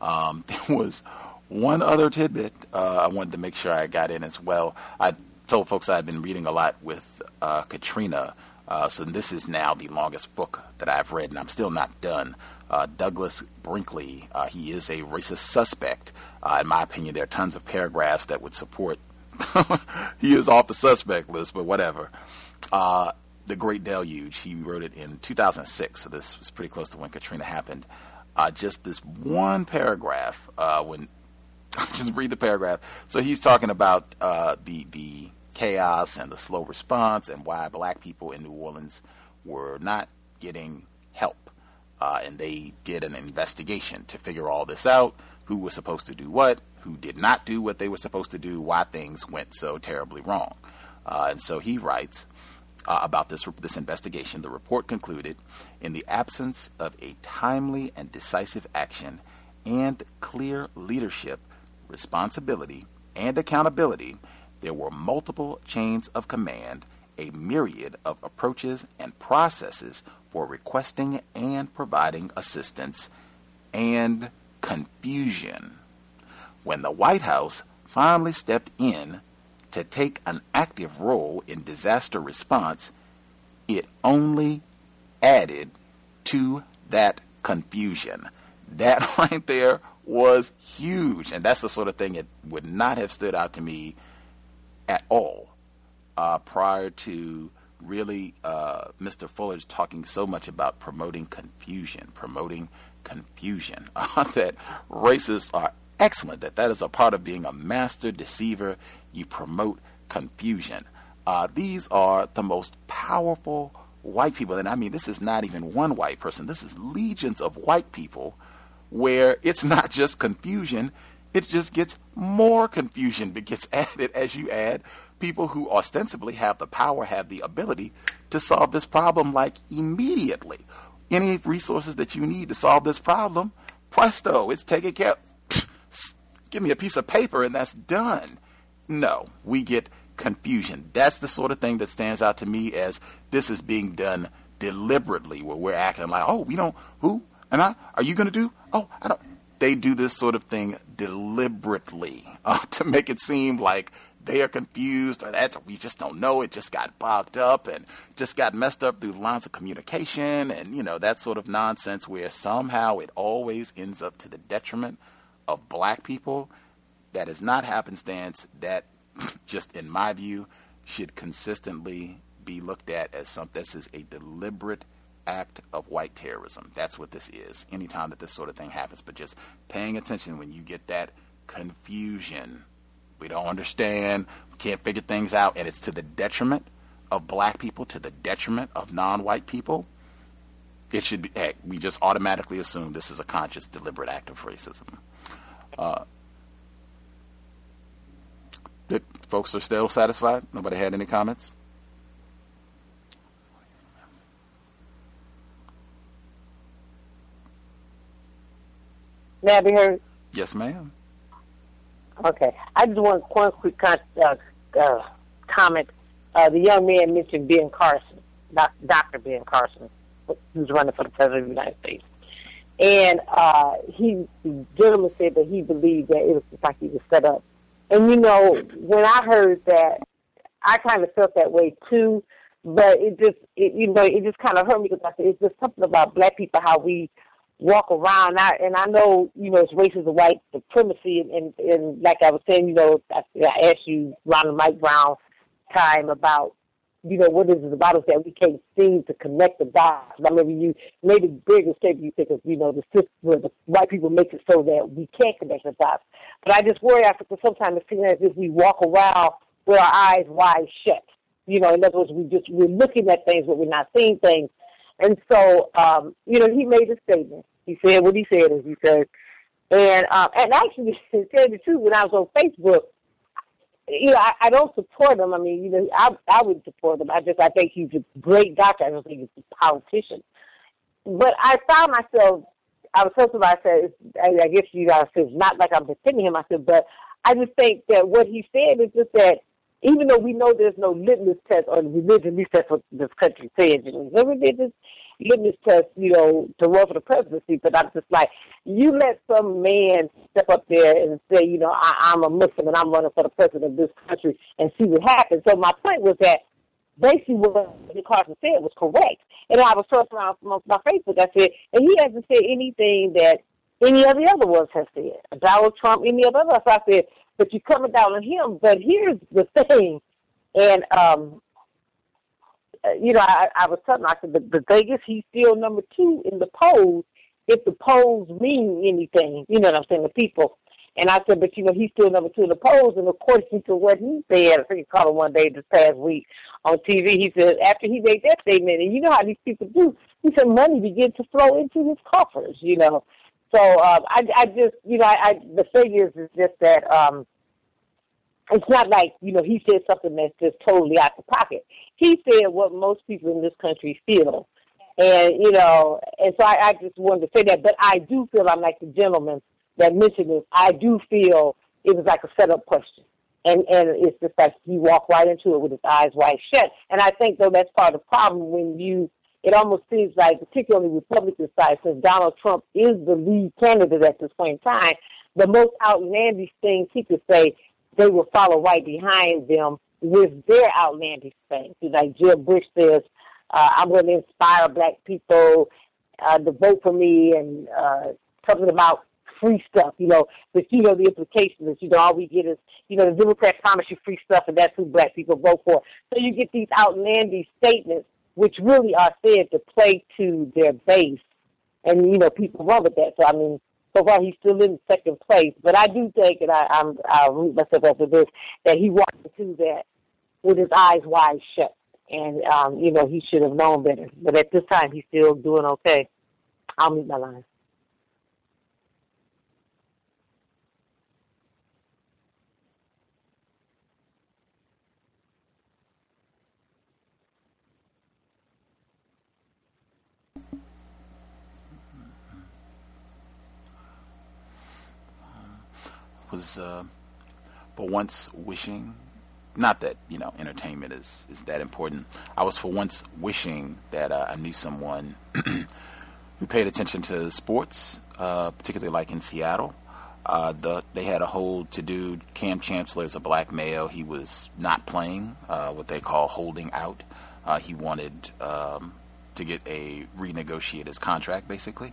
Um, (laughs) there was one other tidbit uh, I wanted to make sure I got in as well. I told folks I had been reading a lot with uh, Katrina. so this is now the longest book that I've read, and I'm still not done uh, Douglas Brinkley. Uh, he is a racist suspect. Uh, in my opinion, there are tons of paragraphs that would support. (laughs) he is off the suspect list, but whatever. Uh, the Great Deluge. He wrote it in 2006, so this was pretty close to when Katrina happened. Uh, just this one paragraph. Uh, when (laughs) just read the paragraph. So he's talking about the the chaos and the slow response and why black people in New Orleans were not getting help uh, and they did an investigation to figure all this out who was supposed to do what, who did not do what they were supposed to do, why things went so terribly wrong. Uh, and so he writes uh, about this, this investigation. The report concluded in the absence of a timely and decisive action and clear leadership, responsibility, and accountability, there were multiple chains of command, a myriad of approaches and processes for requesting and providing assistance, and confusion. When the White House finally stepped in to take an active role in disaster response, it only added to that confusion. That (laughs) right there was huge. And that's the sort of thing that would not have stood out to me at all uh, prior to really uh, Mr. Fuller's talking so much about promoting confusion, promoting confusion, (laughs) uh, that racists are excellent, that that is a part of being a master deceiver. You promote confusion. Uh, these are the most powerful white people, and I mean, this is not even one white person, this is legions of white people where it's (laughs) not just confusion, it just gets more confusion that gets (laughs) added as you add people who ostensibly have the power, have the ability to solve this problem like immediately. Any resources that you need to solve this problem, presto, it's taken care of. Give me a piece of paper and that's done. No, we get confusion. That's the sort of thing that stands out to me as this is being done deliberately, where we're acting like, oh, we don't, who? And I, are you going to do? Oh, I don't. They do this sort of thing deliberately (laughs) uh, to make it seem like they are confused or that's we just don't know. It just got bogged up and just got messed up through lines of communication and you know that sort of nonsense where somehow it always ends up to the detriment of black people. That is not happenstance. That (clears throat) just in my view should consistently be looked at as something. This is a deliberate act of white terrorism. That's what this is. Anytime that this sort of thing happens, but just paying attention when you get that confusion. We don't understand. We can't figure things out, and it's to the detriment of black people, to the detriment of non-white people. It should be. Heck, we just automatically assume this is a conscious, deliberate act of racism. Uh, folks are still satisfied. Nobody had any comments. May I be heard? Yes, ma'am. Okay. I just want one quick con- uh, uh, comment. Uh, the young man mentioned Ben Carson, Dr. Ben Carson, who's running for the President of the United States. And uh, he, the gentleman said that he believed that it was just like he was set up. And, you know, when I heard that, I kind of felt that way too. But it just, it, you know, it just kind of hurt me because I said it's just something about black people, how we walk around. I, and I know, you know, it's racist and white supremacy. And, and, and like I was saying, you know, I, I asked you the Mike Brown time about, you know, what is it about us that we can't seem to connect the dots. I remember you made a big mistake. You think of, you know, the system where the white people make it so that we can't connect the dots. But I just worry after sometimes it feels as if we walk around with our eyes wide shut. You know, in other words, we just we're looking at things, but we're not seeing things. And so, um, you know, he made a statement. He said what he said, as he said. And um, and actually, to tell the truth, when I was on Facebook, you know, I, I don't support him. I mean, you know, I I would support him. I just I think he's a great doctor. I don't think he's a politician. But I found myself. I was talking about. I said, I, I guess you guys it's not like I'm defending him. I said, but I just think that what he said is just that even though we know there's no litmus test on religion, at least that's what this country says, no religious litmus test, you know, to run for the presidency. But I'm just like, you let some man step up there and say, you know, I, I'm a Muslim and I'm running for the president of this country and see what happens. So my point was that basically what Carson said was correct. And I was talking around my Facebook, I said, and he hasn't said anything that any of the other ones have said. Donald Trump, any of the others. So I said, but you're coming down on him. But here's the thing, and um, uh, you know, I, I was telling, I said, the, the is, he's still number two in the polls. If the polls mean anything, you know what I'm saying, the people. And I said, but you know, he's still number two in the polls. And of course, according to what he said, I think he called him one day this past week on TV. He said after he made that statement, and you know how these people do, he said money began to flow into his coffers. You know, so um, I, I just, you know, I, I the thing is, is just that um, it's not like you know he said something that's just totally out of pocket. He said what most people in this country feel, and you know, and so I, I just wanted to say that. But I do feel I'm like the gentleman that mentioned this. I do feel it was like a setup question. And and it's just like he walked right into it with his eyes wide shut. And I think though that's part of the problem when you it almost seems like, particularly Republican side, since Donald Trump is the lead candidate at this point in time, the most outlandish things he could say, they will follow right behind them with their outlandish things. Like Jeb Bush says, uh, I'm going to inspire black people uh, to vote for me and uh, something about free stuff, you know, but you know the implications is, you know, all we get is, you know, the Democrats promise you free stuff and that's who black people vote for. So you get these outlandish statements which really are said to play to their base. And, you know, people run with that. So, I mean, so far he's still in second place. But I do think, and I, I'm, I'll root myself after this, that he walked into that with his eyes wide shut. And, um, you know, he should have known better. But at this time, he's still doing okay. I'll meet my line. Was uh, for once wishing, not that you know entertainment is is that important. I was for once wishing that uh, I knew someone (clears throat) who paid attention to sports, uh, particularly like in Seattle. Uh, the, they had a whole to do. Kam Chancellor is a black male. He was not playing, uh, what they call holding out. Uh, he wanted um, to get a renegotiate his contract, basically.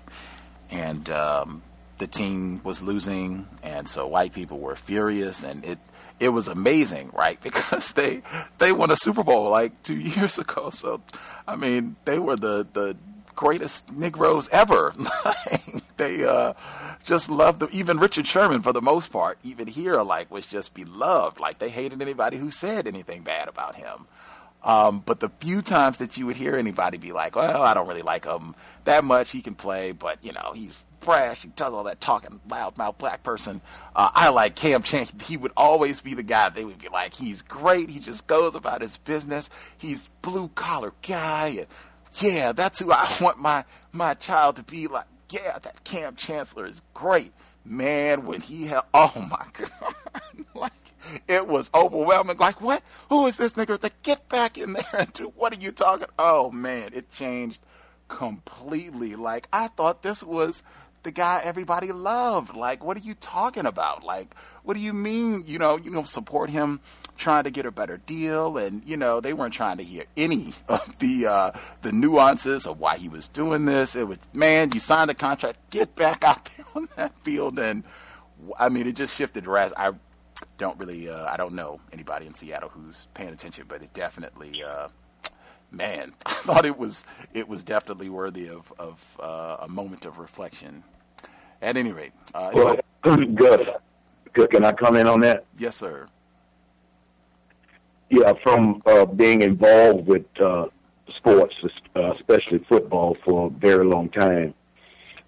And um, the team was losing, and so white people were furious, and it it was amazing, right? (laughs) Because they they won a Super Bowl like two (laughs) years ago. So, I mean, they were the the greatest Negroes ever. (laughs) they uh, just loved them. Even Richard Sherman, for the most part, even here, like was just beloved. Like they hated anybody who said anything bad about him. Um, but the few times that you would hear anybody be like, "Well, I don't really like him that much. He can play, but you know, he's brash. He does all that talking, loudmouth black person." Uh, I like Kam Chan. He would always be the guy. They would be like, "He's great. He just goes about his business. He's blue collar guy." And yeah, that's who I (laughs) want my my child to be like. Yeah, that Kam Chancellor is great, man. When he had, oh my (laughs) god, like it was overwhelming. Like, what? Who is this nigga? Like, get back in there and do. What are you talking? Oh man, it changed completely. Like, I thought this was the guy everybody loved. Like, what are you talking about? Like, what do you mean? You know, you know, support him trying to get a better deal, and you know, they weren't trying to hear any of the uh, the nuances of why he was doing this. It was, man, you signed the contract, get back out there on that field, and I mean, it just shifted drastically. I don't really, uh, I don't know anybody in Seattle who's paying attention, but it definitely. Uh, man, (laughs) I thought it was it was definitely worthy of of uh, a moment of reflection. At any rate, uh, well, (clears throat) good. Good. Can I comment on that? Yes, sir. Yeah, from uh, being involved with uh, sports, uh, especially football, for a very long time,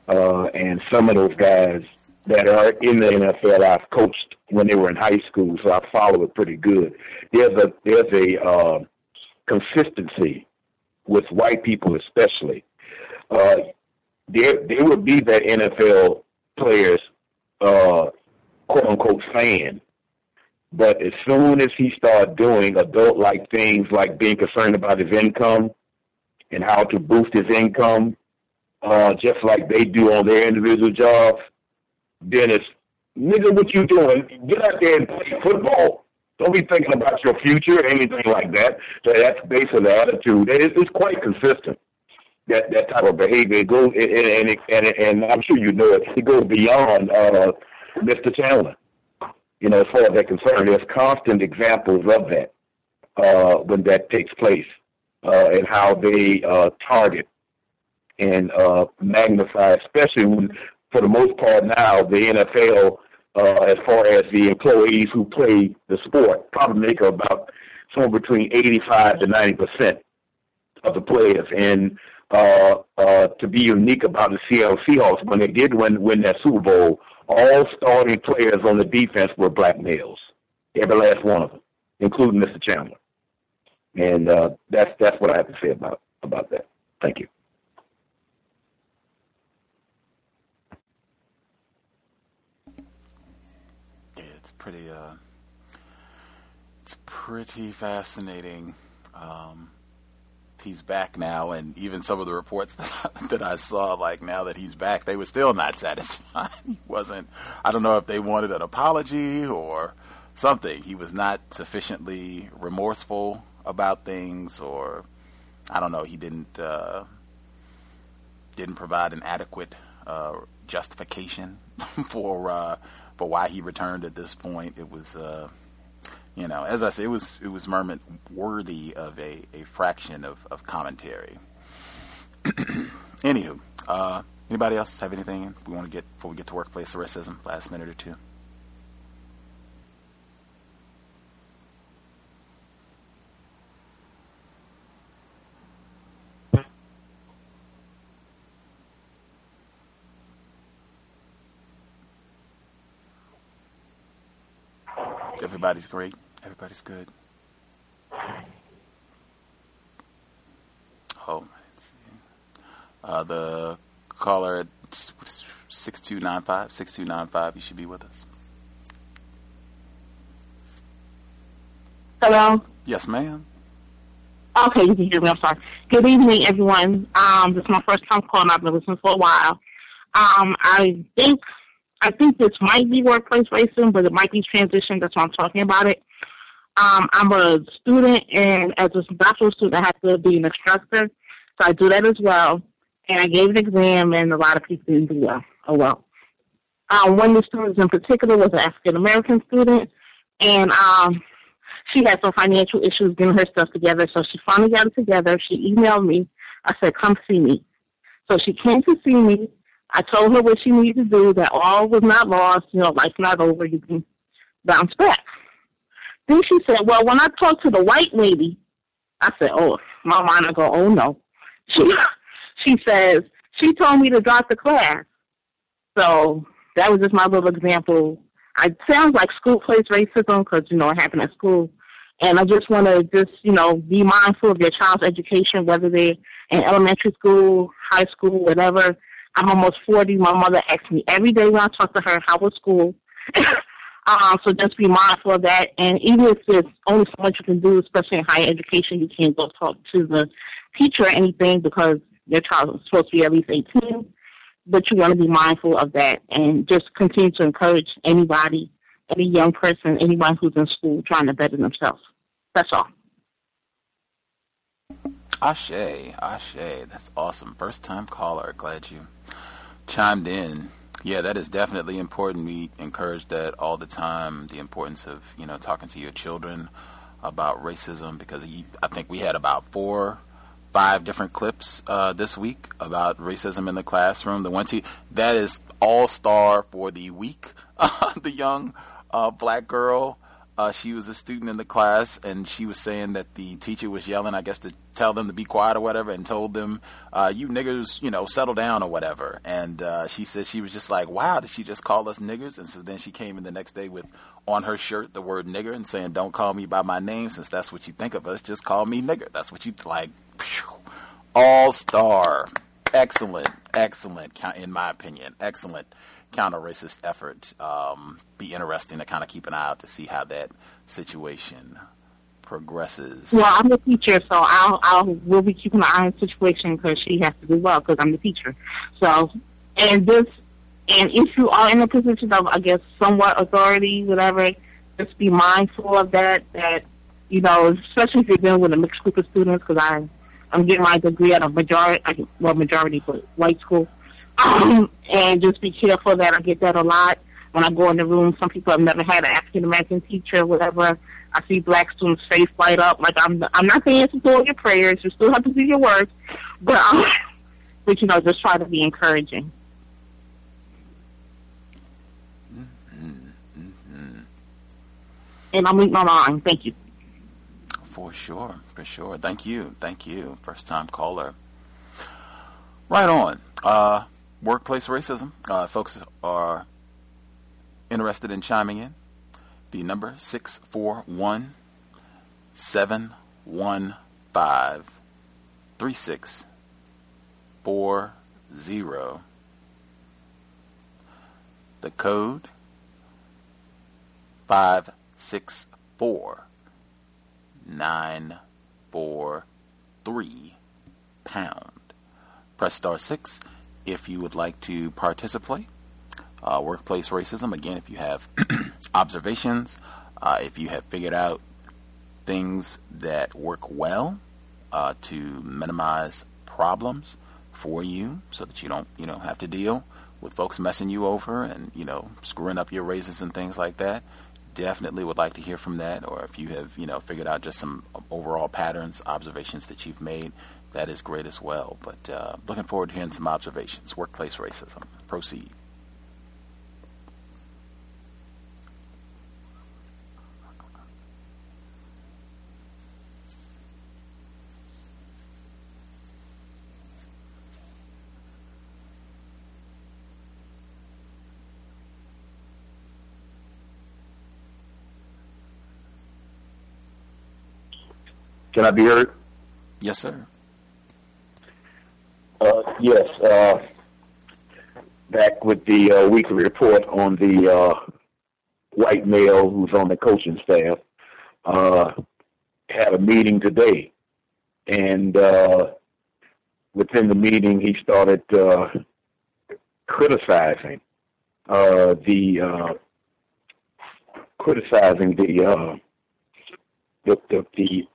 uh, and some of those guys that are in the NFL, I've coached when they were in high school, so I follow it pretty good. There's a there's a uh, consistency with white people, especially. Uh, there there would be that NFL players, uh, quote unquote, fan but as soon as he started doing adult like things like being concerned about his income and how to boost his income, uh, just like they do on their individual jobs, it's nigga, what you doing? Get out there and play football. Don't be thinking about your future or anything like that. So that's basically the attitude. It's, quite consistent. That that type of behavior it goes and and, and and I'm sure you know it. It goes beyond uh, Mr. Chandler you know, as far as they're concerned. There's constant examples of that uh, when that takes place uh, and how they uh, target and uh, magnify, especially when, for the most part now, the NFL, uh, as far as the employees who play the sport, probably make about somewhere between 85 to 90 percent of the players. And uh, uh, to be unique about the Seattle Seahawks, when they did win, win that Super Bowl, all starting players on the defense were black males, every last one of them, including Mr. Chandler. And uh, that's that's what I have to say about about that. Thank you. Yeah, it's pretty. Uh, it's pretty fascinating. Um, he's back now, and even some of the reports that I, (laughs) that I saw, like now that he's back, they were still not (laughs) satisfied. he wasn't. I don't know if they wanted an apology or something. He was not sufficiently remorseful about things, or I don't know. He didn't uh, didn't provide an adequate uh, justification (laughs) for uh, for why he returned at this point. It was uh, you know, as I say, it was it was Mermont worthy of a, a fraction of, of commentary. (clears throat) Anywho, uh, anybody else have anything we want to get before we get to workplace racism? Last minute or two. Everybody's great. Everybody's good. Oh, let's see. Uh, the caller at 6295, 6295, you should be with us. Hello? Yes, ma'am. Okay, you can hear me. I'm sorry. Good evening, everyone. Um, this is my first time calling. I've been listening for a while. Um, I think I think this might be workplace racism, but it might be transition. That's why I'm talking about it. Um, I'm a student, and as a bachelor student, I have to be an instructor, so I do that as well. And I gave an exam, and a lot of people didn't do well. Oh well. Um, one of the students in particular was an African American student, and um, she had some financial issues getting her stuff together. So she finally got it together. She emailed me. I said, "Come see me." So she came to see me. I told her what she needed to do. That all was not lost. You know, life's not over. You can bounce back. Then she said, "Well, when I talked to the white lady, I said, "Oh, my mind." I go, "Oh no." (laughs) She she says she told me to drop the class. So that was just my little example. It sounds like school place racism because you know it happened at school, and I just want to just you know be mindful of your child's education, whether they're in elementary school, high school, whatever. I'm almost 40. My mother asks me every day when I talk to her, how was school? um, (coughs) so just be mindful of that. And even if there's only so much you can do, especially in higher education, you can't go talk to the teacher or anything because your child is supposed to be at least 18 but you want to be mindful of that and just continue to encourage anybody, any young person, anyone who's in school trying to better themselves. That's all. Ashe, Ashe, that's awesome. First time caller. Glad you chimed in. Yeah, that is definitely important. We encourage that all the time. The importance of you know talking to your children about racism because I think we had about four five different clips uh, this week about racism in the classroom. The one that is all star for the week. (laughs) The young uh, black girl. Uh, she was a student in the class, and she was saying that the teacher was yelling, I guess, to tell them to be quiet or whatever, and told them, uh, "You niggers, you know, settle down or whatever." And uh, she said she was just like, "Wow, did she just call us niggers?" And so then she came in the next day with on her shirt the word nigger and saying, "Don't call me by my name, since that's what you think of us. Just call me nigger. That's what you like." All star. Excellent, excellent, in my opinion, excellent counter racist effort. Um, be interesting to kind of keep an eye out to see how that situation progresses. Well, I'm the teacher, so I'll I'll will be keeping an eye on the situation because she has to do well because I'm the teacher. So, and this, and if you are in a position of, I guess, somewhat authority, whatever, just be mindful of that. That you know, especially if you're dealing with a mixed group of students, because I I'm getting my degree at a majority, well, majority, but white school. Um, and just be careful that I get that a lot when I go in the room. Some people have never had an African American teacher, or whatever. I see black students' face light up. Like I'm, I'm not saying to all your prayers. You still have to do your work, but, um, (laughs) but you know, just try to be encouraging. And I'm leaving my line. Thank you. For sure, for sure. Thank you, thank you. First time caller. Right on. Uh, workplace racism. Uh, folks are interested in chiming in. The number six four one seven one five three six four zero. The code five six four nine four three pound. Press star six if you would like to participate. Uh, workplace racism. Again, if you have (clears throat) observations, uh, if you have figured out things that work well uh, to minimize problems for you, so that you don't, you know, have to deal with folks messing you over and you know screwing up your raises and things like that definitely would like to hear from that, or if you have, you know, figured out just some overall patterns, observations that you've made, that is great as well. But uh, looking forward to hearing some observations. Workplace racism. Proceed. Can I be heard? Yes, sir. Uh, yes. Uh, back with the uh, weekly report on the uh, white male who's on the coaching staff. Uh, had a meeting today, and uh, within the meeting, he started criticizing uh, the uh, criticizing the, uh, the the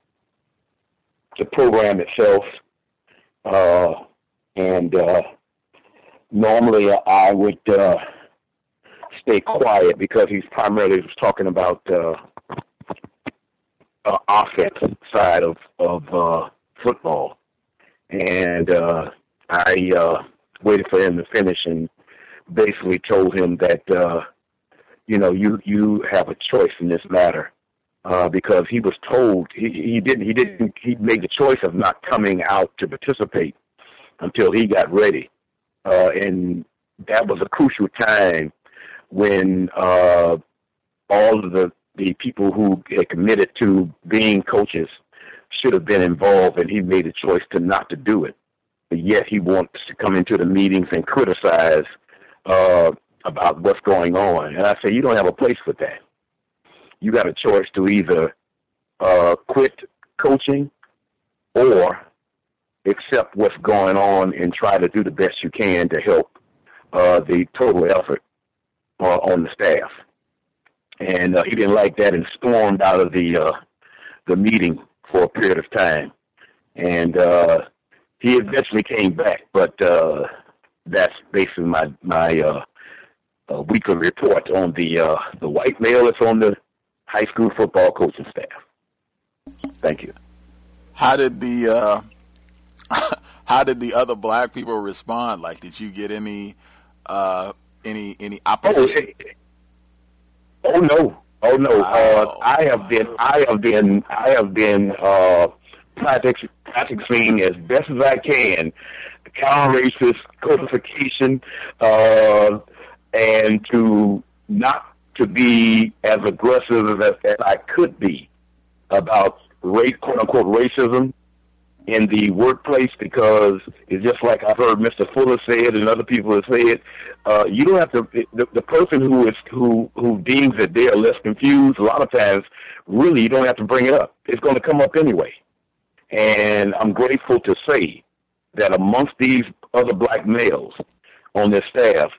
the program itself, uh, and uh, normally I would uh, stay quiet because he's primarily talking about uh, uh, offense side of of uh, football, and uh, I uh, waited for him to finish and basically told him that uh, you know you you have a choice in this matter uh, because he was told he, he didn't he didn't he made the choice of not coming out to participate until he got ready, uh, and that was a crucial time when uh, all of the the people who had committed to being coaches should have been involved, and he made a choice to not to do it. But yet he wants to come into the meetings and criticize uh, about what's going on. And I say, you don't have a place for that. You got a choice to either uh, quit coaching or accept what's going on and try to do the best you can to help uh, the total effort uh, on the staff. And uh, he didn't like that and stormed out of the uh, the meeting for a period of time. And uh, he eventually came back, but uh, that's basically my my uh, uh, weekly report on the uh, the white male that's on the high school football coaching staff. Thank you. How did the uh, how did the other black people respond? Like, did you get any uh, any any opposition? Oh, oh no, oh no. Wow. Uh, I have been I have been I have been uh, practicing practicing as best as I can counter-racist codification uh, and to not to be as aggressive as, as I could be about race, quote unquote racism in the workplace because it's just like I've heard Mr. Fuller say it and other people have said. Uh, you don't have to. The, the person who is who who deems that they are less confused, a lot of times, really, you don't have to bring it up. It's going to come up anyway. And I'm grateful to say that amongst these other black males on their staff,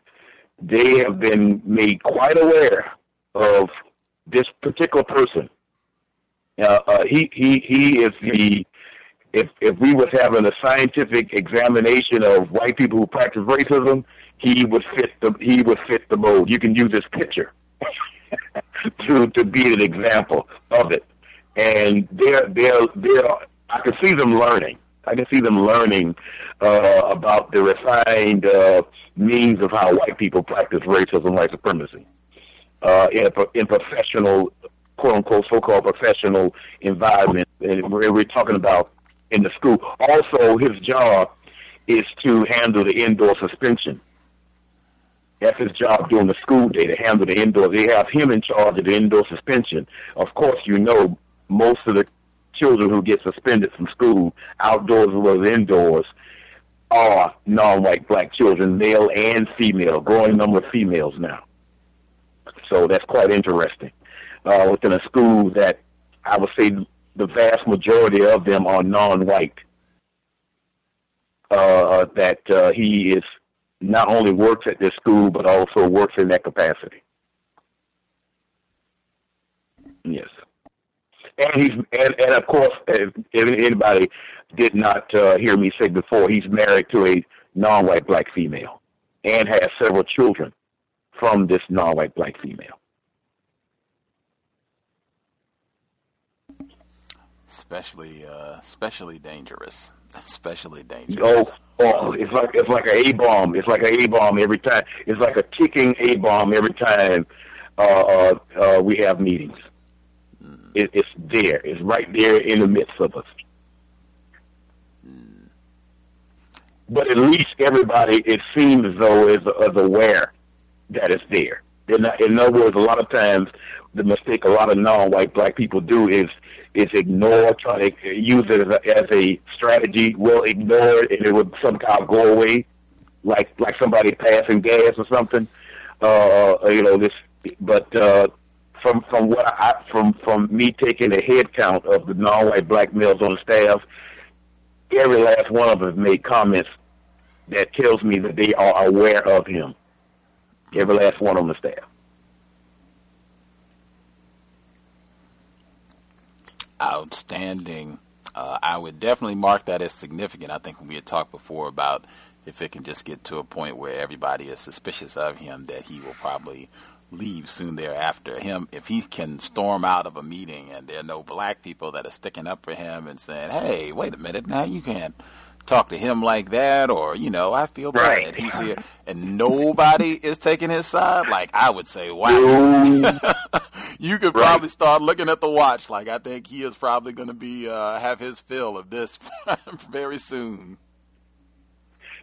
they have been made quite aware of this particular person. Uh, uh, he he he is the if if we was having a scientific examination of white people who practice racism, he would fit the he would fit the mold. You can use this picture (laughs) to to be an example of it, and they're they're they're I can see them learning. I can see them learning uh, about the refined uh, means of how white people practice racism, white supremacy, uh, in, a, in professional, quote unquote, so-called professional environment. And we're, we're talking about in the school. Also, his job is to handle the indoor suspension. That's his job during the school day to handle the indoor. They have him in charge of the indoor suspension. Of course, you know most of the children who get suspended from school, outdoors as well as indoors, are non-white black children, male and female, growing number of females now. So that's quite interesting. Uh, within a school that I would say the vast majority of them are non-white. Uh, that uh, he is not only works at this school but also works in that capacity. Yes and he's and, and of course, if, anybody did not uh, hear me say before, he's married to a non-white black female and has several children from this non-white black female. Especially, uh, especially dangerous. (laughs) Especially dangerous. Oh, oh, it's like it's like a A bomb. It's like a A bomb every time. It's like a ticking A bomb every time uh, uh, uh, we have meetings. It, it's there. It's right there in the midst of us. But at least everybody, it seems as though, is, is aware that it's there. In, in other words, a lot of times the mistake a lot of non-white black people do is is ignore, try to use it as a, as a strategy. will ignore it, and it would somehow go away, like like somebody passing gas or something. Uh, you know this, but uh, from from what I from from me taking a head count of the non-white black males on the staff, every last one of them made comments that tells me that they are aware of him. Every last one on the staff. Outstanding. Uh, I would definitely mark that as significant. I think we had talked before about if it can just get to a point where everybody is suspicious of him, that he will probably leave soon thereafter. Him, if he can storm out of a meeting and there are no black people that are sticking up for him and saying, "Hey, wait a minute, now you can't talk to him like that," or you know, I feel bad. Right. He's here, and nobody is taking his side. Like I would say, wow, (laughs) you could probably start looking at the watch. Like I think he is probably going to be uh, have his fill of this (laughs) very soon.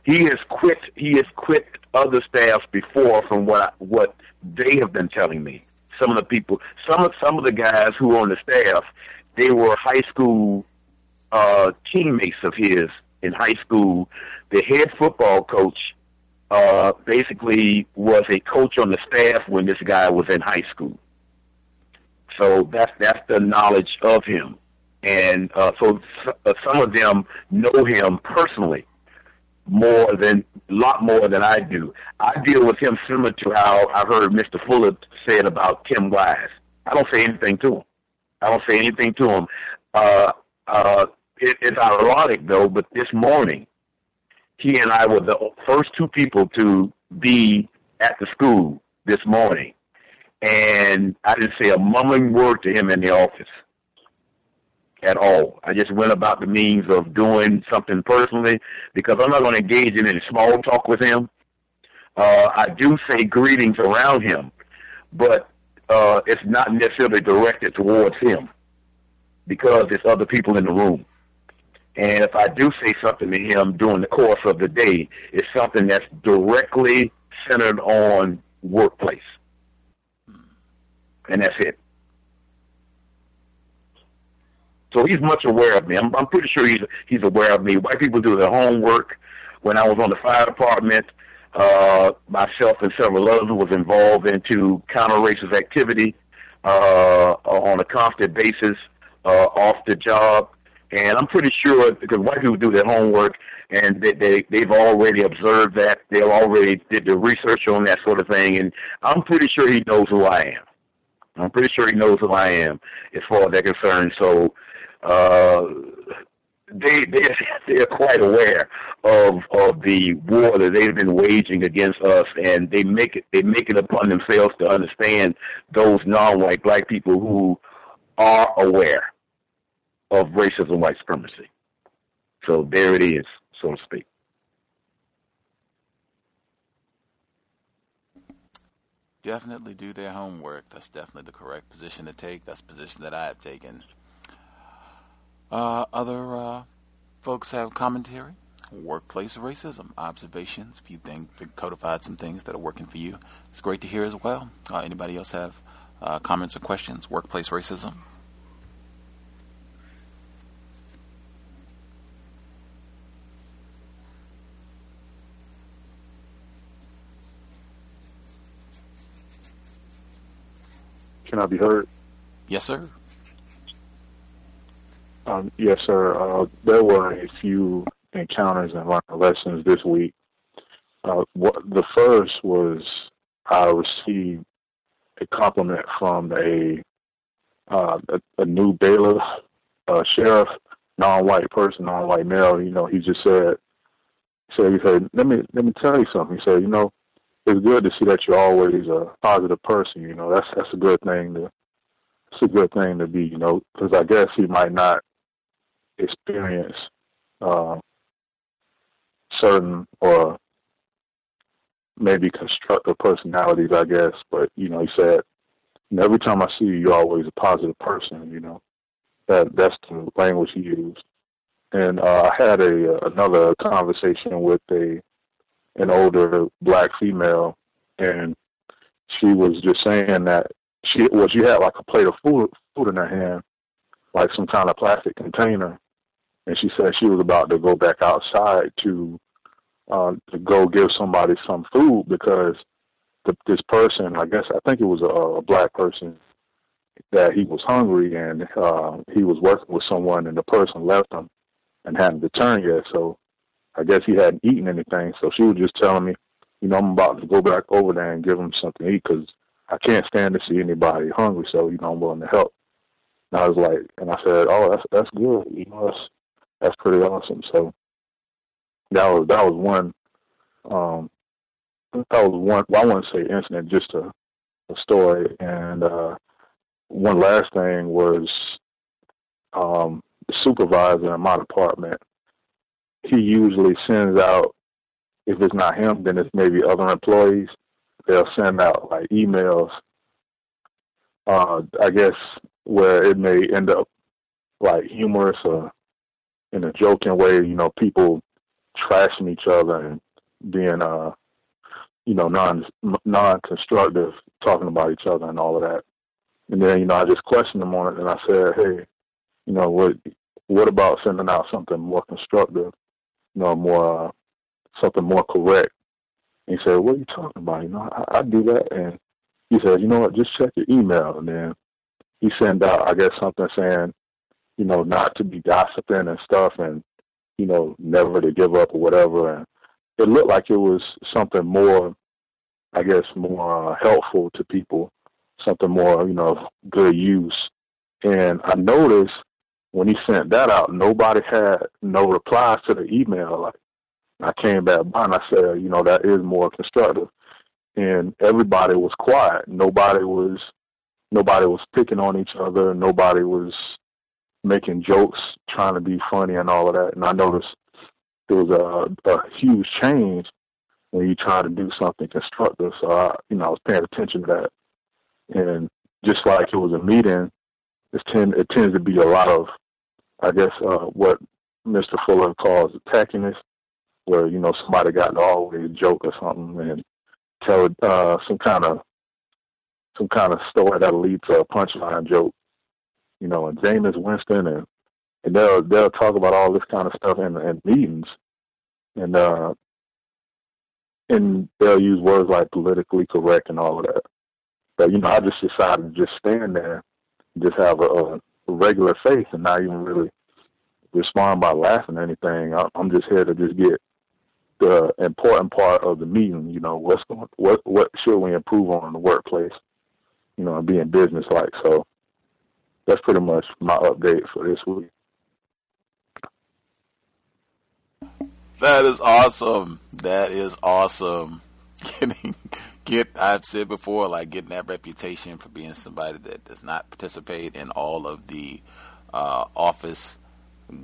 He has quit. He has quit other staffs before, from what I, what they have been telling me. Some of the people, some of some of the guys who were on the staff, they were high school uh, teammates of his in high school. The head football coach uh, basically was a coach on the staff when this guy was in high school. So that's that's the knowledge of him, and uh, so uh, some of them know him personally more than a lot more than I do. I deal with him similar to how I heard Mr. Fuller said about Tim Wise. I don't say anything to him. I don't say anything to him. Uh, uh, it, it's ironic though, but this morning, he and I were the first two people to be at the school this morning, and I didn't say a mumbling word to him in the office at all. I just went about the means of doing something personally because I'm not going to engage in any small talk with him. Uh, I do say greetings around him, but uh, it's not necessarily directed towards him because there's other people in the room. And if I do say something to him during the course of the day, it's something that's directly centered on workplace. And that's it. So he's much aware of me. I'm, I'm pretty sure he's he's aware of me. White people do their homework. When I was on the fire department, uh, myself and several others was involved into counter racist activity uh, on a constant basis uh, off the job. And I'm pretty sure because white people do their homework and they, they they've already observed that they've already did the research on that sort of thing. And I'm pretty sure he knows who I am. I'm pretty sure he knows who I am as far as they're concerned. So uh, they they (laughs) they're quite aware of of the war that they've been waging against us, and they make it they make it upon themselves to understand those non-white black people who are aware of racism, white supremacy. So there it is, so to speak. Definitely do their homework. That's definitely the correct position to take. That's the position that I have taken. Uh, other uh, folks have commentary. Workplace racism, observations. If you think they codified some things that are working for you, it's great to hear as well. Uh, anybody else have uh, comments or questions? Workplace racism. Can I be heard? Yes, sir. Um, yes, sir. Uh, there were a few encounters and learning lessons this week. Uh, what, the first was I received a compliment from a uh, a, a new bailiff, uh, sheriff, non-white person, non-white male. You know, he just said, said he said, let me let me tell you something. He said, you know, it's good to see that you're always a positive person. You know, that's that's a good thing to it's a good thing to be. You know, because I guess he might not experience uh, certain or maybe constructive personalities, I guess. But you know, he said, know, every time I see you, you're always a positive person. You know, that that's the language he used. And uh, I had a another conversation with a an older black female, and she was just saying that she well she had like a plate of food food in her hand, like some kind of plastic container, and she said she was about to go back outside to uh, to go give somebody some food because the, this person, I guess I think it was a, a black person, that he was hungry and uh, he was working with someone and the person left him and hadn't returned yet. So I guess he hadn't eaten anything. So she was just telling me you know, I'm about to go back over there and give him something to eat because I can't stand to see anybody hungry. So, you know, I'm willing to help. And I was like, and I said, oh, that's that's good. You know, that's that's pretty awesome. So that was that was one. Um, that was one. Well, I wouldn't say incident, just a, a story. And uh, one last thing was um, the supervisor in my department. He usually sends out. If it's not him, then it's maybe other employees. They'll send out like emails. Uh, I guess where it may end up like humorous or in a joking way, you know, people trashing each other and being uh you know non non constructive talking about each other and all of that and then you know i just questioned him on it and i said hey you know what what about sending out something more constructive you know more uh, something more correct. And he said what are you talking about? You know i, I do that. And he said you know what? Just check your email. And then he sent out i guess something saying you know not to be gossiping and stuff and you know, never to give up or whatever. And it looked like it was something more, I guess, more uh, helpful to people, something more, you know, good use. And I noticed when he sent that out, nobody had no replies to the email. Like I came back by and I said, you know, that is more constructive. And everybody was quiet. Nobody was nobody was picking on each other. Nobody was making jokes, trying to be funny and all of that. And I noticed there was a, a huge change when you try to do something constructive. So I, you know, I was paying attention to that. And just like it was a meeting, it tend it tends to be a lot of, I guess, uh, what Mr. Fuller calls attackiness, where you know somebody got to always joke or something and tell uh, some kind of some kind of story that'll lead to a punchline joke you know, and Jameis Winston and and they'll they'll talk about all this kind of stuff in, in meetings, and uh, and they'll use words like politically correct and all of that. But you know, I just decided to just stand there, just have a, a regular face, and not even really respond by laughing or anything. I, I'm just here to just get the important part of the meeting. You know, what's going, what what should we improve on in the workplace? You know, and being business like. So that's pretty much my update for this week. That is awesome. That is awesome. (laughs) Getting get I've said before, like getting that reputation for being somebody that does not participate in all of the uh, office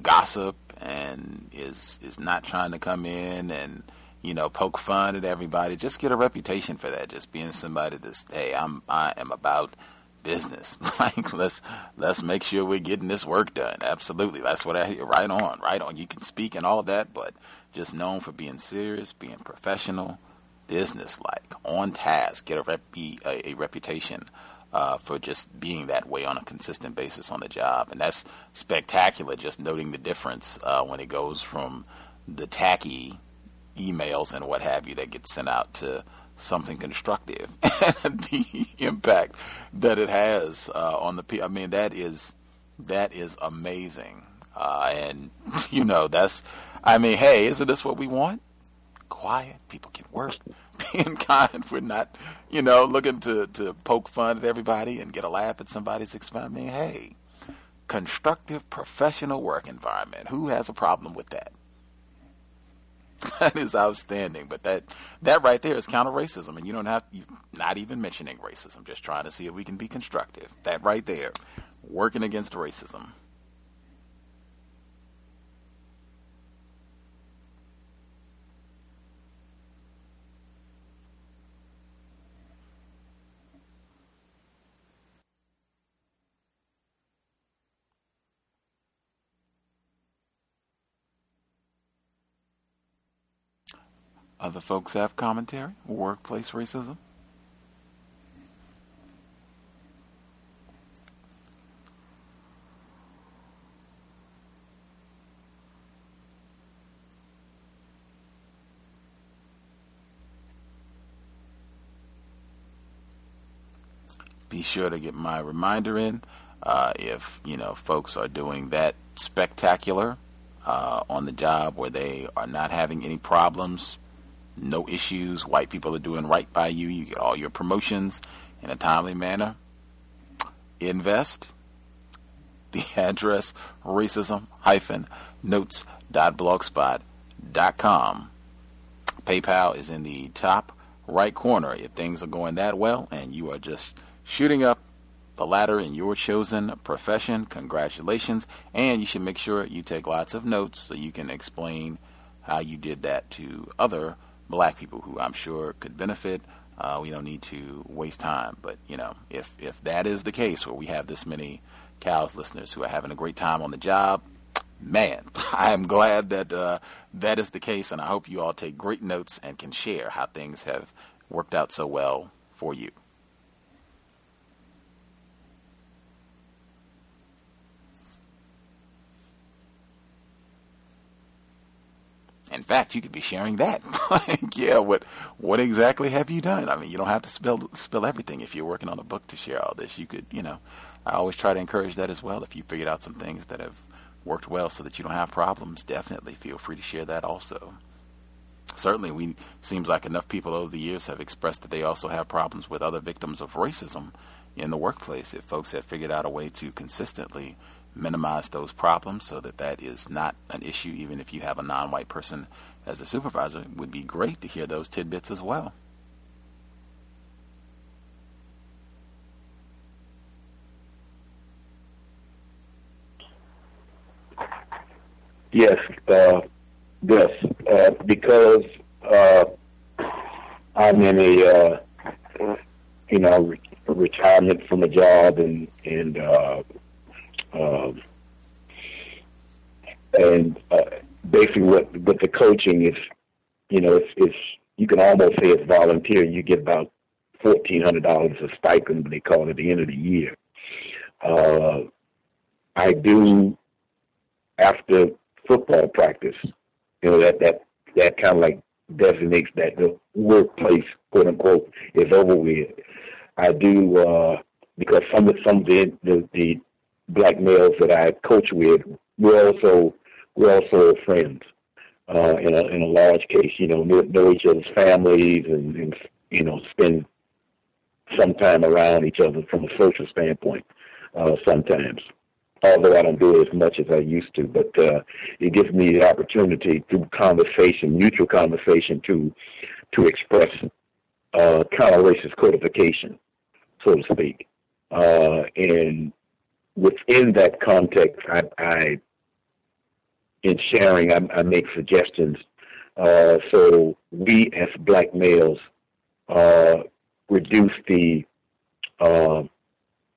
gossip and is is not trying to come in and you know poke fun at everybody. Just get a reputation for that. Just being somebody that's hey, I'm I am about business. (laughs) like let's let's make sure we're getting this work done. Absolutely, that's what I hear. Right on, right on. You can speak and all that, but just known for being serious, being professional, business like, on task. Get a rep, a, a reputation. Uh, for just being that way on a consistent basis on the job. And that's spectacular, just noting the difference uh, when it goes from the tacky emails and what have you that get sent out to something constructive (laughs) and the impact that it has uh, on the people. I mean, that is that is amazing. Uh, and (laughs) you know, that's I mean, hey, isn't this what we want? Quiet, people can work, (laughs) being kind. We're not, you know, looking to to poke fun at everybody and get a laugh at somebody's expense. I mean, hey, constructive professional work environment. Who has a problem with that? (laughs) that is outstanding. But that that right there is counter racism, and you don't have you not even mentioning racism. Just trying to see if we can be constructive. That right there, working against racism. Other folks have commentary? Workplace racism? Be sure to get my reminder in uh, if you know folks are doing that spectacular uh, on the job where they are not having any problems no issues. White people are doing right by you. You get all your promotions in a timely manner. Invest. (laughs) The address racism hyphen notes.blogspot.com. PayPal is in the top right corner if things are going that well and you are just shooting up the ladder in your chosen profession. Congratulations. And you should make sure you take lots of notes so you can explain how you did that to other black people who I'm sure could benefit. Uh, we don't need to waste time. But, you know, if, if that is the case where we have this many cows listeners who are having a great time on the job, man, (laughs) I am glad that uh, that is the case. And I hope you all take great notes and can share how things have worked out so well for you. In fact, you could be sharing that. (laughs) like, yeah, what what exactly have you done? I mean, you don't have to spill spill everything if you're working on a book to share all this. You could, you know, I always try to encourage that as well. If you figured out some things that have worked well so that you don't have problems, definitely feel free to share that also. Certainly, we seems like enough people over the years have expressed that they also have problems with other victims of racism in the workplace. If folks have figured out a way to consistently minimize those problems so that that is not an issue, even if you have a non white person as a supervisor. It would be great to hear those tidbits as well. Yes, uh, yes, uh, because uh, I'm in a, uh, you know, re- retirement from a job and and uh, um, and uh, basically, what with the coaching is, you know, it's, it's you can almost say it's volunteer. You get about fourteen hundred dollars a stipend, they call it at the end of the year. Uh, I do after football practice. You know that that that kind of like designates that the workplace, quote unquote, is over with. I do uh, because some of some of the, the the black males that I coach with, we're also we're also friends. Uh, in a in a large case, you know, know, know each other's families and, and you know spend some time around each other from a social standpoint. Uh, sometimes, although I don't do it as much as I used to, but uh, it gives me the opportunity through conversation, mutual conversation, to to express uh, counter racist codification, so to speak. Uh, and within that context, I, I in sharing, I, I make suggestions. Uh, so we as black males uh, reduce the uh,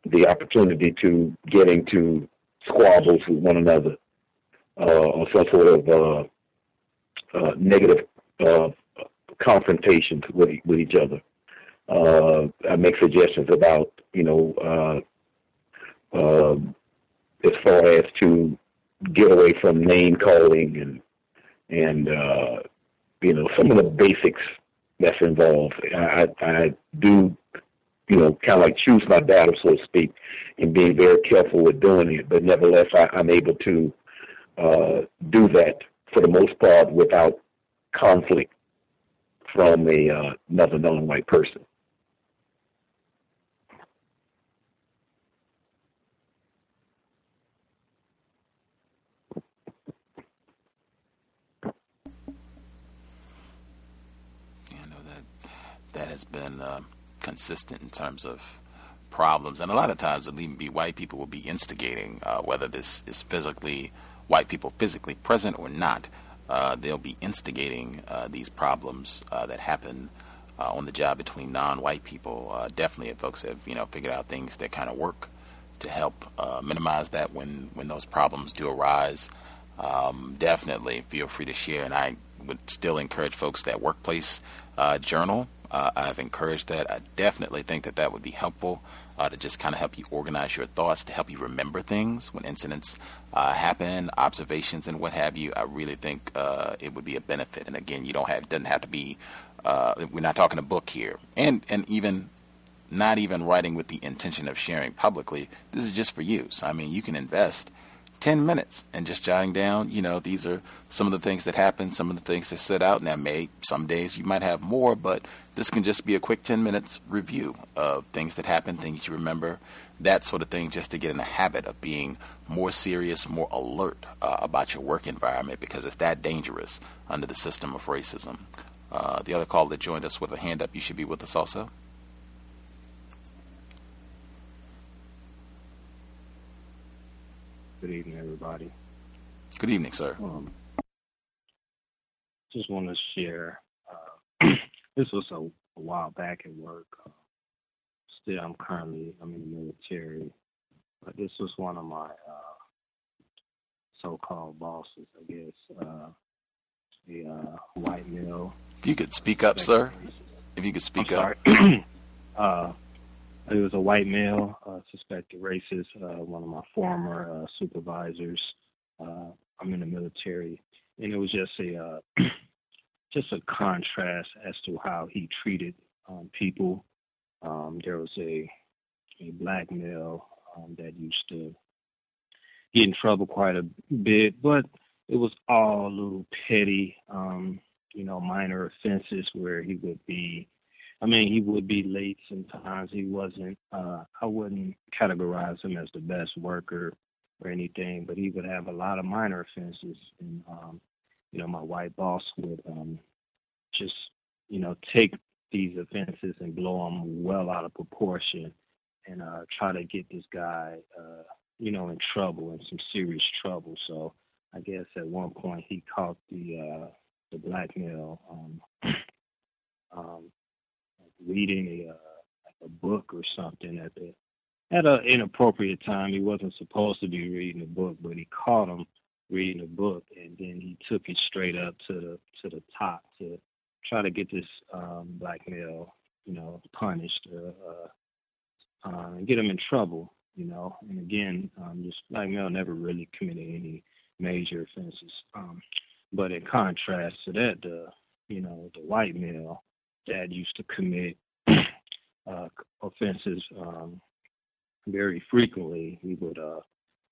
the opportunity to get into squabbles with one another uh, or some sort of uh, uh, negative confrontations with with each other. I make suggestions about you know um, as far as to get away from name calling and and uh, you know some of the basics that's involved. I, I do you know kind of like choose my battle, so to speak, and being very careful with doing it. But nevertheless, I, I'm able to uh, do that for the most part without conflict from a uh, another non-white person. that has been uh, consistent in terms of problems. And a lot of times it'll even be white people will be instigating, uh, whether this is physically, white people physically present or not. Uh, they'll be instigating uh, these problems uh, that happen uh, on the job between non-white people. definitely, folks have you know figured out things that kind of work to help minimize that when when those problems do arise. Um, definitely feel free to share, and I would still encourage folks that workplace journal uh, I've encouraged that. I definitely think that that would be helpful uh, to just kind of help you organize your thoughts, to help you remember things when incidents uh, happen, observations, and what have you. I really think uh, it would be a benefit. And again, you don't have doesn't have to be. Uh, we're not talking a book here, and and even not even writing with the intention of sharing publicly. This is just for use. I mean, you can invest 10 minutes and just jotting down, you know, these are some of the things that happen, some of the things that stood out. Now, may some days you might have more, but this can just be a quick 10 minutes review of things that happen, things you remember, that sort of thing, just to get in the habit of being more serious, more alert uh, about your work environment because it's that dangerous under the system of racism. Uh, the other caller that joined us with a hand up, you should be with us also. Good evening, everybody. Good evening, sir. Um, just want to share. Uh, (clears throat) this was a, a, while back at work. Uh, still, I'm currently I'm in the military, but this was one of my uh, so-called bosses, I guess. Uh, a uh, white male. If you could speak up, sir. If you could speak up. (clears throat) uh, it was a white male, uh, suspected racist, uh, one of my former uh, supervisors. Uh, I'm in the military, and it was just a uh, (clears throat) just a contrast as to how he treated um, people. Um, there was a a black male um, that used to get in trouble quite a bit, but it was all little petty, um, you know, minor offenses where he would be I mean, he would be late sometimes. He wasn't. Uh, I wouldn't categorize him as the best worker or anything, but he would have a lot of minor offenses, and um, you know, my white boss would um, just, you know, take these offenses and blow them well out of proportion, and uh, try to get this guy, uh, you know, in trouble, in some serious trouble. So I guess at one point he caught the uh, the black male um, (clears throat) um, reading a uh, like a book or something at the at an inappropriate time. He wasn't supposed to be reading a book, but he caught him reading a book, and then he took it straight up to the to the top to try to get this um, black male, you know, punished or uh, uh, and get him in trouble. You know, and again, um, this black male never really committed any major offenses. Um, but in contrast to that, the you know the white male dad used to commit uh, offenses um, very frequently. He would, uh,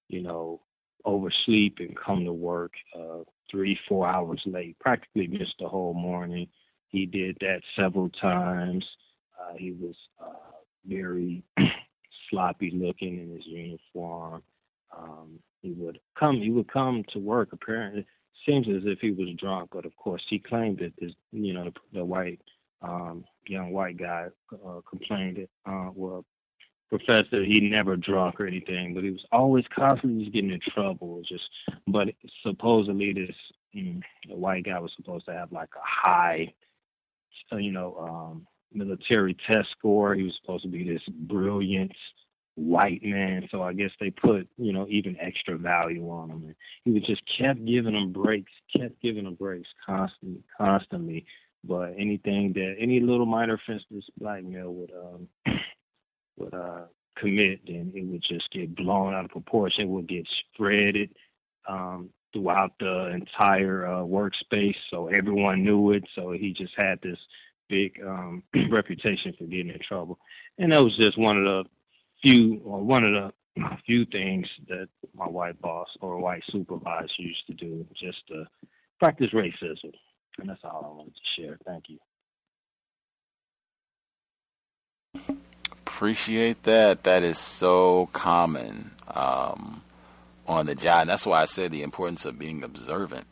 you know, oversleep and come to work uh, three, four hours late, practically missed the whole morning. He did that several times. Uh, he was uh, very (clears throat) sloppy looking in his uniform. Um, he would come. He would come to work. Apparently, seems as if he was drunk, but of course he claimed that this, you know, the, the white um, young white guy uh, complained that, uh, well, professor, he never drunk or anything, but he was always constantly just getting in trouble. Just, but supposedly this white guy was supposed to have like a high, uh, you know, um, military test score. He was supposed to be this brilliant white man. So I guess they put, you know, even extra value on him. And he was just kept giving him breaks, kept giving him breaks constantly, constantly but anything that any little minor offense this black male would um (coughs) would uh commit, then it would just get blown out of proportion. It would get spreaded um throughout the entire uh, workspace, so everyone knew it. So he just had this big um (coughs) reputation for getting in trouble, and that was just one of the few or one of the (coughs) few things that my white boss or white supervisor used to do just to practice racism. And that's all I wanted to share. Thank you. Appreciate that. That is so common um, on the job. And that's why I said the importance of being observant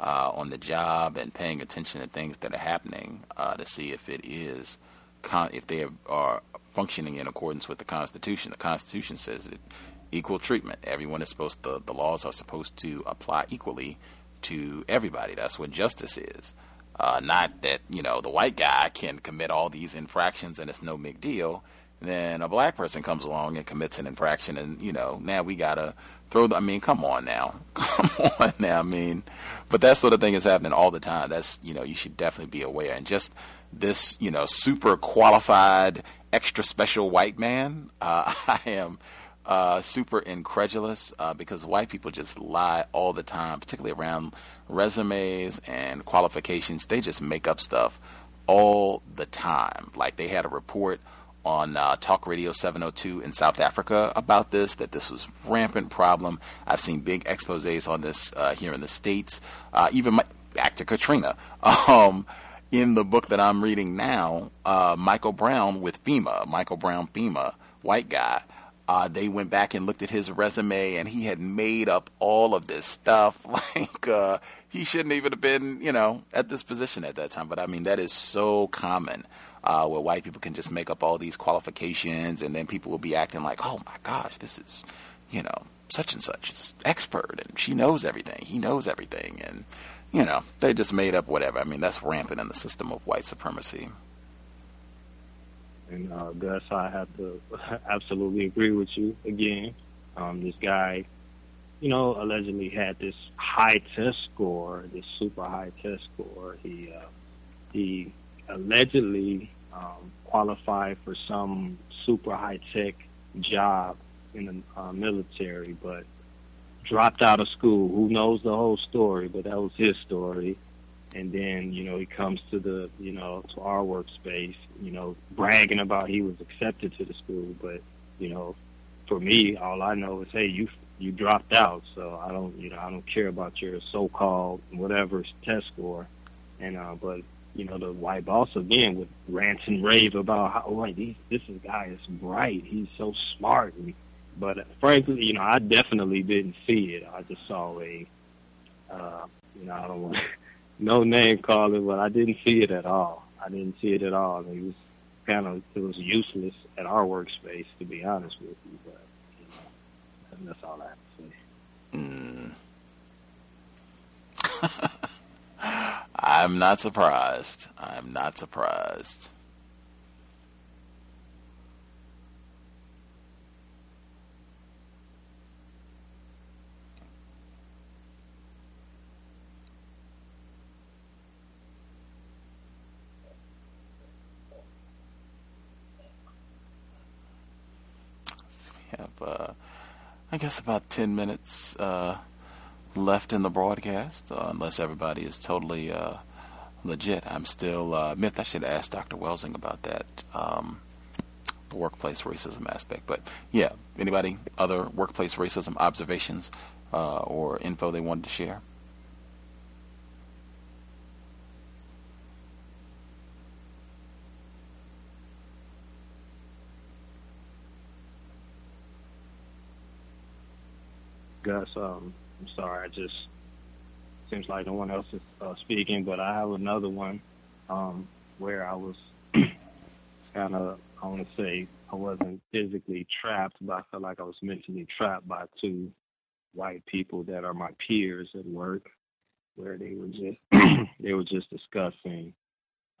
uh, on the job and paying attention to things that are happening uh, to see if it is con- if they are functioning in accordance with the Constitution. The Constitution says that equal treatment. Everyone is supposed to, the laws are supposed to apply equally to everybody. That's what justice is. Uh, not that you know the white guy can commit all these infractions and it's no big deal. Then a black person comes along and commits an infraction, and you know now we gotta throw. The, I mean, come on now, (laughs) come on now. I mean, but that sort of thing is happening all the time. That's you know you should definitely be aware. And just this you know super qualified, extra special white man, uh, (laughs) I am uh, super incredulous uh, because white people just lie all the time, particularly around resumes and qualifications. They just make up stuff all the time. Like they had a report on uh, Talk Radio 702 in South Africa about this, that this was rampant problem. I've seen big exposés on this uh, here in the States, uh, even my, back to Katrina. (laughs) Um, in the book that I'm reading now, uh, Michael Brown with FEMA, Michael Brown FEMA, white guy, uh, they went back and looked at his resume and he had made up all of this stuff. (laughs) Like, uh, he shouldn't even have been, you know, at this position at that time. But I mean, that is so common uh, where white people can just make up all these qualifications and then people will be acting like, oh my gosh, this is, you know, such and such is expert and she knows everything. He knows everything. And, you know, they just made up whatever. I mean, that's rampant in the system of white supremacy. And uh, Gus, I have to (laughs) absolutely agree with you again. Um, this guy, you know, allegedly had this high test score, this super high test score. He uh, he allegedly um, qualified for some super high tech job in the uh, military, but dropped out of school. Who knows the whole story? But that was his story. And then, you know, he comes to the, you know, to our workspace, you know, bragging about he was accepted to the school. But, you know, for me, all I know is, hey, you you dropped out, so I don't, you know, I don't care about your so-called whatever test score. And uh, but you know, the white boss again would rant and rave about how, oh, these, this guy is bright, he's so smart, and but uh, frankly, you know, I definitely didn't see it. I just saw a, uh, you know, I don't want (laughs) no name calling, but I didn't see it at all. I didn't see it at all. It was kind of it was useless at our workspace, to be honest with you. But you know, that's all I have to say. Mm. (laughs) I'm not surprised. I'm not surprised. Have, uh, I guess, about 10 minutes uh, left in the broadcast, uh, unless everybody is totally uh, legit. I'm still, uh, myth, I should ask Dr. Welsing about that, um, the workplace racism aspect. But yeah, anybody, other workplace racism observations uh, or info they wanted to share? Gus. Um, I'm sorry, I just seems like no one else is uh, speaking, but I have another one um, where I was (clears throat) kind of, I want to say, I wasn't physically trapped, but I felt like I was mentally trapped by two white people that are my peers at work, where they were just (clears throat) they were just discussing.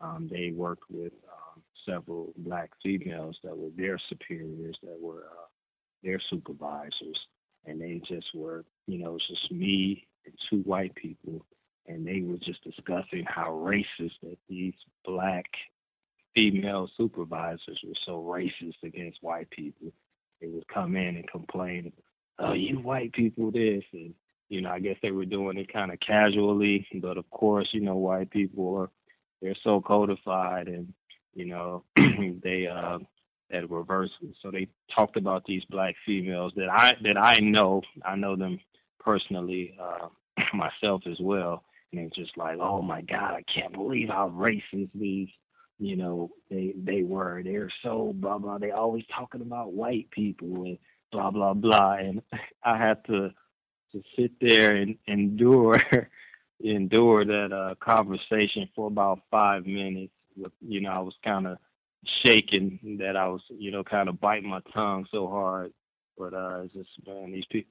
Um, they worked with um, several black females that were their superiors, that were uh, their supervisors, and they just were, you know, it's just me and two white people, and they were just discussing how racist that these black female supervisors were so racist against white people. They would come in and complain, "Oh, you white people this," and you know, I guess they were doing it kind of casually, but of course, you know, white people are they're so codified, and you know, (clears throat) they uh at reverse. So they talked about these black females that I that I know. I know them personally uh, (clears throat) myself as well, and it's just like, oh my God, I can't believe how racist these you know they they were. They're so blah blah. They always talking about white people and blah blah blah. And (laughs) I had to to sit there and endure (laughs) endure that uh, conversation for about five minutes. With, you know, I was kind of shaking that I was, you know, kind of biting my tongue so hard. But uh, it's just man, these people,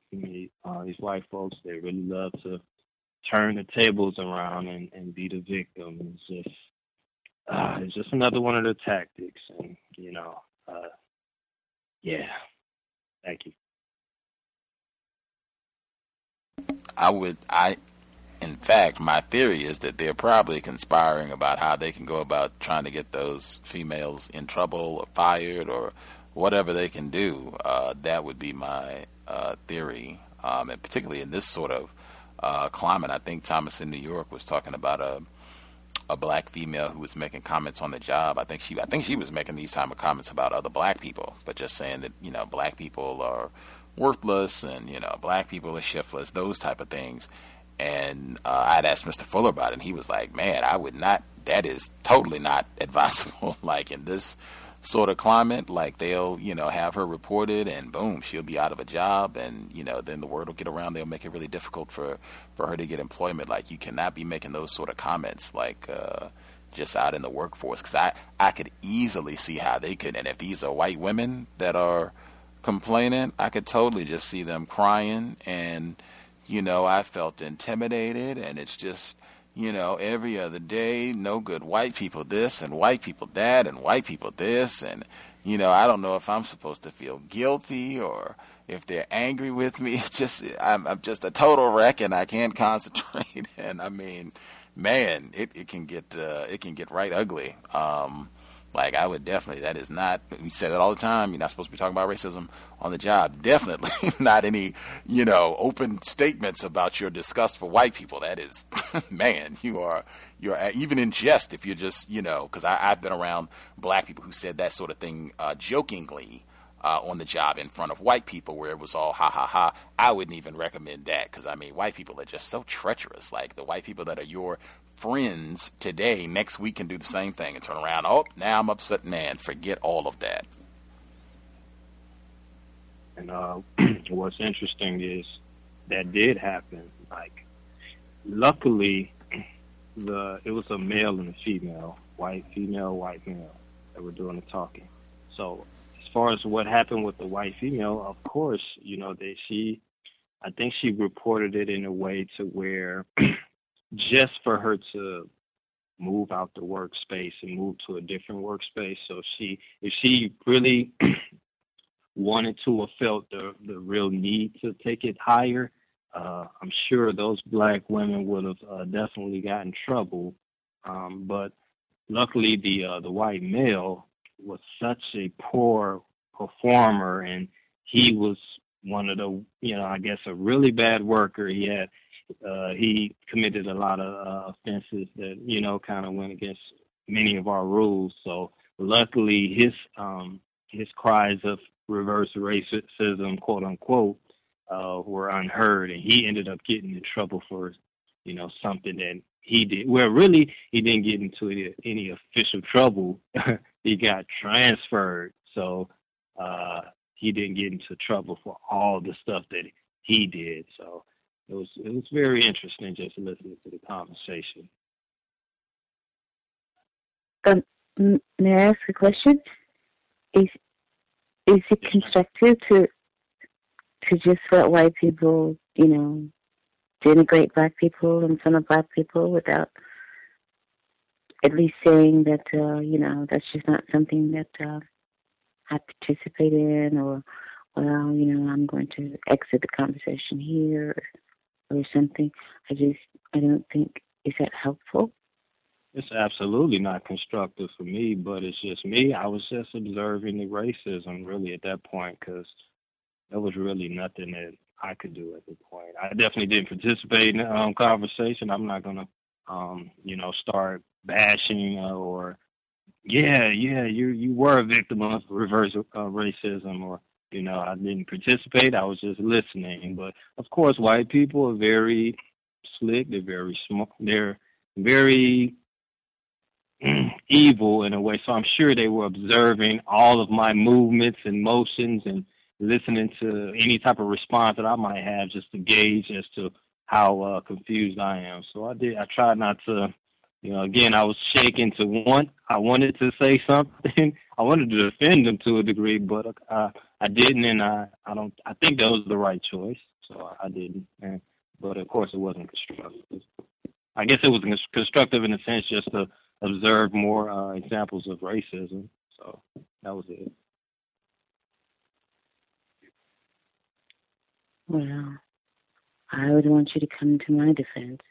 uh, these white folks, they really love to turn the tables around and, and be the victim. It's just, uh, it's just another one of the tactics, and you know, uh, yeah. Thank you. I would, I in fact, my theory is that they're probably conspiring about how they can go about trying to get those females in trouble or fired or whatever they can do. Uh, that would be my uh, theory, um, and particularly in this sort of uh, climate. I think Thomas in New York was talking about a a black female who was making comments on the job. I think she I think she was making these type of comments about other black people, but just saying that you know black people are worthless and you know black people are shiftless, those type of things. And uh, I'd asked Mr. Fuller about it, and he was like, "Man, I would not. That is totally not (laughs) advisable. like in this." sort of climate, like they'll, you know, have her reported and boom, she'll be out of a job and, you know, then the word will get around, they'll make it really difficult for, for her to get employment. Like you cannot be making those sort of comments like uh, just out in the workforce because I, I could easily see how they could, and if these are white women that are complaining, I could totally just see them crying and, you know, I felt intimidated and it's just, you know, every other day, no good white people this and white people that and white people this. And, you know, I don't know if I'm supposed to feel guilty or if they're angry with me. (laughs) It's just, I'm, I'm just a total wreck and I can't (laughs) concentrate. and I mean, man, it, it can get, uh, it can get right ugly. Um, like I would definitely. That is not. We say that all the time. You're not supposed to be talking about racism on the job. (laughs) Definitely not any, you know, open statements about your disgust for white people. That is, (laughs) man, you are you're even in jest if you're just, you know, because I've been around black people who said that sort of thing uh, jokingly. Uh, on the job in front of white people where it was all ha ha ha. I wouldn't even recommend that because I mean, white people are just so treacherous. Like the white people that are your friends today, next week can do the same thing and turn around. Oh, now I'm upset. Man, forget all of that. And uh, (clears throat) what's interesting is that did happen. Like, luckily, the it was a male and a female, white female, white male, that were doing the talking. So, as far as what happened with the white female, of course, you know, they she, I think she reported it in a way to where (clears throat) just for her to move out the workspace and move to a different workspace. So she, if she really (clears throat) wanted to or felt the the real need to take it higher, uh, I'm sure those black women would have uh, definitely gotten trouble. Um, but luckily, the uh, the white male was such a poor performer, and he was one of the, you know, I guess a really bad worker. He had uh, he committed a lot of uh, offenses that you know kind of went against many of our rules. So luckily, his um, his cries of reverse racism, quote unquote, uh, were unheard, and he ended up getting in trouble for you know something that he did. Well, really, he didn't get into any, any official trouble. (laughs) he got transferred, so uh, he didn't get into trouble for all the stuff that he did. So it was it was very interesting just listening to the conversation. Um, may I ask a question? Is is it constructive to to just let white people, you know, denigrate black people in front of black people without at least saying that uh, you know that's just not something that uh, I participate in, or well, you know, I'm going to exit the conversation here or something. I just, I don't think, is that helpful? It's absolutely not constructive for me, but it's just me. I was just observing the racism really at that point because there was really nothing that I could do at the point. I definitely didn't participate in the um, conversation. I'm not to, um, you know, start bashing or, yeah, yeah, you you were a victim of reverse uh, racism or you know, I didn't participate. I was just listening. But of course, white people are very slick. They're very smart. They're very (clears throat) evil in a way. So I'm sure they were observing all of my movements and motions and listening to any type of response that I might have just to gauge as to how uh, confused I am. So I did. I tried not to you know, again, I was shaken to want. I wanted to say something. (laughs) I wanted to defend them to a degree, but uh, I didn't, and I, I don't. I think that was the right choice, so I didn't. And, but of course, it wasn't constructive. I guess it was constructive in a sense, just to observe more uh, examples of racism. So that was it. Well, I would want you to come to my defense.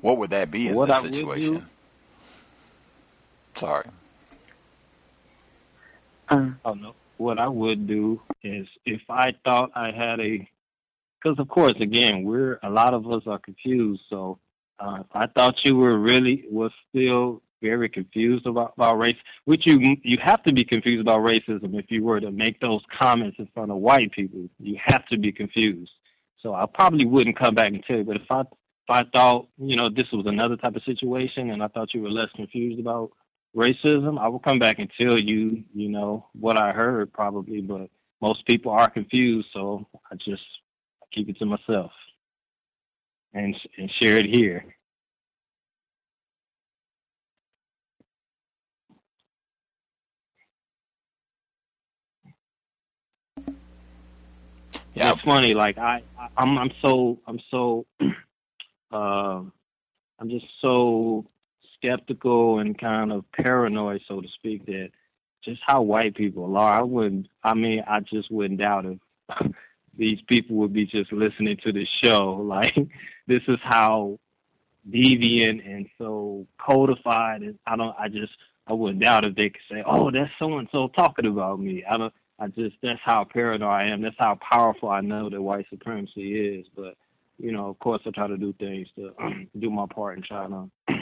What would that be in what this I situation? Sorry. Uh, oh no. What I would do is if I thought I had a because of course, again, we're a lot of us are confused. So uh, I thought you were really was still very confused about, about race, which you you have to be confused about racism if you were to make those comments in front of white people. You have to be confused. So I probably wouldn't come back and tell you, but if I if I thought you know this was another type of situation and I thought you were less confused about racism, I will come back and tell you you know what I heard probably, but most people are confused, so I just keep it to myself and and share it here. Yeah. It's funny. Like I, I I'm I'm so I'm so (clears throat) uh, I'm just so skeptical and kind of paranoid, so to speak, that just how white people are. I wouldn't. I mean, I just wouldn't doubt if (laughs) these people would be just listening to the show. (laughs) Like this is how deviant and so codified. And I don't. I just. I wouldn't doubt if they could say, "Oh, that's so and so talking about me." I don't. I just that's how paranoid I am. That's how powerful I know that white supremacy is. But you know, of course, I try to do things to (clears throat) do my part in trying to, (clears throat)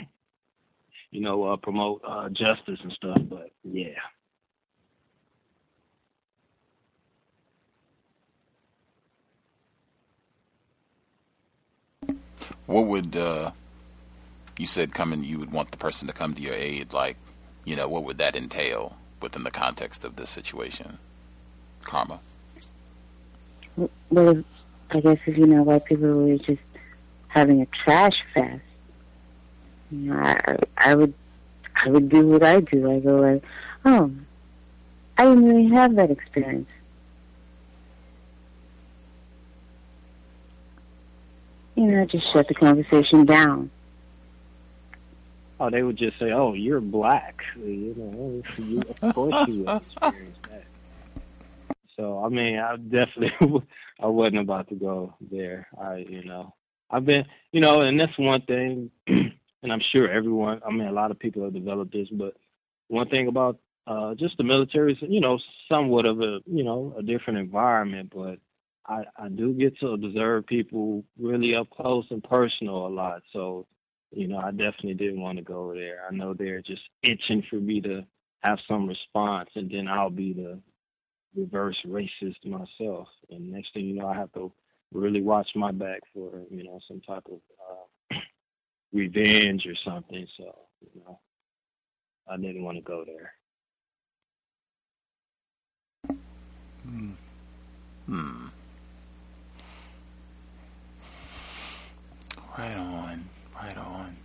you know, uh, promote uh, justice and stuff. But yeah. What would uh, you said coming? You would want the person to come to your aid. Like, you know, what would that entail within the context of this situation? Karma. Well, I guess if you know white people were just having a trash fest, I I would I would do what I do. I go like, oh, I didn't really have that experience. You know, just shut the conversation down. Oh, they would just say, "Oh, you're black." You know, you, of course you would experience that. So, I mean, I definitely (laughs) I wasn't about to go there. I, you know, I've been, you know, and that's one thing, (clears throat) and I'm sure everyone. I mean, a lot of people have developed this, but one thing about uh, just the military is, you know, somewhat of a, you know, a different environment, but I, I do get to observe people really up close and personal a lot. So, you know, I definitely didn't want to go there. I know they're just itching for me to have some response, and then I'll be the reverse racist myself. And next thing you know, I have to really watch my back for, you know, some type of uh, revenge or something. So, you know, I didn't want to go there. Hmm. Hmm. Right on. Right on.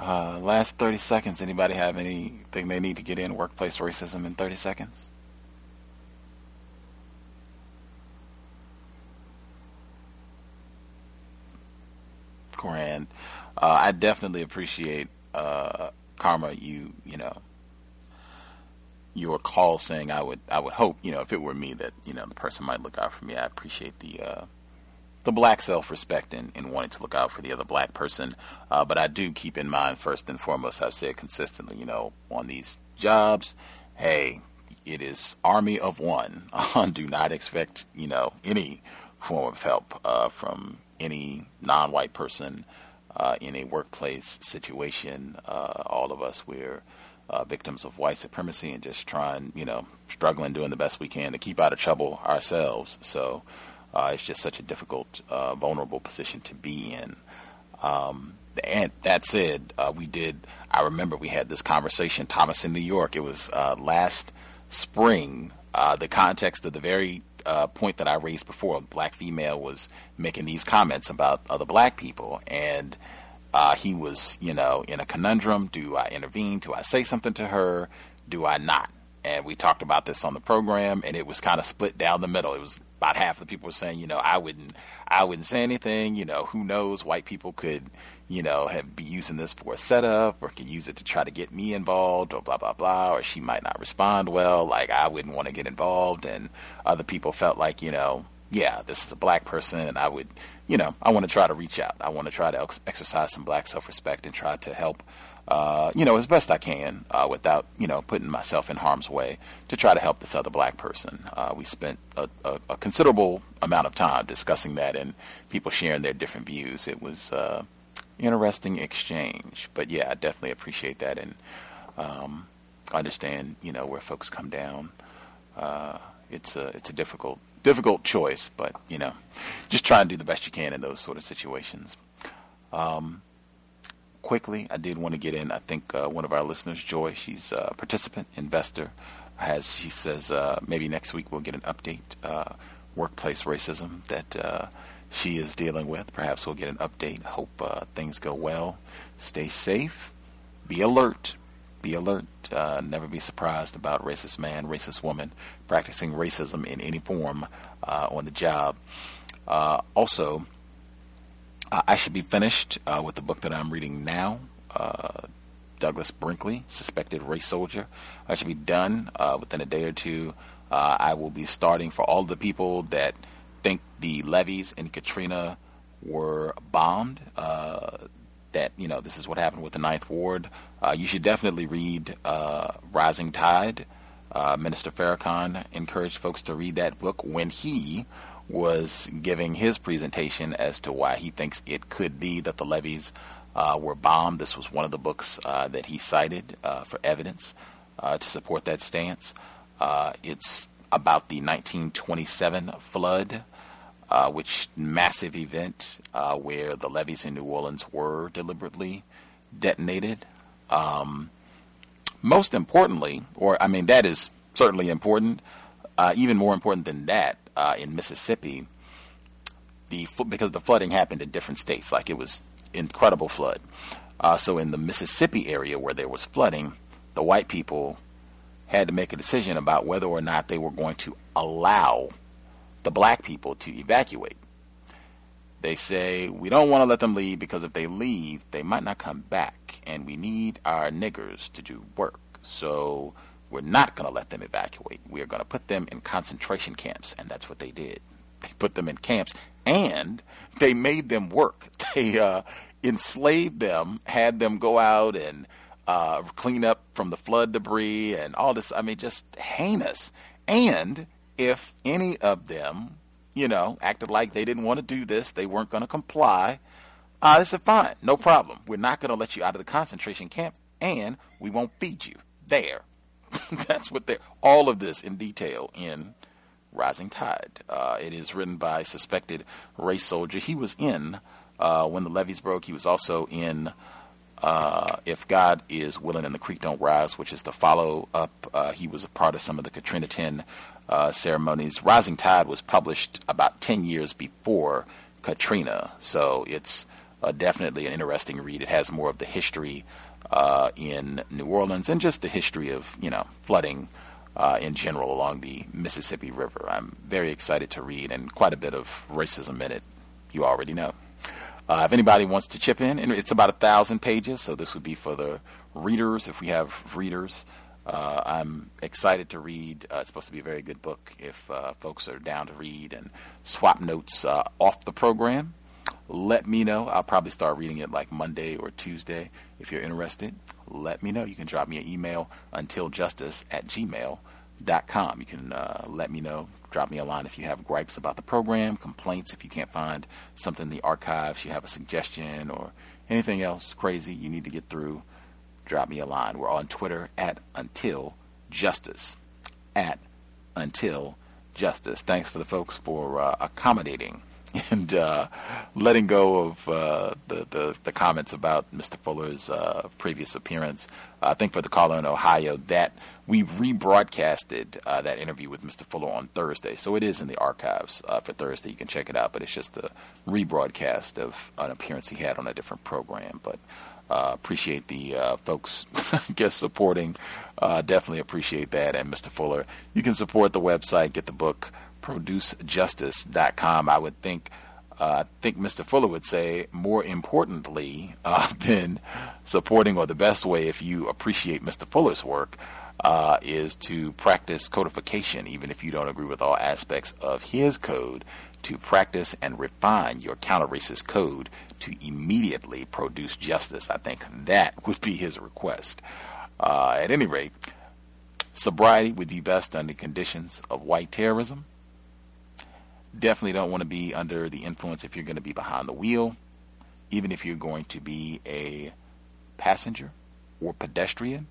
Uh, last 30 seconds. Anybody have anything they need to get in workplace racism in 30 seconds? Grand. Uh, I definitely appreciate uh, Karma. You you know your call saying I would I would hope you know if it were me that you know the person might look out for me. I appreciate the uh, the black self respect and, and wanting to look out for the other black person. Uh, but I do keep in mind first and foremost. I've said consistently, you know, on these jobs, hey, it is army of one. (laughs) do not expect you know any form of help uh, from any non-white person uh, in a workplace situation. Uh, all of us, we're uh, victims of white supremacy and just trying, you know, struggling, doing the best we can to keep out of trouble ourselves. So uh, it's just such a difficult, uh, vulnerable position to be in. Um, and that said, uh, we did. I remember we had this conversation, Thomas, in New York. It was last spring. the context of the very uh, point that I raised before. A black female was making these comments about other black people, and uh, he was, you know, in a conundrum. Do I intervene? Do I say something to her? Do I not? And we talked about this on the program, and it was kind of split down the middle. It was about half the people were saying, you know, I wouldn't, I wouldn't say anything. You know, who knows? White people could, you know, have be using this for a setup, or could use it to try to get me involved, or blah blah blah. Or she might not respond well. Like I wouldn't want to get involved. And other people felt like, you know, yeah, this is a black person, and I would you know, I want to try to reach out. I want to try to ex- exercise some black self-respect and try to help, uh, you know, as best I can uh, without, you know, putting myself in harm's way to try to help this other black person. Uh, we spent a, a, a, considerable amount of time discussing that and people sharing their different views. It was uh, interesting exchange. But yeah, I definitely appreciate that and um, understand, you know, where folks come down. Uh, it's a it's a difficult difficult choice, but you know, just try and do the best you can in those sort of situations. Um, quickly, I did want to get in. I think uh, one of our listeners, Joy, she's a participant investor, has she says uh, maybe next week we'll get an update uh, workplace racism that uh, she is dealing with. Perhaps we'll get an update. Hope uh, things go well. Stay safe. Be alert. Be alert. Uh, never be surprised about racist man, racist woman practicing racism in any form on the job. Uh, I should be finished uh, with the book that I'm reading now. Uh, Douglas Brinkley, suspected race soldier. I should be done uh, within a day or two. I will be starting for all the people that think the levees in Katrina were bombed that you know this is what happened with the Ninth Ward. Uh, you should definitely read uh, Rising Tide. Uh, Minister Farrakhan encouraged folks to read that book when he was giving his presentation as to why he thinks it could be that the levees uh, were bombed. This was one of the books uh, that he cited uh, for evidence to support that stance. it's about the 1927 flood uh, which massive event uh, where the levees in New Orleans were deliberately detonated. Um, most importantly, or I mean, that is certainly important. Uh, even more important than that, uh, in Mississippi, the because the flooding happened in different states, like it was incredible flood. Uh, so in the Mississippi area where there was flooding, the white people had to make a decision about whether or not they were going to allow the black people to evacuate. They say, we don't want to let them leave because if they leave, they might not come back, and we need our niggers to do work. So we're not going to let them evacuate. We are going to put them in concentration camps, and that's what they did. They put them in camps, and they made them work. (laughs) They uh, enslaved them, had them go out and uh, clean up from the flood debris and all this. I mean, just heinous. And if any of them, you know, acted like they didn't want to do this, they weren't going to comply, uh, they said, fine, no problem. We're not going to let you out of the concentration camp, and we won't feed you. There. (laughs) That's what they're. All of this in detail in Rising Tide. Uh, it is written by suspected race soldier. He was in uh, when the levees broke. He was also in uh, If God is Willing and the Creek Don't Rise, which is the follow up. Uh, he was a part of some of the Katrina 10 uh, ceremonies. Rising Tide was published about 10 years before Katrina, so it's uh, definitely an interesting read. It has more of the history uh, in New Orleans and just the history of, you know, flooding uh, in general along the Mississippi River. I'm very excited to read and quite a bit of racism in it, you already know. Uh, if anybody wants to chip in, and it's about a thousand pages, so this would be for the readers if we have readers. Uh, I'm excited to read. Uh, it's supposed to be a very good book if uh, folks are down to read and swap notes uh, off the program. Let me know. I'll probably start reading it like Monday or Tuesday. If you're interested, let me know. You can drop me an email untiljustice at gmail.com. You can uh, let me know. Drop me a line if you have gripes about the program, complaints if you can't find something in the archives, you have a suggestion or anything else crazy you need to get through drop me a line. We're on Twitter at Until Justice. At Until Justice. Thanks for the folks for uh, accommodating (laughs) and uh, letting go of uh, the, the, the comments about Mr. Fuller's uh, previous appearance. I think for the caller in Ohio that we rebroadcasted uh, that interview with Mr. Fuller on Thursday, so it is in the archives uh, for Thursday. You can check it out, but it's just the rebroadcast of an appearance he had on a different program. But uh, appreciate the folks, (laughs) I guess, supporting. Definitely appreciate that. And Mr. Fuller, you can support the website, get the book, producejustice.com. I would think, uh, I think Mr. Fuller would say, more importantly uh, (laughs) than supporting, or the best way if you appreciate Mr. Fuller's work, uh, is to practice codification, even if you don't agree with all aspects of his code to practice and refine your counter racist code to immediately produce justice. I think that (laughs) would be his request. Uh, at any rate, sobriety would be best under conditions of white terrorism. Definitely don't want to be under the influence if you're going to be behind the wheel, even if you're going to be a passenger or pedestrian.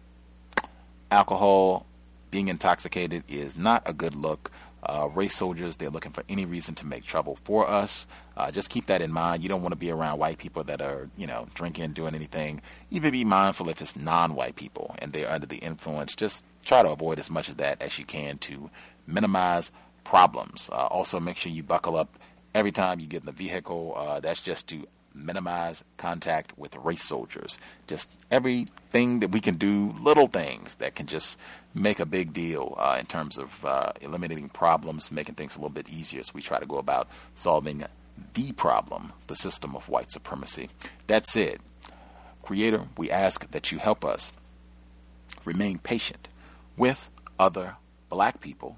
Alcohol, being intoxicated is not a good look. Uh, race soldiers, they're looking for any reason to make trouble for us. Uh, just keep that in mind. You don't want to be around white people that are, you know, drinking, doing anything. Even be mindful if it's non white people and they're under the influence. Just try to avoid as much of that as you can to minimize problems. Uh, also, make sure you buckle up every time you get in the vehicle. Uh, that's just to minimize contact with race soldiers. Just everything that we can do, little things that can just make a big deal uh, in terms of uh, eliminating problems, making things a little bit easier as we try to go about solving the problem, the system of white supremacy. That's it. Creator, we ask that you help us remain patient with other black people,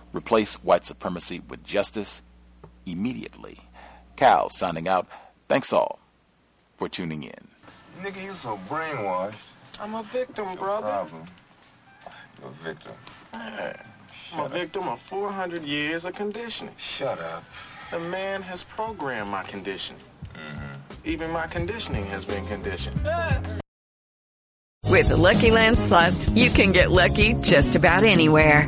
Replace white supremacy with justice immediately. Cal signing out. Thanks all for tuning in. Nigga, you so brainwashed. I'm a victim, brother. Problem. You're a victim. Man, I'm a victim of 400 years of conditioning. Shut up. The man has programmed my conditioning. Mm-hmm. Even my conditioning has been conditioned. With the Lucky Land slots, you can get lucky just about anywhere.